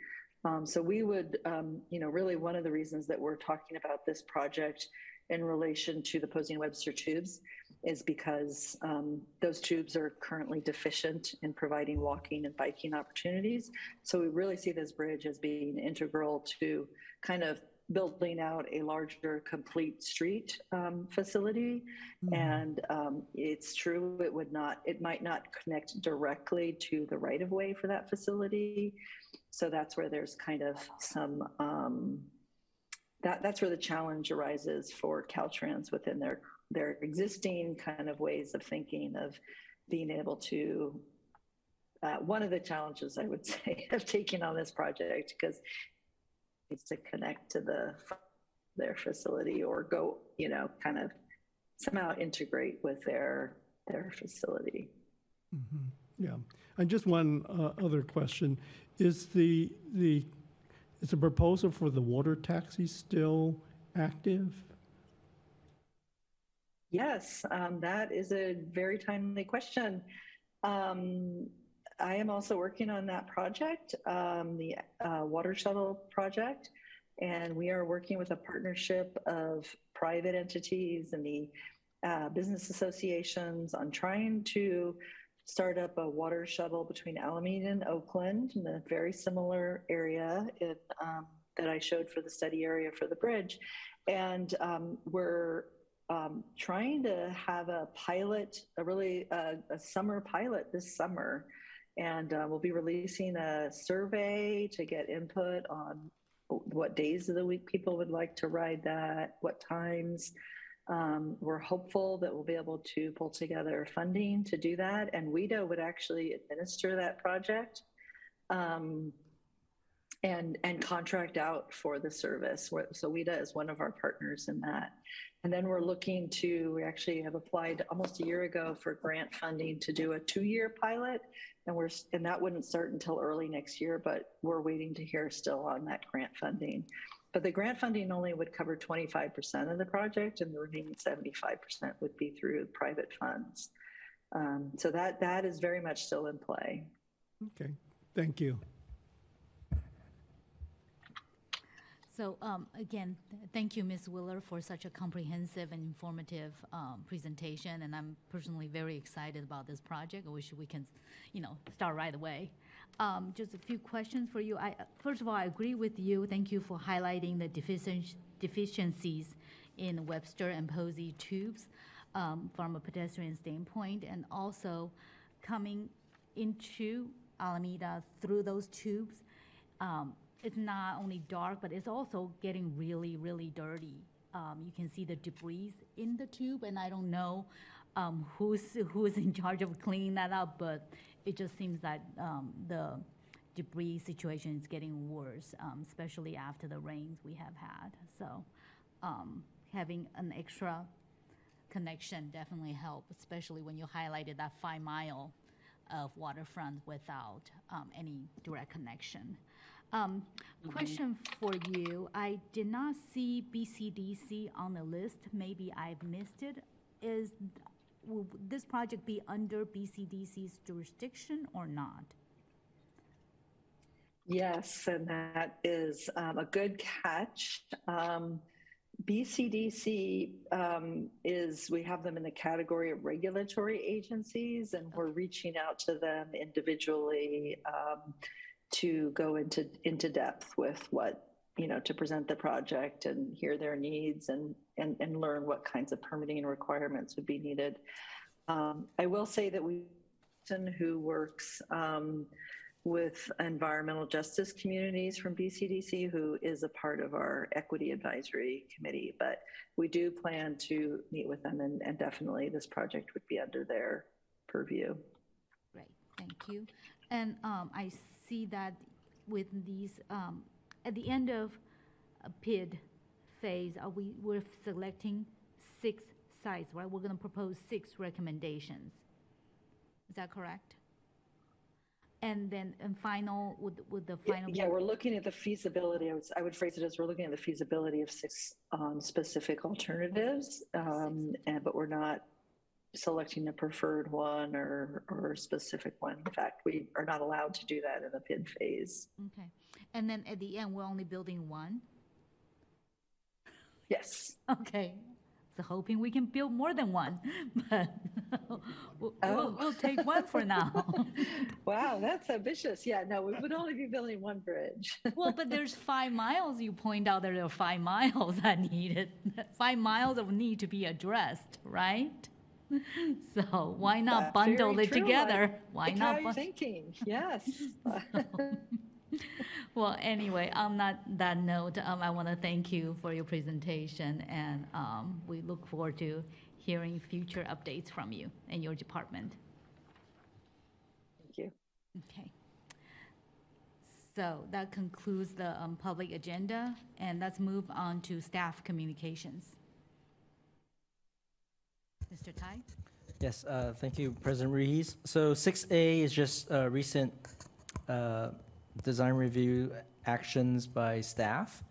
Um, so we would, um, you know, really one of the reasons that we're talking about this project in relation to the Posey Webster tubes is because um, those tubes are currently deficient in providing walking and biking opportunities. So we really see this bridge as being integral to kind of building out a larger complete street um, facility. And um, it's true, it would not, it might not connect directly to the right of way for that facility. So that's where there's kind of some, um, that, that's where the challenge arises for Caltrans within their, their existing kind of ways of thinking of being able to uh, one of the challenges I would say of taking on this project because needs to connect to the their facility or go, you know, kind of somehow integrate with their their facility. Yeah. And just one uh, other question. Is the, the, is the proposal for the water taxi still active? Yes, um, that is a very timely question. Um, I am also working on that project, um, the uh, water shuttle project, and we are working with a partnership of private entities and the uh, business associations on trying to start up a water shuttle between Alameda and Oakland in a very similar area in, um, that I showed for the study area for the bridge. And um, we're um, trying to have a pilot, a really uh, a summer pilot this summer. And uh, we'll be releasing a survey to get input on what days of the week people would like to ride that, what times. Um, we're hopeful that we'll be able to pull together funding to do that. And WETA would actually administer that project. Um, and and contract out for the service. So WETA is one of our partners in that. And then we're looking to, we actually have applied almost a year ago for grant funding to do a two-year pilot. And we're, and that wouldn't start until early next year, but we're waiting to hear still on that grant funding. But the grant funding only would cover 25% of the project and the remaining 75% would be through private funds. Um, so that, that is very much still in play. Okay, thank you. So um, again, th- thank you, Ms. Willer, for such a comprehensive and informative um, presentation. And I'm personally very excited about this project. I wish we can, you know, start right away. Um, just a few questions for you. I, first of all, I agree with you. Thank you for highlighting the deficien- deficiencies in Webster and Posey tubes um, from a pedestrian standpoint, and also coming into Alameda through those tubes. It's not only dark, but it's also getting really, really dirty. Um, you can see the debris in the tube, and I don't know um, who's who's in charge of cleaning that up, but it just seems that um, the debris situation is getting worse, um, especially after the rains we have had. So um, having an extra connection definitely help, especially when you highlighted that five mile of waterfront without um, any direct connection. Um, Question for you, I did not see BCDC on the list, maybe I've missed it. Is, will this project be under BCDC's jurisdiction or not? Yes, and that is um, a good catch. Um, BCDC um, is, we have them in the category of regulatory agencies, and we're reaching out to them individually um, to go into, into depth with what, you know, to present the project and hear their needs and, and, and learn what kinds of permitting requirements would be needed. Um, I will say that we, who works um, with environmental justice communities from BCDC, who is a part of our equity advisory committee. But we do plan to meet with them, and, and definitely this project would be under their purview. Great, thank you. And um, I see that with these, um, at the end of a PID phase, are we, we're selecting six sites, right? We're going to propose six recommendations. Is that correct? And then, and final, with, with the final. yeah, we're looking at the feasibility. I would, I would phrase it as we're looking at the feasibility of six um, specific alternatives, um, and but we're not selecting a preferred one or or a specific one. In fact, we are not allowed to do that in the PID phase. Okay. And then at the end, we're only building one? Yes. Okay. So hoping we can build more than one, but we'll, we'll, Oh. we'll take one for now. Wow, that's ambitious. Yeah, no, we would only be building one bridge. Well, but there's five miles, you point out there are five miles that needed, five miles of need to be addressed, right? So why not That's bundle it true. together? I Why not? you're thinking? Yes. Well, anyway, on that, that note, um, I want to thank you for your presentation and, um, we look forward to hearing future updates from you and your department. Thank you. Okay. So that concludes the um, public agenda, and let's move on to staff communications. Mr. Tai? Yes, uh, thank you, President Ruiz. So 6A is just uh, recent uh, design review actions by staff.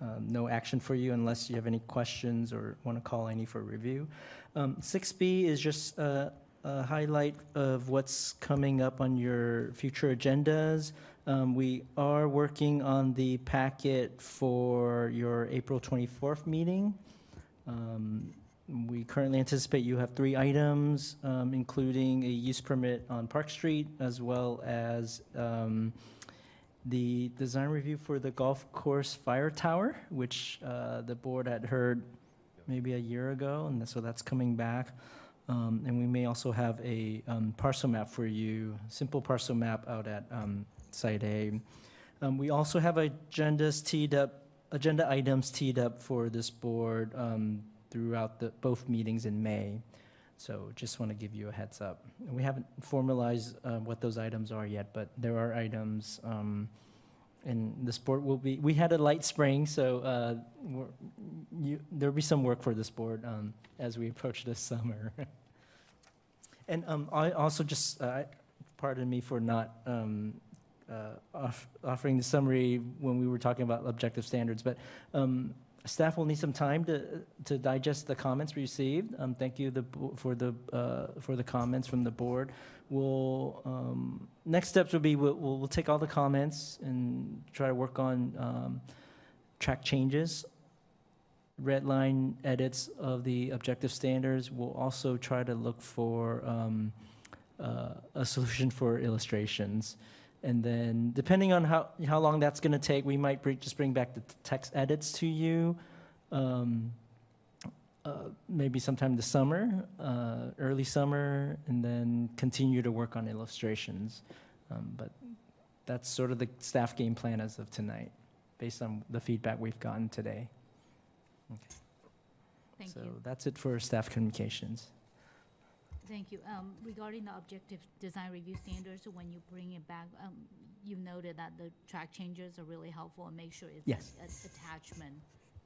Um, No action for you unless you have any questions or want to call any for review. Um, 6B is just uh, a highlight of what's coming up on your future agendas. Um, We are working on the packet for your April 24th meeting. Um, we currently anticipate you have three items, um, including a use permit on Park Street, as well as um, the design review for the golf course fire tower, which uh, the board had heard maybe a year ago, and so that's coming back. Um, And we may also have a um, parcel map for you, simple parcel map out at um, Site A. Um, We also have agendas teed up, agenda items teed up for this board um, throughout the, both meetings in May. So just want to give you a heads up. We haven't formalized uh, what those items are yet, but there are items, um, and the sport will be, we had a light spring, so uh, you- there'll be some work for this board um, as we approach this summer. And um, I also just, uh, pardon me for not um, uh, off- offering the summary when we were talking about objective standards, but um, Staff will need some time to, to digest the comments received. Um, thank you the, for the, uh, for the comments from the board. We'll, um, next steps will be, we'll, we'll we'll take all the comments and try to work on, um, track changes, red line edits of the objective standards. We'll also try to look for, um, uh, a solution for illustrations. And then, depending on how, how long that's going to take, we might bring, just bring back the text edits to you. Um, uh, maybe sometime this summer, uh, early summer, and then continue to work on illustrations. Um, but that's sort of the staff game plan as of tonight, based on the feedback we've gotten today. Thank so you. that's it for staff communications. Thank you. Um, Regarding the objective design review standards, when you bring it back, um, you noted that the track changes are really helpful and make sure it's Yes. an attachment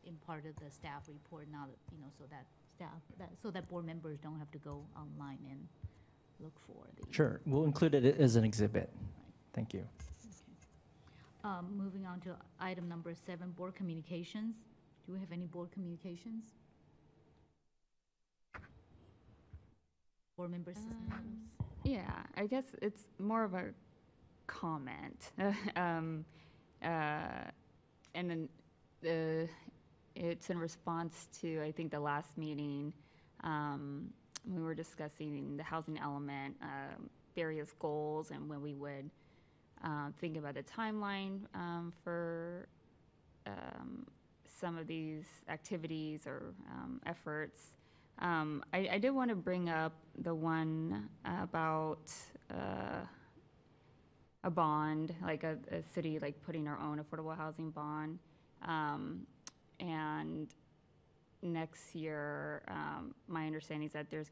in part of the staff report, not, you know, so that staff, that, so that board members don't have to go online and look for the. Sure, we'll include it as an exhibit. Thank you. Um, Moving on to item number seven, board communications. Do we have any board communications? Board members? Um, Yeah, I guess it's more of a comment. um, uh, and then the, it's in response to, I think, the last meeting, um, we were discussing the housing element, um, various goals, and when we would uh, think about the timeline um, for um, some of these activities or um, efforts. Um, I, I did want to bring up the one about uh, a bond, like a, a city like putting our own affordable housing bond. Um, and next year, um, my understanding is that there's,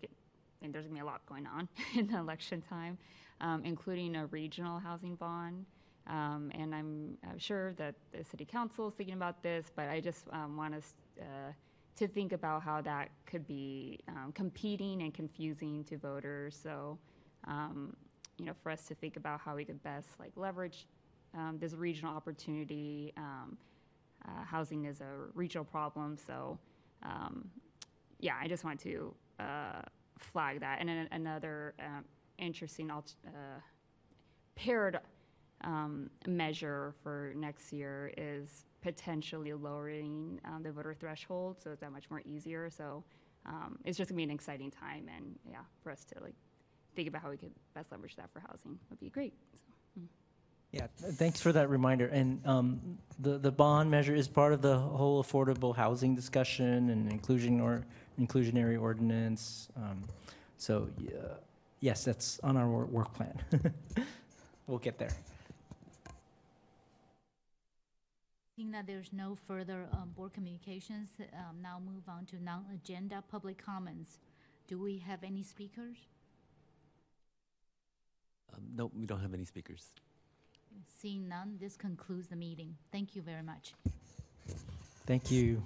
and there's gonna be a lot going on in the election time, um, including a regional housing bond. Um, and I'm uh, sure that the city council is thinking about this, but I just um, want to. uh, to think about how that could be um, competing and confusing to voters. So, um, you know, for us to think about how we could best like leverage um, this regional opportunity. Um, uh, housing is a regional problem, so um, yeah, I just want to uh, flag that. And then another um, interesting alt- uh, paired measure for next year is potentially lowering um, the voter threshold, so it's that much more easier. So um, it's just gonna be an exciting time, and yeah, for us to like think about how we could best leverage that for housing would be great. So. Yeah, thanks for that reminder. And um, the, the bond measure is part of the whole affordable housing discussion and inclusion or inclusionary ordinance. Um, So, yes, that's on our wor- work plan. We'll get there. Seeing that there's no further um, board communications, um, now move on to non-agenda public comments. Do we have any speakers? Um, no, we don't have any speakers. Seeing none, this concludes the meeting. Thank you very much. Thank you.